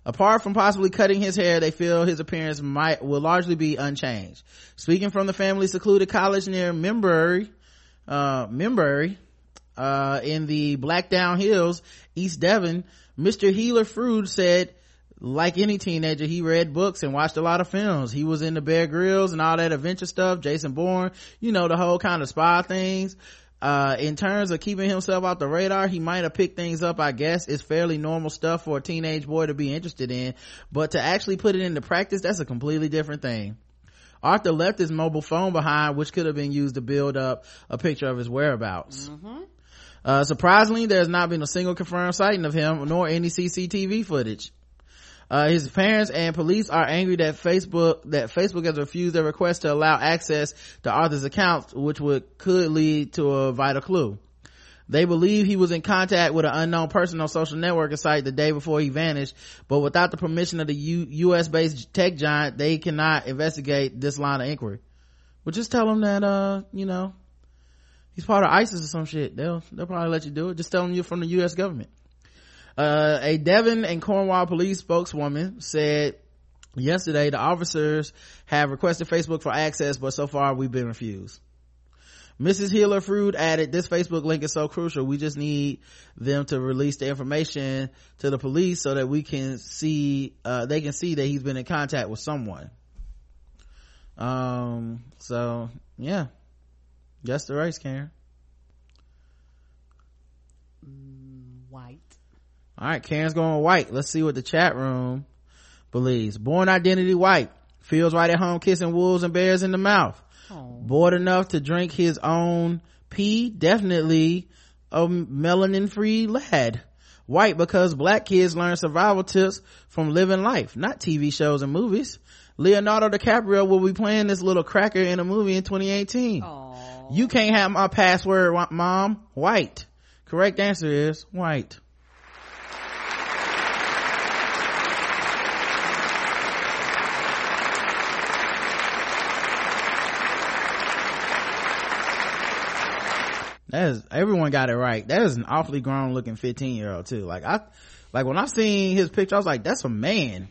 Apart from possibly cutting his hair, they feel his appearance might will largely be unchanged. Speaking from the family secluded college near Membury, uh, Membury, uh, in the Blackdown Hills, East Devon, Mr. Healer Frood said, like any teenager, he read books and watched a lot of films. He was into Bear Grylls and all that adventure stuff, Jason Bourne, you know, the whole kind of spy things. Uh, in terms of keeping himself off the radar, he might have picked things up, I guess. It's fairly normal stuff for a teenage boy to be interested in, but to actually put it into practice, that's a completely different thing. Arthur left his mobile phone behind, which could have been used to build up a picture of his whereabouts. Uh, surprisingly, has not been a single confirmed sighting of him, nor any CCTV footage. Uh, his parents and police are angry that Facebook, that Facebook has refused their request to allow access to Arthur's accounts, which would, could lead to a vital clue. They believe he was in contact with an unknown person on social networking site the day before he vanished, but without the permission of the U- US based tech giant, they cannot investigate this line of inquiry. Well, just tell them that, uh, you know, he's part of ISIS or some shit. They'll, they'll probably let you do it. Just tell them you're from the US government. Uh, a Devon and Cornwall police spokeswoman said yesterday the officers have requested Facebook for access, but so far we've been refused. Mrs. Healer Frood added, this Facebook link is so crucial. We just need them to release the information to the police so that we can see, uh, they can see that he's been in contact with someone. Um, so yeah, that's the race, Karen.
Mm, white.
All right, Karen's going white. Let's see what the chat room believes. Bourne identity white. Feels right at home kissing wolves and bears in the mouth. Bored enough to drink his own pee. Definitely a melanin free lad. White because black kids learn survival tips from living life, not TV shows and movies. Leonardo DiCaprio will be playing this little cracker in a movie in 2018. You can't have my password, mom. White. Correct answer is white. That is, everyone got it right. That is an awfully grown looking 15 year old too. Like I, like when I seen his picture, I was like, that's a man.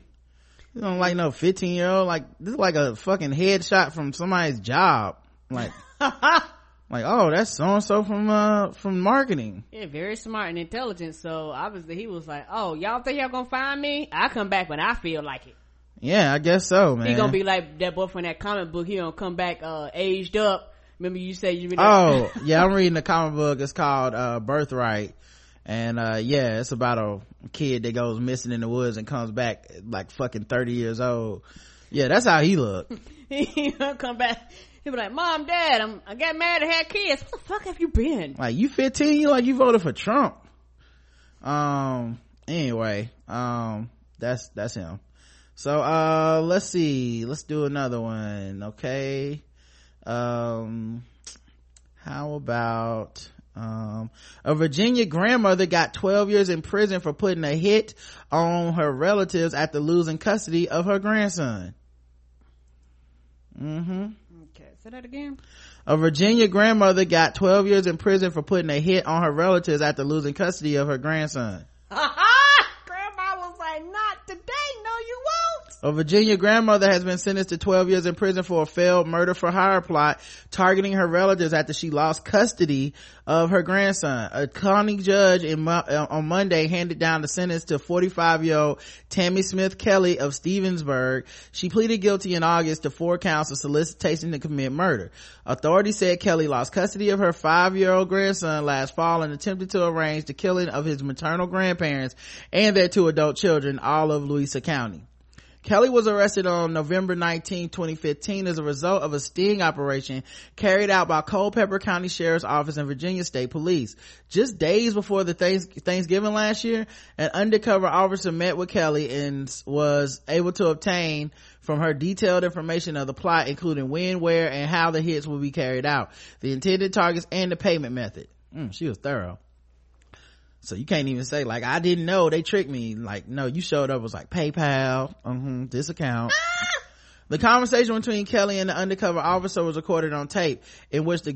You don't like no 15 year old. Like this is like a fucking headshot from somebody's job. Like, like, oh, that's so and so from, uh, from marketing.
Yeah, very smart and intelligent. So obviously he was like, "Oh, y'all think y'all gonna find me? I come back when I feel like it."
Yeah, I guess so, man.
He gonna be like that boy from that comic book. He gonna come back uh aged up. Remember you said you
oh yeah i'm reading the comic book it's called uh birthright and uh yeah it's about a kid that goes missing in the woods and comes back like fucking 30 years old yeah that's how he looked
he gonna come back. Like, "Mom, Dad, I'm I got married and had kids. What the fuck have you been?"
like you 15 you like you voted for trump. Um anyway um that's that's him. So uh let's see. Let's do another one okay? Um how about um a virginia grandmother got 12 years in prison for putting a hit on her relatives after losing custody of her grandson. Mm-hmm
say that again.
a Virginia grandmother got 12 years in prison for putting a hit on her relatives after losing custody of her grandson.
Grandma was like, "Not today, no, you won't."
A Virginia grandmother has been sentenced to 12 years in prison for a failed murder for hire plot targeting her relatives after she lost custody of her grandson. A county judge in, uh, on Monday handed down the sentence to 45 year old Tammy Smith Kelly of Stevensburg. She pleaded guilty in August to four counts of solicitation to commit murder. Authorities said Kelly lost custody of her five year old grandson last fall and attempted to arrange the killing of his maternal grandparents and their two adult children, all of Louisa County. Kelly was arrested on November 19, 2015 as a result of a sting operation carried out by Culpeper County Sheriff's Office and Virginia State Police. Just days before the Thanksgiving last year, an undercover officer met with Kelly and was able to obtain from her detailed information of the plot, including when, where, and how the hits will be carried out, the intended targets, and the payment method. Mm, she was thorough. So you can't even say like I didn't know they tricked me. Like no, you showed up was like PayPal, hmm this account. The conversation between Kelly and the undercover officer was recorded on tape, in which the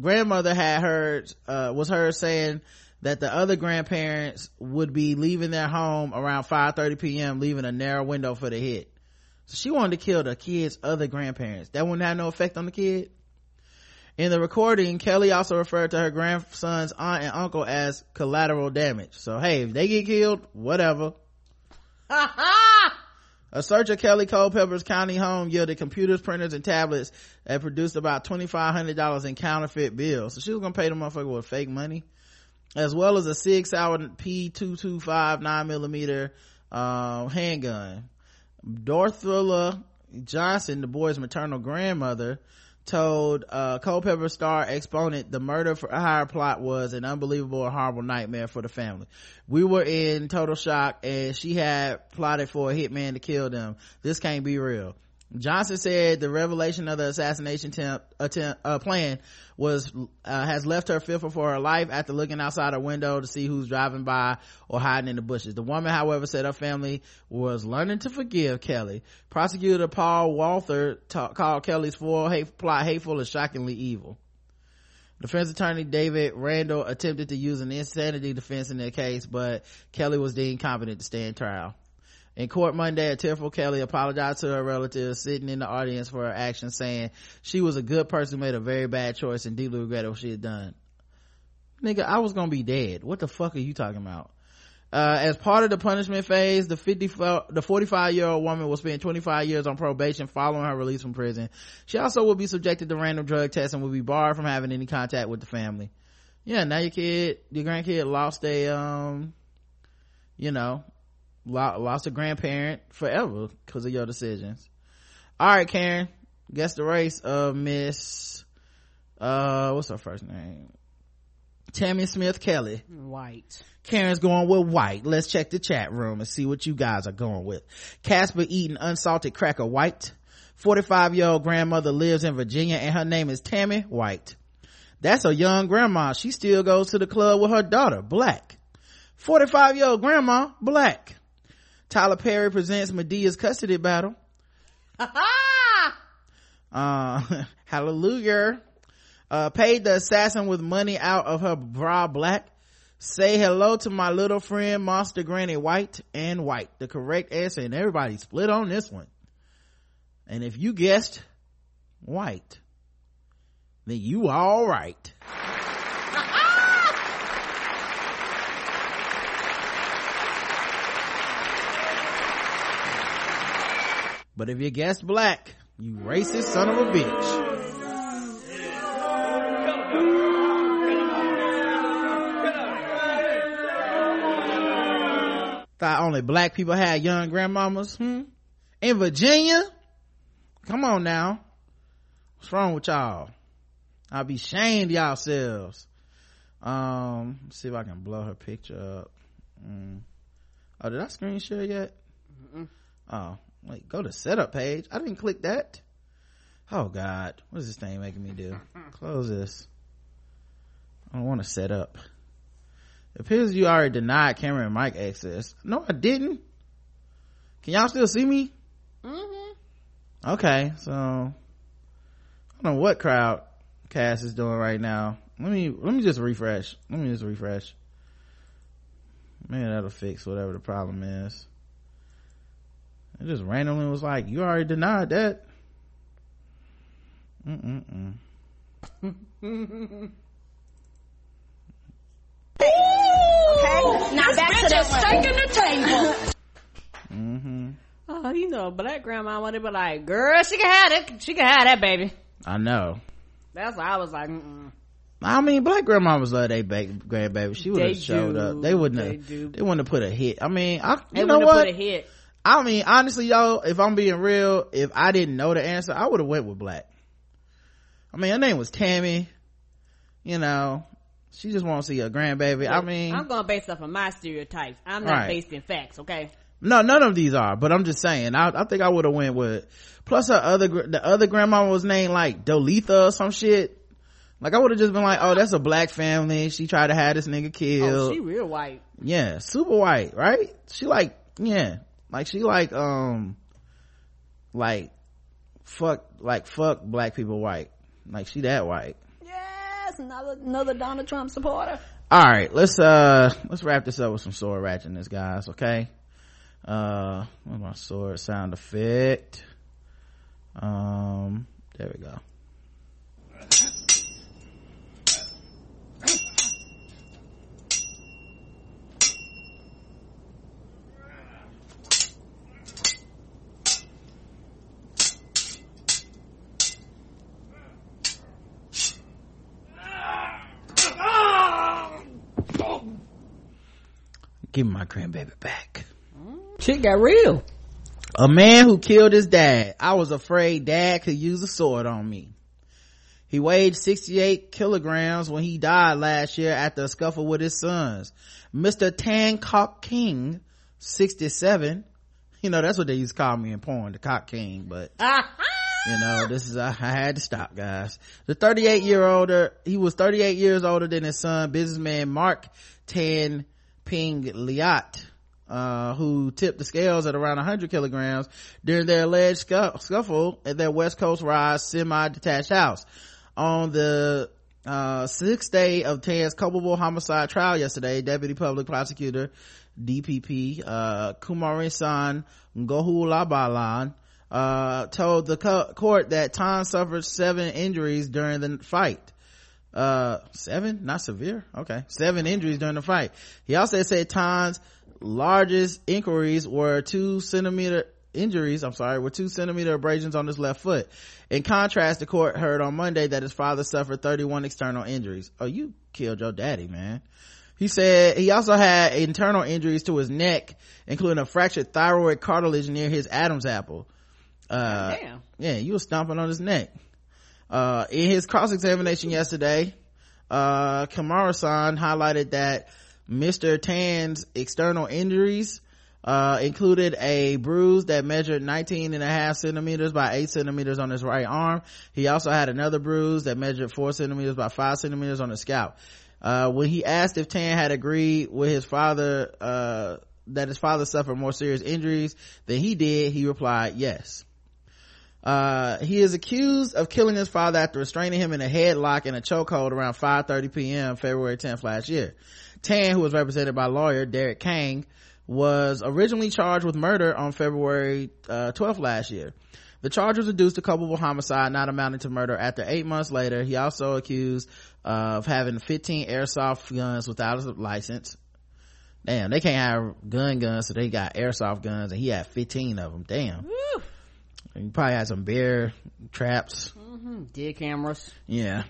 grandmother had heard uh, was heard saying that the other grandparents would be leaving their home around 5:30 p.m., leaving a narrow window for the hit. So she wanted to kill the kid's other grandparents. That wouldn't have no effect on the kid. In the recording, Kelly also referred to her grandson's aunt and uncle as collateral damage. So hey, if they get killed, whatever. A search of Kelly Culpeper's county home yielded computers, printers, and tablets that produced about $2,500 in counterfeit bills. So she was gonna pay the motherfucker with fake money. As well as a Sig Sauer P225 9mm, uh, handgun. Dorthula Johnson, the boy's maternal grandmother, told uh Culpeper Star exponent the murder for a hire plot was an unbelievable and horrible nightmare for the family. We were in total shock and she had plotted for a hitman to kill them. This can't be real. Johnson said the revelation of the assassination attempt, attempt uh, plan was uh, has left her fearful for her life after looking outside her window to see who's driving by or hiding in the bushes. The woman, however, said her family was learning to forgive Kelly. Prosecutor Paul Walther called Kelly's full hate plot hateful and shockingly evil. Defense attorney David Randall attempted to use an insanity defense in their case, but Kelly was deemed competent to stand trial. In court Monday, a tearful Kelly apologized to her relatives sitting in the audience for her actions, saying she was a good person who made a very bad choice and deeply regretted what she had done. Nigga, I was gonna be dead. What the fuck are you talking about? Uh, as part of the punishment phase, the 50, the 45 year old woman will spend 25 years on probation following her release from prison. She also will be subjected to random drug tests and will be barred from having any contact with the family. Yeah, now your kid, your grandkid lost a, um, you know, lost a grandparent forever because of your decisions. All right, Karen, guess the race of Miss, uh, what's her first name? Tammy Smith Kelly.
White.
Karen's going with white. Let's check the chat room and see what you guys are going with. Casper eating unsalted cracker white. 45 year old grandmother lives in Virginia and her name is Tammy White. That's a young grandma. She still goes to the club with her daughter, black. 45 year old grandma, black. Tyler Perry presents Madea's custody battle. uh, hallelujah. Uh, paid the assassin with money out of her bra black. Say hello to my little friend Monster Granny White and White. The correct answer and everybody split on this one. And if you guessed white, then you all right. But if you guessed black, you racist son of a bitch. Thought only black people had young grandmamas, hmm? In Virginia? Come on now. What's wrong with y'all? I'll be shamed y'all selves. Um, let's see if I can blow her picture up. Mm. Oh, did I screen share yet? Oh, wait, go to setup page. I didn't click that. Oh God, what is this thing making me do? Close this. I don't want to set up. It appears you already denied camera and mic access. No, I didn't. Can y'all still see me? Mm-hmm. Okay, so I don't know what crowd Cass is doing right now. Let me let me just refresh. Let me just refresh. Maybe that'll fix whatever the problem is. It just randomly was like, you already denied that. Mm-mm-mm.
Okay, now back to the table.
Mm-hmm.
Oh, you know, a black grandma would be like, girl, she can have it. She can have that, baby.
I know.
That's why I was like, mm
I mean, black grandmamas love their ba- grandbaby. She would have showed
do.
up. They wouldn't
They
have.
do.
They wouldn't have put a hit. I mean, I,
They
you know
wouldn't have
what?
put a hit.
I mean, honestly, y'all, if I'm being real, if I didn't know the answer, I would have went with black. I mean, her name was Tammy. You know, she just wants to see her grandbaby. I mean,
I'm going based off of my stereotypes. I'm not
Right.
based in facts, okay?
no, none of these are, but I'm just saying, I, I think I would have went with, plus her other, the other grandma was named like Dolitha or some shit. Like I would have just been like, oh, that's a black family. She tried to have this nigga oh, killed.
Oh, she real white.
yeah, super white, right? She like, yeah, like she like, um, like, fuck, like fuck black people white. Like she that white.
Yes, another another Donald Trump supporter.
All right, let's uh let's wrap this up with some sword ratchetness, guys. Okay. Uh, where's my sword sound effect? Um, there we go. Give me my grandbaby back. Mm.
Shit got real.
A man who killed his dad. I was afraid dad could use a sword on me. He weighed 68 kilograms when he died last year after a scuffle with his sons. Mr. Tancock King, 67. You know, that's what they used to call me in porn, the cock king, but uh-huh. you know, this is, I, I had to stop guys. The 38 year older, he was 38 years older than his son, businessman Mark Tan Ping Liat, uh, who tipped the scales at around 100 kilograms during their alleged scu- scuffle at their West Coast Rise semi-detached house. On the uh, sixth day of Tan's culpable homicide trial yesterday, Deputy Public Prosecutor DPP uh, Kumaresan Gohulabalan uh, told the co- court that Tan suffered seven injuries during the fight uh seven? Not severe? Okay. Seven injuries during the fight. He also said Tan's largest inquiries were two centimeter injuries i'm sorry were two centimeter abrasions on his left foot. In contrast the court heard on monday that his father suffered 31 external injuries. Oh you killed your daddy man. He said he also had internal injuries to his neck including a fractured thyroid cartilage near his adam's apple. Uh
Damn.
yeah you were stomping on his neck uh, in his cross-examination yesterday, uh, Kamara-san highlighted that Mr. Tan's external injuries, uh, included a bruise that measured 19 and a half centimeters by 8 centimeters on his right arm. He also had another bruise that measured 4 centimeters by 5 centimeters on his scalp. Uh, when he asked if Tan had agreed with his father, uh, that his father suffered more serious injuries than he did, he replied yes. Uh, he is accused of killing his father after restraining him in a headlock and a chokehold around 5.30 p.m. February 10th last year. Tan, who was represented by lawyer Derek Kang, was originally charged with murder on February uh, 12th last year. The charge was reduced to culpable homicide, not amounting to murder. After eight months later, he also accused of having 15 airsoft guns without a license. Damn, they can't have gun guns, so they got airsoft guns, and he had 15 of them. Damn. He probably had some bear traps.
Dead cameras.
Yeah.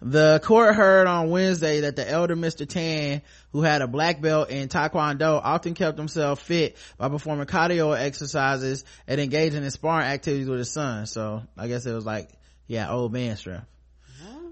The court heard on Wednesday that the elder Mr. Tan, who had a black belt in Taekwondo, often kept himself fit by performing cardio exercises and engaging in sparring activities with his son. So I guess it was like, yeah, old man strength.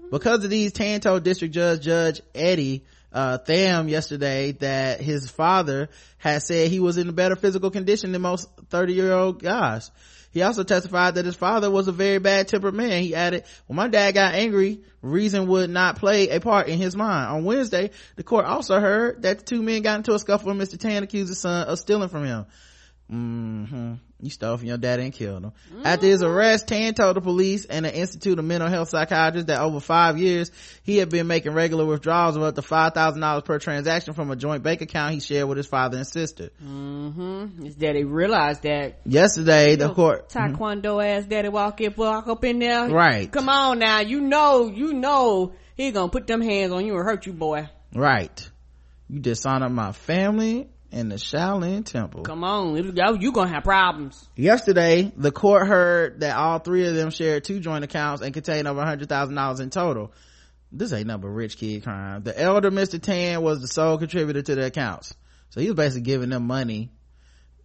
Because of these, Tan told District Judge Judge Eddy uh, Tham yesterday that his father had said he was in a better physical condition than most 30 year old guys. He also testified that his father was a very bad tempered man. He added, when my dad got angry, reason would not play a part in his mind. On Wednesday, the court also heard that the two men got into a scuffle and Mr. Tan accused his son of stealing from him. Hmm You stole from your daddy and killed him. After his arrest, Tan told the police and the Institute of Mental Health Psychiatrists that over five years, he had been making regular withdrawals of up to $5,000 per transaction from a joint bank account he shared with his father and sister.
Mm-hmm. His daddy realized that.
Yesterday, the court,
Taekwondo ass daddy walk in, walk up in there.
Right.
Come on now. You know, you know he gonna put them hands on you and hurt you, boy.
right. You dishonor my family and the Shaolin Temple.
Come on. You gonna have problems.
Yesterday, the court heard that all three of them shared two joint accounts and contained over $100,000 in total. This ain't nothing but rich kid crime. The elder Mr. Tan was the sole contributor to the accounts. So he was basically giving them money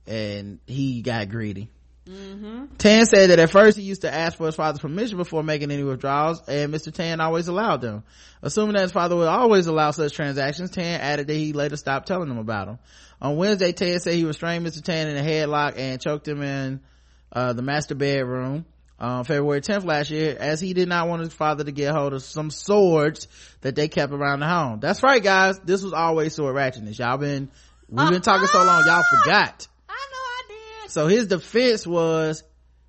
and he got greedy. Mm-hmm. Tan said that at first he used to ask for his father's permission before making any withdrawals, and Mr. Tan always allowed them. Assuming that his father would always allow such transactions, Tan added that he later stopped telling them about them. On Wednesday, Ted said he restrained Mr. Tan in a headlock and choked him in uh, the master bedroom on February 10th last year, as he did not want his father to get hold of some swords that they kept around the home. That's right, guys. This was always sword ratchetness. Y'all been, we've been talking so long, y'all forgot.
I know I did.
So his defense was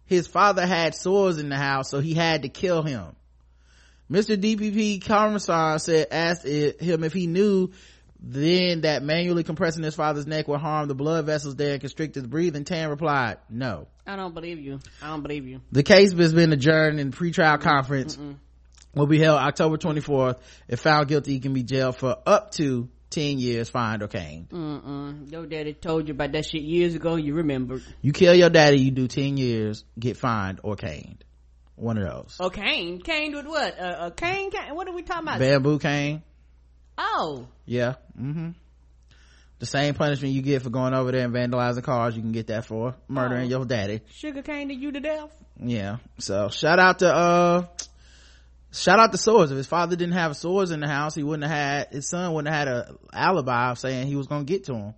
his father had swords in the house, so he had to kill him. Mr. DPP Karmasan said, asked it, him if he knew then that manually compressing his father's neck would harm the blood vessels there and constrict his breathing. Tan replied, no.
I don't believe you. I don't believe you.
The case has been adjourned in the pretrial conference will be held October 24th. If found guilty, he can be jailed for up to 10 years, fined or caned.
Mm-mm. Your daddy told you about that shit years ago. You remembered.
You kill your daddy, you do 10 years, get fined or caned. One of those.
Oh, cane. Cane with what? A uh, uh, cane, cane? What are we talking about?
Bamboo cane.
Oh.
Yeah. Mm-hmm. The same punishment you get for going over there and vandalizing cars, you can get that for murdering
Oh.
your daddy.
Sugar cane to you to death?
Yeah. So shout out to, uh, shout out to swords. If his father didn't have swords in the house, he wouldn't have had, his son wouldn't have had a alibi of saying he was going to get to him.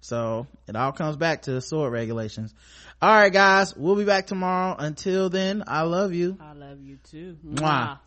So it all comes back to the sword regulations. All right, guys. We'll be back tomorrow. Until then, I love you.
I love you too.
Mwah.